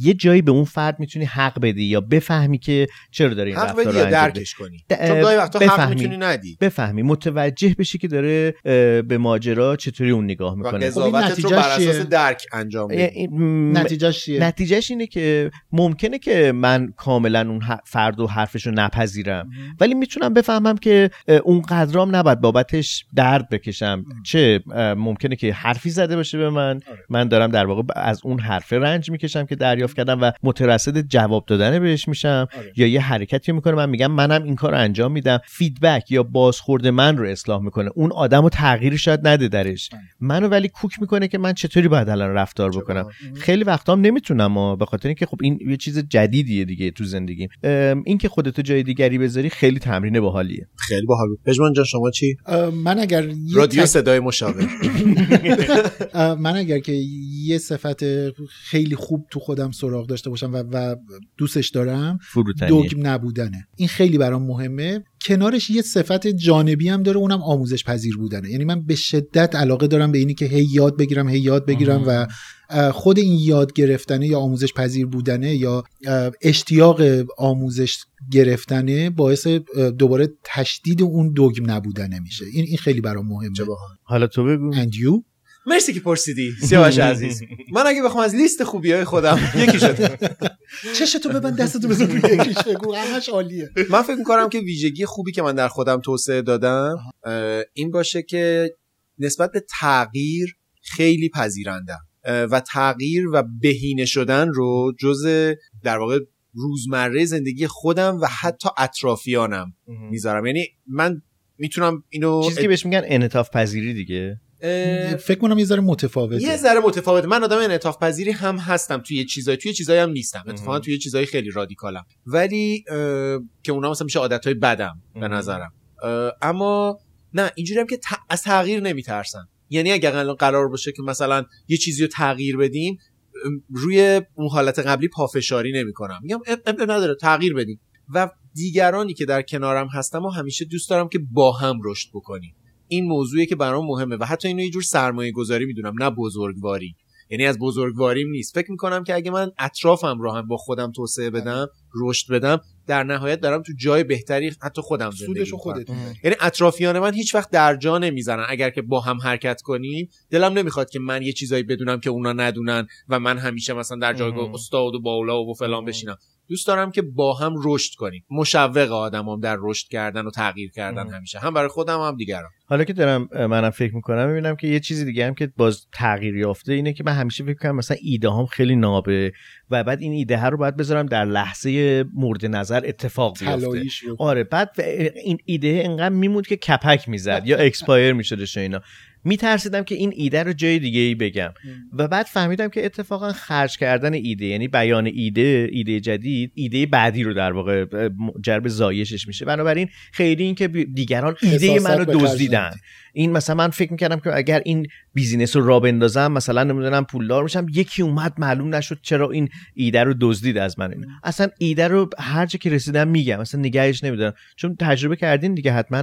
یه جایی به اون فرد می‌تونی حق بدی یا بفهمی که چرا داره این حق بدی رو یا. درکش کنی؟ د- چون گاهی وقتا حق بفهمی. می‌تونی ندی. بفهمی. متوجه بشی که داره به ماجرا چطوری اون نگاه و می‌کنه. قضاوتت رو نتیجهش بر اساس؟ درک انجام بدی نتیجهش چیه؟ نتیجهش اینه که ممکنه که من کاملا اون فرد و حرفش رو نپذیرم. ولی می‌تونم بفهمم که اون قدرام نباید بابتش درد بکشم. چه ممکنه که حرفی زده باشه به من. من دارم در واقع از اون حرفه رنج می‌کشم که دریافت کردم و مترصد جواب دادن بهش میشم یا یه حرکتی می‌کنه. من میگم منم این کار رو انجام میدم. فیدبک یا بازخورد من رو اصلاح می‌کنه. اون آدم رو تغییری شاید نده درش. منو ولی کوک می‌کنه که من چطوری باید الان رفتار بکنم. خیلی وقتا هم نمی‌تونم و به خاطر اینکه خب این یه چیز جدیدیه دیگه تو زندگیم ام، این که خودتو جای دیگری بذاری خیلی تمرین باحالیه. خیلی باحال. پژمان جان شما چی؟ من اگر رادیو تک- صدای مشاور. من اگر که یه صفت خیلی خوب تو خودم سراغ داشته باشم و, و دوستش دارم دوگم نبودنه. این خیلی برام مهمه. کنارش یه صفت جانبی هم داره اونم آموزش پذیر بودنه. یعنی من به شدت علاقه دارم به اینی که هی یاد بگیرم هی یاد بگیرم و اه، خود این یاد گرفتنه یا آموزش پذیر بودنه یا اشتیاق آموزش گرفتنه باعث دوباره تشدید اون دوگم نبودنه میشه. این این خیلی برام مهمه. حالا تو بگو. And you? مرسی که پرسیدی. سیاوش عزیز. من اگه بخوام از لیست خوبی های خودم یکی شد. چشتو ببند دستتو بزن روی یکیش بگو همش عالیه. من فکر می‌کنم که ویژگی خوبی که من در خودم توسعه دادم این باشه که نسبت به تغییر خیلی پذیرندم و تغییر و بهینه شدن رو جز در واقع روزمره زندگی خودم و حتی اطرافیانم می‌ذارم. یعنی من می‌تونم اینو چیزی که بهش میگن انعطاف پذیری دیگه. فکر کنم یه ذره متفاوته. یه ذره متفاوت من آدم انعطاف پذیری هم هستم توی چیزای توی چیزایی هم نیستم. اتفاقا توی چیزای خیلی رادیکالم. ولی که اونا مثلا میشه عادتهای بدم به. نظرم. اما نه اینجوری هم که ت- از تغییر نمیترسم یعنی اگر الان قرار باشه که مثلا یه چیزی رو تغییر بدیم روی اون حالت قبلی پافشاری نمی‌کنم. میگم نداره تغییر بدیم. و دیگرانی که در کنارم هستم و همیشه دوست دارم که با هم رشد بکنیم. این موضوعی که برام مهمه و حتی اینو یه جور سرمایه گذاری می‌دونم نه بزرگواری یعنی از بزرگواریم نیست فکر می‌کنم که اگه من اطرافم رو هم با خودم توسعه بدم رشد بدم در نهایت دارم تو جای بهتری حتی خودم زندگی. خودت. یعنی اطرافیان من هیچ وقت در جا نمی‌زنن اگر که با هم حرکت کنیم دلم نمی‌خواد که من یه چیزایی بدونم که اونا ندونن و من همیشه مثلا در جایگاه. استاد و بالا و فلان بشینم دوست دارم که با هم رشد کنیم. مشوق آدمام در رشد کردن و تغییر کردن مهم. همیشه. هم برای خودم هم دیگران. حالا که دارم منم فکر می‌کنم می‌بینم که یه چیزی دیگه هم که باز تغییر یافته اینه که من همیشه فکر کنم مثلا ایده هم خیلی نابه و بعد این ایده ها رو باید بذارم در لحظه مورد نظر اتفاق بیفته. آره بعد این ایده انقدر میموند که کپک می‌زد یا expire میشدش اینا. میترسیدم که این ایده رو جای دیگه ای بگم و بعد فهمیدم که اتفاقا خرج کردن ایده یعنی بیان ایده ایده جدید ایده بعدی رو در واقع جرب زایشش میشه. بنابراین خیلی این که دیگران ایده منو دزدیدن. این مثلا من فکر می‌کردم که اگر این بیزینس رو را بندازم مثلا نمی‌دونم پولدار میشم یکی اومد معلوم نشد چرا این ایده رو دزدید از من اینا. اصلا ایده رو هر جا که رسیدم میگم اصلا نگهش نمیدارم چون تجربه کردین دیگه حتما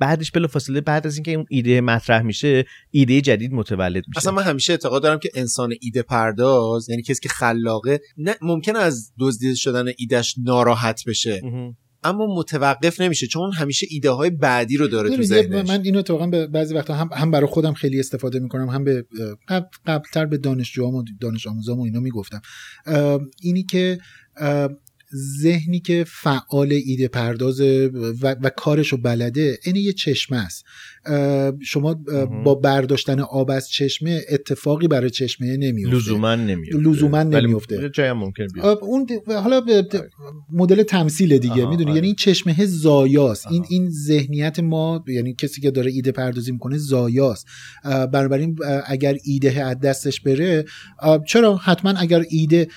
بعدش بلا فاصله بعد از اینکه اون ایده مطرح میشه ایده جدید متولد میشه اصلا من همیشه اعتقاد دارم که انسان ایده پرداز یعنی کسی که خلاقه نه ممکن از دزدیده شدن ایدهش ناراحت بشه. اما متوقف نمیشه چون همیشه ایده های بعدی رو داره تو ذهنش. من اینو اتفاقا به بعضی وقتا هم هم برای خودم خیلی استفاده می‌کنم هم به قبل قبلتر به دانشجوام و دانش آموزام و اینا می‌گفتم. اینی که ذهنی که فعال ایده پرداز و, و کارشو بلده این یه چشمه است. شما. با برداشتن آب از چشمه اتفاقی برای چشمه نمیفته لزوما نمیفته لزوما نمیفته. جایی هم ممکن اون حالا د- مدل تمثیل دیگه می‌دونی آره. یعنی این چشمه زایاست این. این ذهنیت ما یعنی کسی که داره ایده پردازی می‌کنه زایاست بنابراین اگر ایده از دستش بره چرا حتما اگر ایده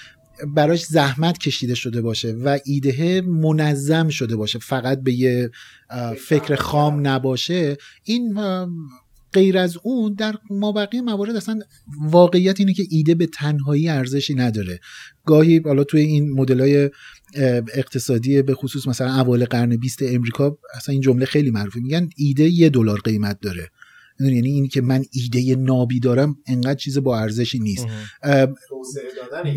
براش زحمت کشیده شده باشه و ایده منظم شده باشه فقط به یه فکر خام نباشه. این غیر از اون در مابقی موارد اصلا واقعیت اینه که ایده به تنهایی ارزشی نداره. گاهی حالا توی این مدل های اقتصادی به خصوص مثلا اوایل قرن 20 امریکا اصلا این جمله خیلی معروفه. میگن ایده یه دلار قیمت داره؟ یعنی اینی که من ایده نابی دارم انقدر چیز با ارزشی نیست.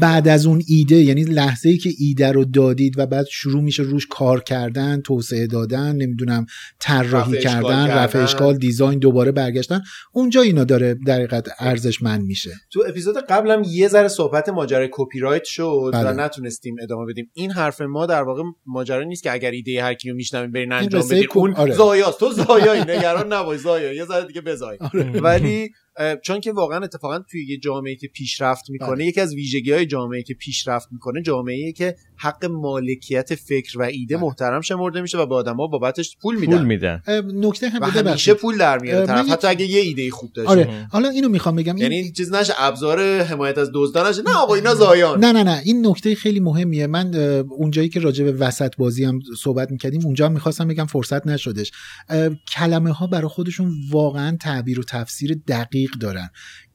بعد از اون ایده یعنی لحظه ای که ایده رو دادید و بعد شروع میشه روش کار کردن توسعه دادن نمی‌دونم طراحی کردن رفع. اشکال design دوباره برگشتن اونجا اینا داره در حقیقت ارزشمند میشه. تو اپیزود قبلم یه ذره صحبت ماجرای کپی رایت شد بله. و نتونستیم ادامه بدیم. این حرف ما در واقع ماجرا نیست که اگر ایده هر کیو میشنویم برین انجام بدین اون آره. زایاست. تو زایایی نگران نباش زایا یه ذره دیگه آره. ولی چون که واقعا اتفاقا توی یه جامعه که پیشرفت می‌کنه بله. یکی از ویژگی های جامعه که پیشرفت می‌کنه جامعه که حق مالکیت فکر و ایده بله. محترم شمرده میشه و به آدما بابتش پول پول میدن. میدن اه، نکته هم و بده همیشه. پول در میاره اه، طرف. من حتی اگه یه ایده خوب داشته آره. حالا اینو می‌خوام بگم این یعنی چیز نشه ابزار حمایت از دزدان نشه. نه آقا اینا زایان. نه نه نه. این نکته خیلی مهمیه. من اونجایی که راجع به وسط بازی هم صحبت می‌کردیم اونجا هم می‌خواستم بگم فرصت نشدش. کلمه ها برای خودشون واقعا تعبیر و تفسیر دقیق دارن.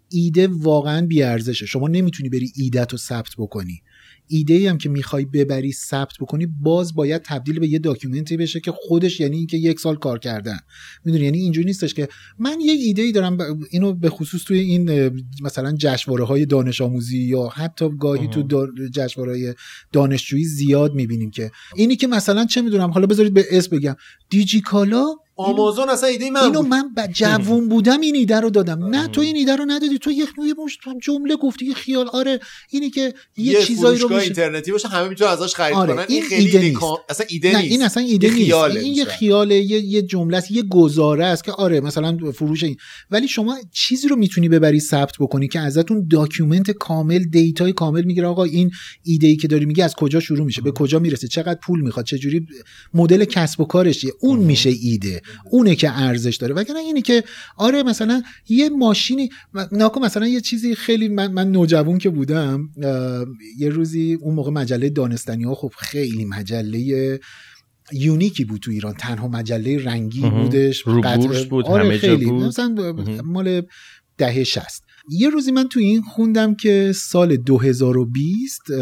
ایده واقعا بیارزشه. شما نمی‌تونی بری ایدت رو ثبت بکنی. ایده ای هم که می‌خوای ببری ثبت بکنی باز باید تبدیل به یه داکیومنتی بشه که خودش یعنی اینکه یک سال کار کردن. می‌دونی؟ یعنی اینجوری نیستش که من یه ایده ای دارم اینو به خصوص توی این مثلا جشنواره های دانش آموزی یا حتی گاهی تو دا- جشنواره دانشجویی زیاد می‌بینیم که اینی که مثلا چه می‌دونم حالا بذارید به اسم بگم. دیجیکالا آمازون اصلا ایده من اینو بود. من ب- جوون بودم این ایده رو دادم. نه تو این ایده رو ندادی. تو یه جمله گفتی یه خیال. آره اینی که یه, یه چیزایی رو میشه اینترنتی باشه همه می‌تونن ازش خرید آره، کنن. این خیلی ایده ایده نیست. اصلا ایده نه نیست. این اصلا ایده نیست. خیاله این یه. خیاله یه, یه جمله است یه گزاره است که آره مثلا فروش این. ولی شما چیزی رو می‌تونی ببری ثبت بکنی که ازتون document کامل data ی کامل می‌گیره. آقا این ایده ای که داری میگه از کجا شروع میشه؟ به کجا می‌رسه؟ چقدر پول می‌خواد؟ چه جوری مدل کسب و کارش اون میشه ایده. اونه که ارزش داره وگرنه اینی که آره مثلا یه ماشینی ناکن مثلا یه چیزی خیلی من, من نوجوان که بودم یه روزی اون موقع مجله دانستنی ها خب خیلی مجله یونیکی بود تو ایران تنها مجله رنگی. بودش رو قطعه- بورس بود، آره همه جا خیلی. بود. مثلا. مال دهه شست یه روزی من تو این خوندم که سال 2020 اه،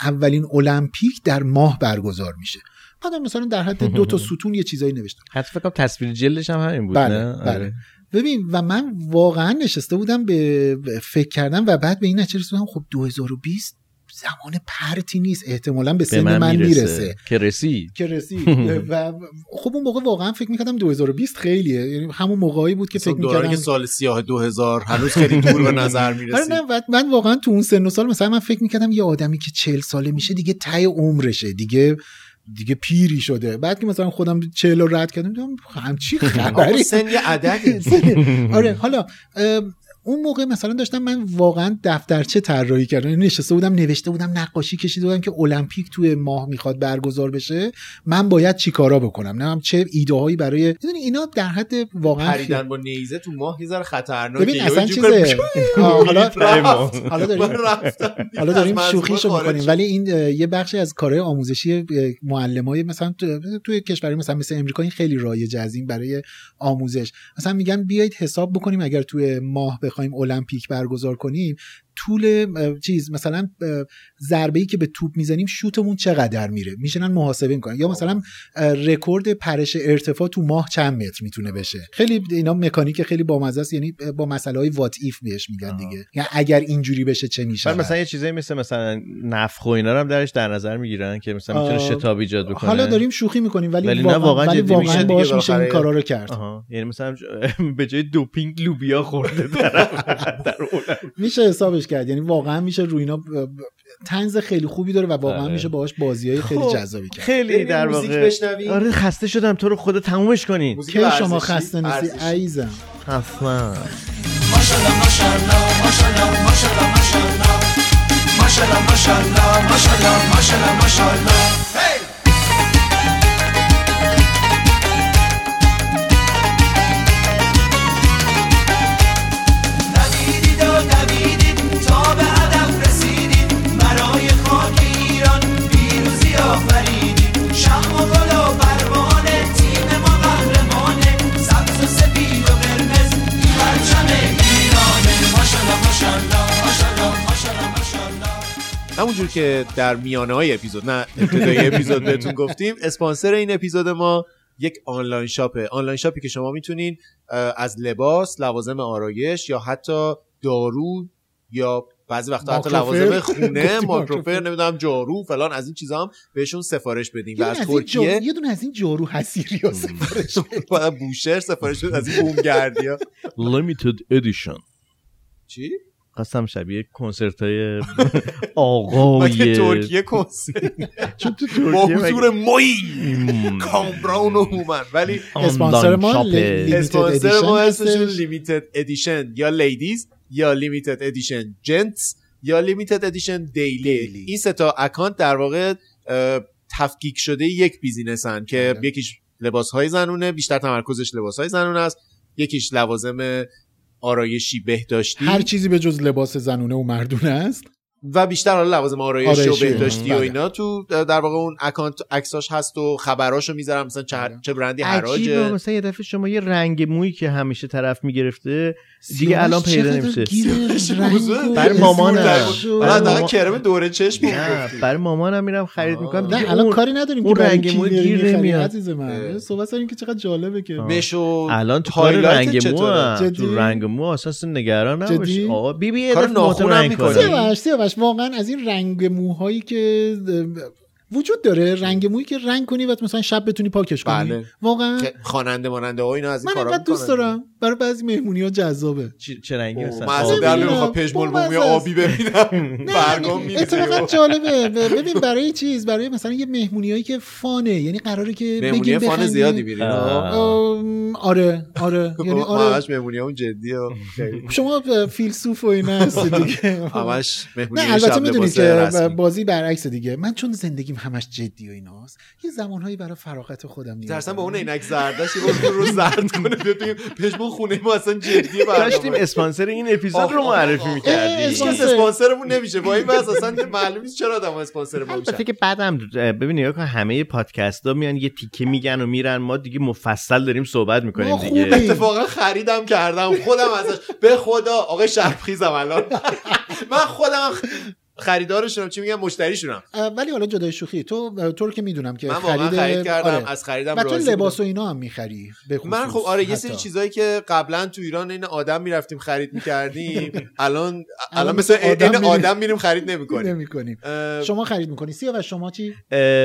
اولین المپیک در ماه برگزار میشه بعدم مثلا در حد دو تا ستون یه چیزایی نوشتم. حتی فکر کنم تصویر جلدش هم همین بود بله، نه؟ بله. آره. ببین و من واقعا نشسته بودم به فکر کردم و بعد به این نتیجه رسیدم خب 2020 زمان پرتی نیست. احتمالا به سن من, من, می‌رسه. می‌رسه. که رسید. که رسید. و خب اون موقع واقعا فکر می‌کردم 2020 خیلیه. یعنی همون موقعی بود که فکر می‌کردم که سال سیاه 2000 هنوز خیلی دور به نظر آره می‌رسید. نه بعد من واقعا تو اون سن و سال مثلا من فکر می‌کردم یه آدمی که چل ساله میشه دیگه ته عمرشه. دیگه دیگه پیری شده. بعد که مثلا خودم چهل رو رد کردم دیدم همچی خبری؟ سن یه عددی. آره حالا اون موقع مثلا داشتم من واقعا دفترچه طراحی کردم. یعنی نشسته بودم نوشته بودم نقاشی کشیده بودم که المپیک توی ماه می‌خواد برگزار بشه. من باید چیکارا بکنم؟ نه چه ایده هایی برای می‌دونی اینا در حد واقعا پریدن با نیزه تو ماه یه ذره خطرناکه. ببین اصلا چیزه. حالا. حالا داریم. حالا داریم شوخیشو می‌کنیم. ولی این یه بخشی از کارهای آموزشی معلم های مثلا تو- توی کشوری مثلا مثل امریکا این خیلی رایج از این برای آموزش. مثلا میگن بیایید حساب بکنیم اگر توی ماه بخوایم المپیک برگزار کنیم طول چیز مثلا ضربه ای که به توپ می‌زنیم شوتمون چقدر میره؟ میشنن محاسبه می‌کنن. یا مثلا رکورد پرش ارتفاع تو ماه چند متر می‌تونه بشه؟ خیلی اینا مکانیک خیلی بامزه است یعنی با مسئله های what if بهش میگن دیگه. یعنی اگر اینجوری بشه چه میشه مثلا یه چیزایی مثل مثلا نفخ و اینا هم درش در نظر می‌گیرن که مثلا می‌تونه شتاب ایجاد بکنه. حالا داریم شوخی می‌کنیم ولی, ولی واقعا, ولی واقعا میشه باش دیگه میشه این. کارا رو کرد. یعنی مثلا به جای دوپینگ لوبیا خورده در میشه حسابش کرد. یعنی واقعا میشه روی اینا طنز خیلی خوبی داره و واقعا آره. میشه باهاش بازی های خیلی خب، جذابی کرد. خیلی در واقع؟ آره خسته شدم. تو رو خود تمومش کنین که شما خسته نیستی. عیزم حتما. دویدید همونجور که در میانه های اپیزود نه ابتدای اپیزود بهتون گفتیم اسپانسر این اپیزود ما یک آنلاین شاپه آنلاین شاپی که شما می‌تونین از لباس لوازم آرایش یا حتی دارو یا بعضی وقتا حتی. لوازم خونه ماکروفر. نمی‌دونم جارو فلان از این چیزا هم بهشون سفارش بدیم و یه از دونه از این ترکیه جارو- یه دونه از این جارو حسیری ها سفارش بدید. و بوشهر سفارش بدیم از این بومگردی ها limited edition چی؟ قسم شبیه کنسرت های آقای ترکیه کنسرت چون تو با ترکیه حضور مگه- مایی مم. کامبراون و هومن ولی اسپانسر ما اسپانسر ما ادیشن اسمشون هستش. لیمیتد ادیشن یا لیدیز یا لیمیتد ادیشن جنتس یا لیمیتد ادیشن دیلی. این سه تا اکانت در واقع تفکیک شده یک بیزینسن که بله. یکیش لباس های زنونه بیشتر تمرکزش لباس های زنونه است یکیش لوازم آرایشی بهداشتی هر چیزی به جز لباس زنونه و مردونه است و بیشتر حالا لوازم آرایشی و. بهداشتی و بله. اینا تو در واقع اون اکانت عکساش هست و خبراشو می‌ذارم مثلا چه, بله. چه برندی عجیبه حراجه مثلا یه دفعه شما یه رنگ مویی که همیشه طرف می‌گرفته دیگه الان پیدا نمیشه برای مامانم. حالا برای حداقل مامان- کرم دوره چشم برای مامانم میرم خرید. می‌کنم نه الان کاری نداریم اون رنگ داری گیر نمیاد. عزیز من. صحبت داریم که چقدر جالبه که. مشو الان تو کار رنگ مو؟ تو رنگ مو اساس نگران نباش؟ آقا بی بی یه کار ناخونم رنگ می‌کنی؟ کنه. سیاوش سیاوش واقعا از این رنگ موهایی که وجود داره رنگ مویی که رنگ کنی و مثلا شب بتونی پاکش کنی بله. واقعا خواننده ماننده ها اینا از این من کارا دوست. دارم برای بعضی مهمونی ها جذابه چه- رنگی مثلا من از آبی؟ در. نمی‌خوام پژمول بومی. آبی ببینم برگام میریزه جالبه ببین برای چیز برای مثلا یه مهمونی هایی که فانه یعنی قراره که مهمونی بگیم فان بخندیم. زیادی میرین. ام، آره آره یعنی آره همش مهمونی اون جدی ها شما فیلسوف و اینا هستی دیگه همش مهمونی نه البته شب می‌دونی که. بازی برعکس دیگه من چون زندگیم همش جدی و ایناست یه زمانهایی برای فراغت خودم نیاز ترسم با. اون عینک زردش رو زرد کنه بگه پژمون خونه ما اصلا برنامه. داشتیم اسپانسر این اپیزود رو معرفی. می‌کردیم. هیچ کس اسپانسرمون نمیشه. با این بس اصلا معلوم نیست چرا آدم اسپانسر ما البته میشن که بعدم ببین نگاه کن همه پادکست ها میان یه تیکه میگن و میرن. ما دیگه مفصل داریم صحبت می‌کنیم دیگه. اتفاقا خریدم کردم. خودم ازش. به خدا آقای شرفخیزم الان. من خودم خریدارشونم چی میگم مشتریشونم ولی حالا جدای شوخی تو رو که می‌دونم که من خرید خرید کردم آره. از خریدم تو راضی لباس. و اینا هم می‌خری به خصوص من خب آره یه سری. چیزایی که قبلا تو ایران این آدم می‌رفتیم خرید می‌کردیم الان الان الان مثل مثل آدم این. آدم میریم خرید نمی‌کنیم نمی‌کنیم. شما خرید می‌کنی سیا و شما چی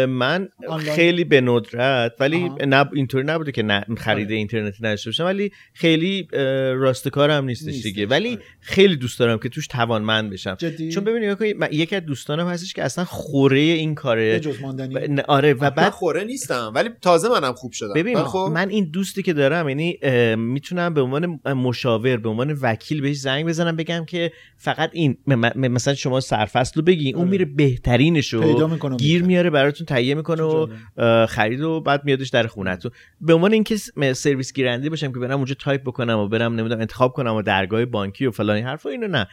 من آنلاین؟ خیلی به ندرت ولی. نه اینطوری نبوده که نه خرید اینترنتی نداشته باشم ولی خیلی راستکارم نیستش دیگه ولی خیلی دوست دارم که توش توانمند بشم چون ببینید یکی از دوستانم هستش که اصلا خوره این کاره. جز ماندنی. آره و من بعد خوره نیستم ولی تازه منم خوب شدم. ببین خب من این دوستی که دارم یعنی می‌تونم به عنوان مشاور به عنوان وکیل بهش زنگ بزنم بگم که فقط این م- م- مثلا شما سرفصل رو بگی اون آره. میره بهترینش پیدا رو می‌کنه گیر میاره براتون تهیه می‌کنه و خرید و بعد میادش در خونتون به عنوان اینکه سرویس گیرنده باشم که برم اونجا تایپ بکنم و برم نمی‌دونم انتخاب کنم و درگاه بانکی و فلان این حرفا اینو نه.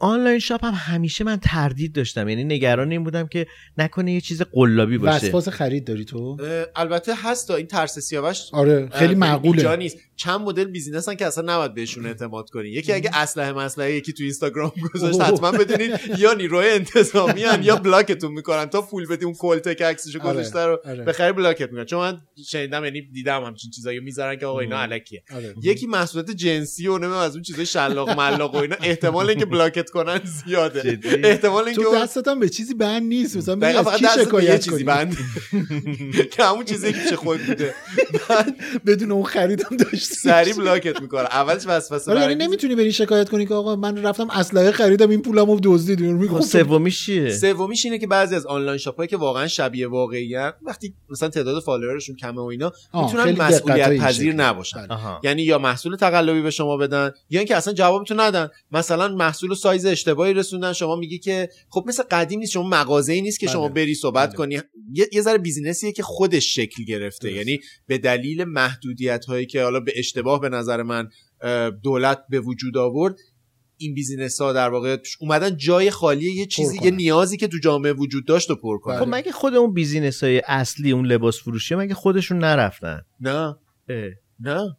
online shop هم همیشه من تردید داشتم. یعنی نگران این بودم که نکنه یه چیز قلابی باشه. وسواس خرید داری تو؟ البته هست تا این ترس سیاوش آره خیلی معقوله. اینجا نیست. چند مدل business که اصلا نباید بهشون اعتماد کنی. یکی اگه اسلحه مسلحه یکی تو اینستاگرام گذاشت. حتما بدونید یا نیروی انتظامی هن یا block تون می‌کنن تا پول بدی اون کلته که عکسشو آره، گذاشته رو آره. بخری block ت می‌کنن. چون من شنیدم یعنی دیدم همچین چیزایی می‌ذارن که آقا اینا الکیه آره. یکی محصولات جنسی و نمی‌دونم از اون چیزای شلاق ملاق و اینا. احتمال اینکه بلاکت کنن زیاده. جدی؟ احتمال اینکه تو اون- دستت هم به چیزی بند نیست. مثلا دقیقا از فقط کی شکایت چیزی کنی؟ بند. که همون چیزی که خود بوده. بدون اون خریدم داشتی. سری بلاکت می‌کنه اولش وسوسه آره یعنی نمی‌تونی بری شکایت کنی که آقا من رفتم اسلحه خریدم این پولمو دزدید خب میگم سومیش چیه؟ سومیش اینه که بعضی از آنلاین شاپ که واقعا شبیه واقعی وقتی مثلا تعداد follower شون کمه و اینا می‌تونن مسئولیت پذیر. نباشن. بله. یعنی یا محصول تقلبی به شما بدن یا اینکه اصلا جوابتون ندن. مثلا محصول سایز اشتباهی رسوندن شما میگی که خب مثل قدیم نیست شما مغازه‌ای نیست که بله. شما بری صحبت بله. کنی یه, یه ذره business یه که خودش شکل گرفته درست. یعنی به دلیل محدودیت هایی که حالا به اشتباه به نظر من دولت به وجود آورد این business ها در واقع اومدن جای خالی یه چیزی یه کنن. نیازی که تو جامعه وجود داشت و پر کنن بله. خب مگه خود اون بیزینس های اصلی اون لباس فروشی مگه خودشون نرفتن نه اه. نه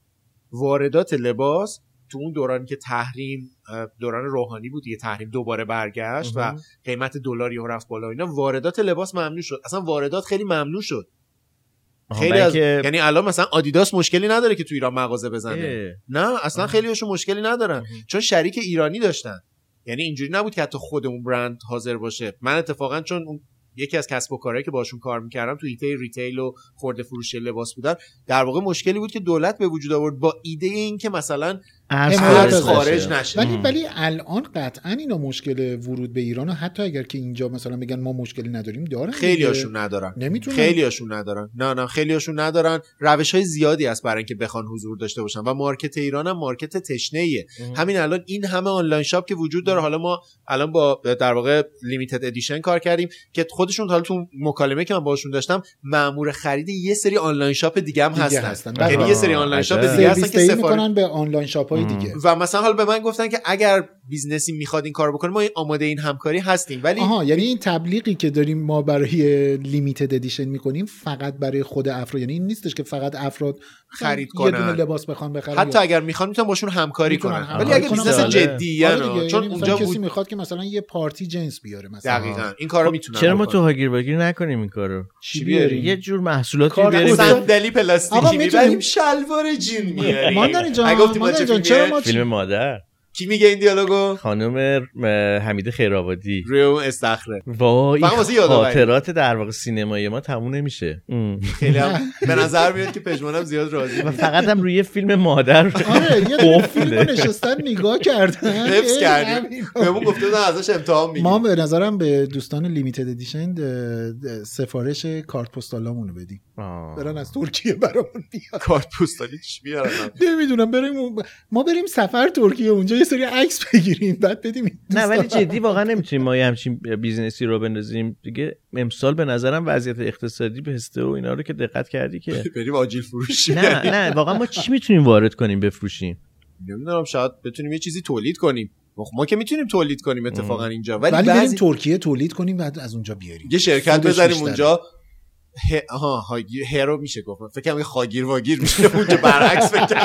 واردات لباس تو اون دورانی که تحریم دوران روحانی بود دیگه تحریم دوباره برگشت و قیمت دلار یهو رفت بالا اینا. واردات لباس ممنوع شد. اصلا واردات خیلی ممنوع شد. خیلی از که- یعنی الان مثلا آدیداس مشکلی نداره که تو ایران مغازه بزنه. اه. نه اصلا خیلیشون مشکلی ندارن. چون شریک ایرانی داشتن. یعنی اینجوری نبود که حتی خود اون برند حاضر باشه. من اتفاقا چون اون یکی از کسب و کارهایی که باشون کار می‌کردم تو ایته retail و خورده فروش لباس بودن در واقع مشکلی بود که دولت به وجود آورد با ایده این که مثلا ارز ارز خارج خارج نشه. ولی. ولی الان قطعا اینا مشکل ورود به ایران و حتی اگر که اینجا مثلا بگن ما مشکلی نداریم دارن خیلی دیگه. هاشون ندارن نمی‌تونن خیلی هاشون ندارن نه نه خیلی هاشون ندارن روش های زیادی هست برای اینکه بخوان حضور داشته باشن و market ایران هم market تشنه ایه همین الان این همه online shop که وجود داره حالا ما الان با در واقع Limited Edition کار کردیم که خودشون حالا تو مکالمه که من باشون داشتم مامور خرید یه سری online shop دیگه هم دیگه هستن, هستن. یعنی بله. یه سری online shop. دیگه هستن که سفارش می‌کنن به online shop های. دیگه و مثلا حالا به من گفتن که اگر business ی می‌خواد این کارو بکنه ما این آماده این همکاری هستیم ولی آها یعنی این تبلیغی که داریم ما برای Limited Edition می‌کنیم فقط برای خود افراد یعنی این نیستش که فقط افراد خرید یه کنن. دونه لباس بخوان بخرن حتی یا- اگر می‌خوان می‌تونن باشون همکاری کنن ولی اگه. business بله. جدی آره دیگه. چون یعنی اونجا بود کسی می‌خواد که مثلا یه پارتی جنس بیاره مثلا دقیقا این کارو می‌تونن چرا ما. تو هاگیر واگیر نکنیم این کارو چی بیاریم؟ یه جور محصولاتی کار بیاریم صندلی پلاستیکی می‌بریم شلوار جین میاریم ما چه جان چرا؟ ما فیلم مادر کی میگه این دیالوگو خانم حمیده خیرآبادی روی اون استخره وای. خاطرات در واقع سینمایی ما تموم نمیشه. خیلی هم به نظر میاد که پژمانم زیاد راضی و. فقط هم روی یه فیلم مادر آره یه. فیلم نشستن نگاه کردن حفظ کردیم. بهمون گفته بودن ازش امتحان میگیم ما به نظرم به دوستان Limited Edition سفارش کارت پستالامون رو بدیم. برن از ترکیه برامون بیاد کارت پستالی چی میارن نمی‌دونم بریم ما بریم سفر ترکیه اونجا یه سری عکس بگیریم بعد بدیم نه ولی. جدی واقعا نمی‌تونیم ما یه همچین business ی رو بندازیم. دیگه امسال به نظرم وضعیت اقتصادی به هسته و اینا رو که دقت کردی که بریم آجیل فروشی نه نه واقعا ما چی می‌تونیم وارد کنیم بفروشیم؟ نمی‌دونم شاید بتونیم یه چیزی تولید کنیم. ما- ما که می‌تونیم تولید کنیم اتفاقا اینجا ولی, ولی بریم بعضی ترکیه تولید کنیم بعد از اونجا بیاریم. یه شرکت بزنیم. اونجا. ه... آها هاگیر هرو میشه گفت. فکر کنم خاگیر واگیر میشه اون که برعکس فکر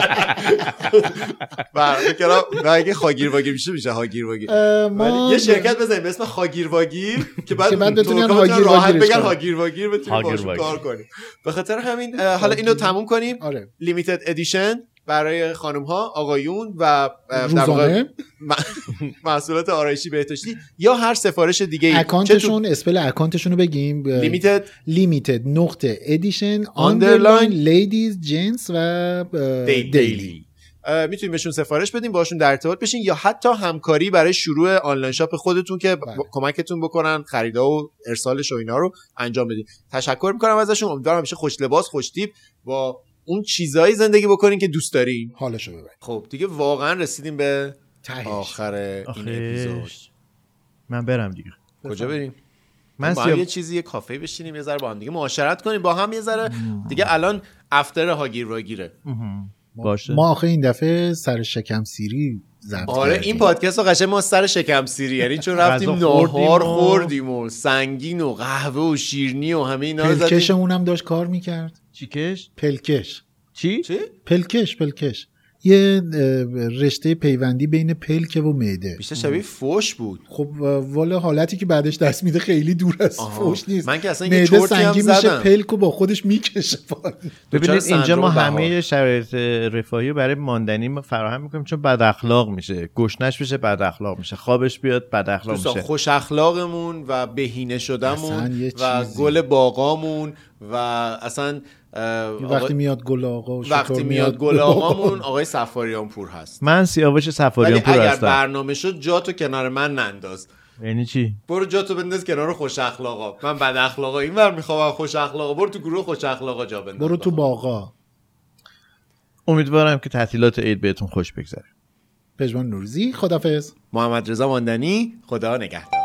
نه اگه خاگیر واگیر میشه میشه هاگیر واگیر. ما ولی یه شرکت بزنیم به اسم خاگیر واگیر که بعد بتونن ترک‌ها هاگیر راحت بگن. هاگیر واگیر بتونیم. کار کنیم. به خاطر همین حالا اینو تموم کنیم. آره. لیمیتد ادیشن برای خانم ها آقایون و در واقع محصولات آرایشی بهداشتی یا هر سفارش دیگه ای اکانتشون اسپل اکانتشون رو بگیم لیمیتد لیمیتد نقطه. ادیشن Underline. آندرلاین لیدیز جنس و دیلی دیلی می‌تونیم بهشون سفارش بدیم باشون در ارتباط بشین یا حتی همکاری برای شروع online shop خودتون که بله. با- کمکتون بکنن خریدا و ارسالش و اینا رو انجام بدین. تشکر می‌کنم ازشون. امیدوارم همیشه خوش لباس خوش تیپ با اون چیزایی زندگی بکنین که دوست دارین حالشو ببرید خب دیگه واقعا رسیدیم به تهش. آخر این اپیزود. من برم دیگه. کجا بریم؟ من با هم سیاه- یه چیزی یه کافه بشینیم یه ذره با هم دیگه معاشرت کنیم با هم یه ذره. دیگه الان افتر هاگیر واگیره باشه. ما آخه این دفعه سر شکم سیری ضبط آره کردیم. این پادکست رو قشنگ ما سر شکم سیری یعنی چون رفتیم غذا خوردیم ناهار و- خوردیم و سنگین و قهوه و شیرنی و همه اینا رو زدیم. هم داشت کار می‌کرد. چیکش پلکش. چی؟ چی؟ پلکش پلکش. یه رشته پیوندی بین پلکه و معده. بیشتر شبیه فوش بود. خب والا حالتی که بعدش دست میده خیلی دور از آها. فوش نیست. من که اصلا یه معده سنگین میشه. پلک و با خودش می‌کشه. ببینید اینجا ما همه. شرایط رفاهی رو برای ماندنی ما فراهم می‌کنیم چون بد اخلاق میشه. گشنش میشه بد اخلاق میشه. خوابش بیاد بد اخلاق میشه. خوش اخلاقمون و بهینه شدمون و. گل باغامون و اصلا اه، وقتی آقا- میاد گل آقا و وقتی میاد گل آقامون آقای سفاریان پور هست. من سیاوش سفاریان پور اگر هستم. برنامه شد جاتو کنار من ننداز. یعنی چی؟ برو جاتو بنداز کنار خوش اخلاقا. من بد اخلاقا. اینور می‌خوام خوش اخلاقا. برو تو گروه خوش اخلاقا جا بنداز. برو تو باغا. امیدوارم که تعطیلات عید بهتون خوش بگذره. پژمان نوروزی خدافظ. محمد رضا ماندنی خدا نگهدار.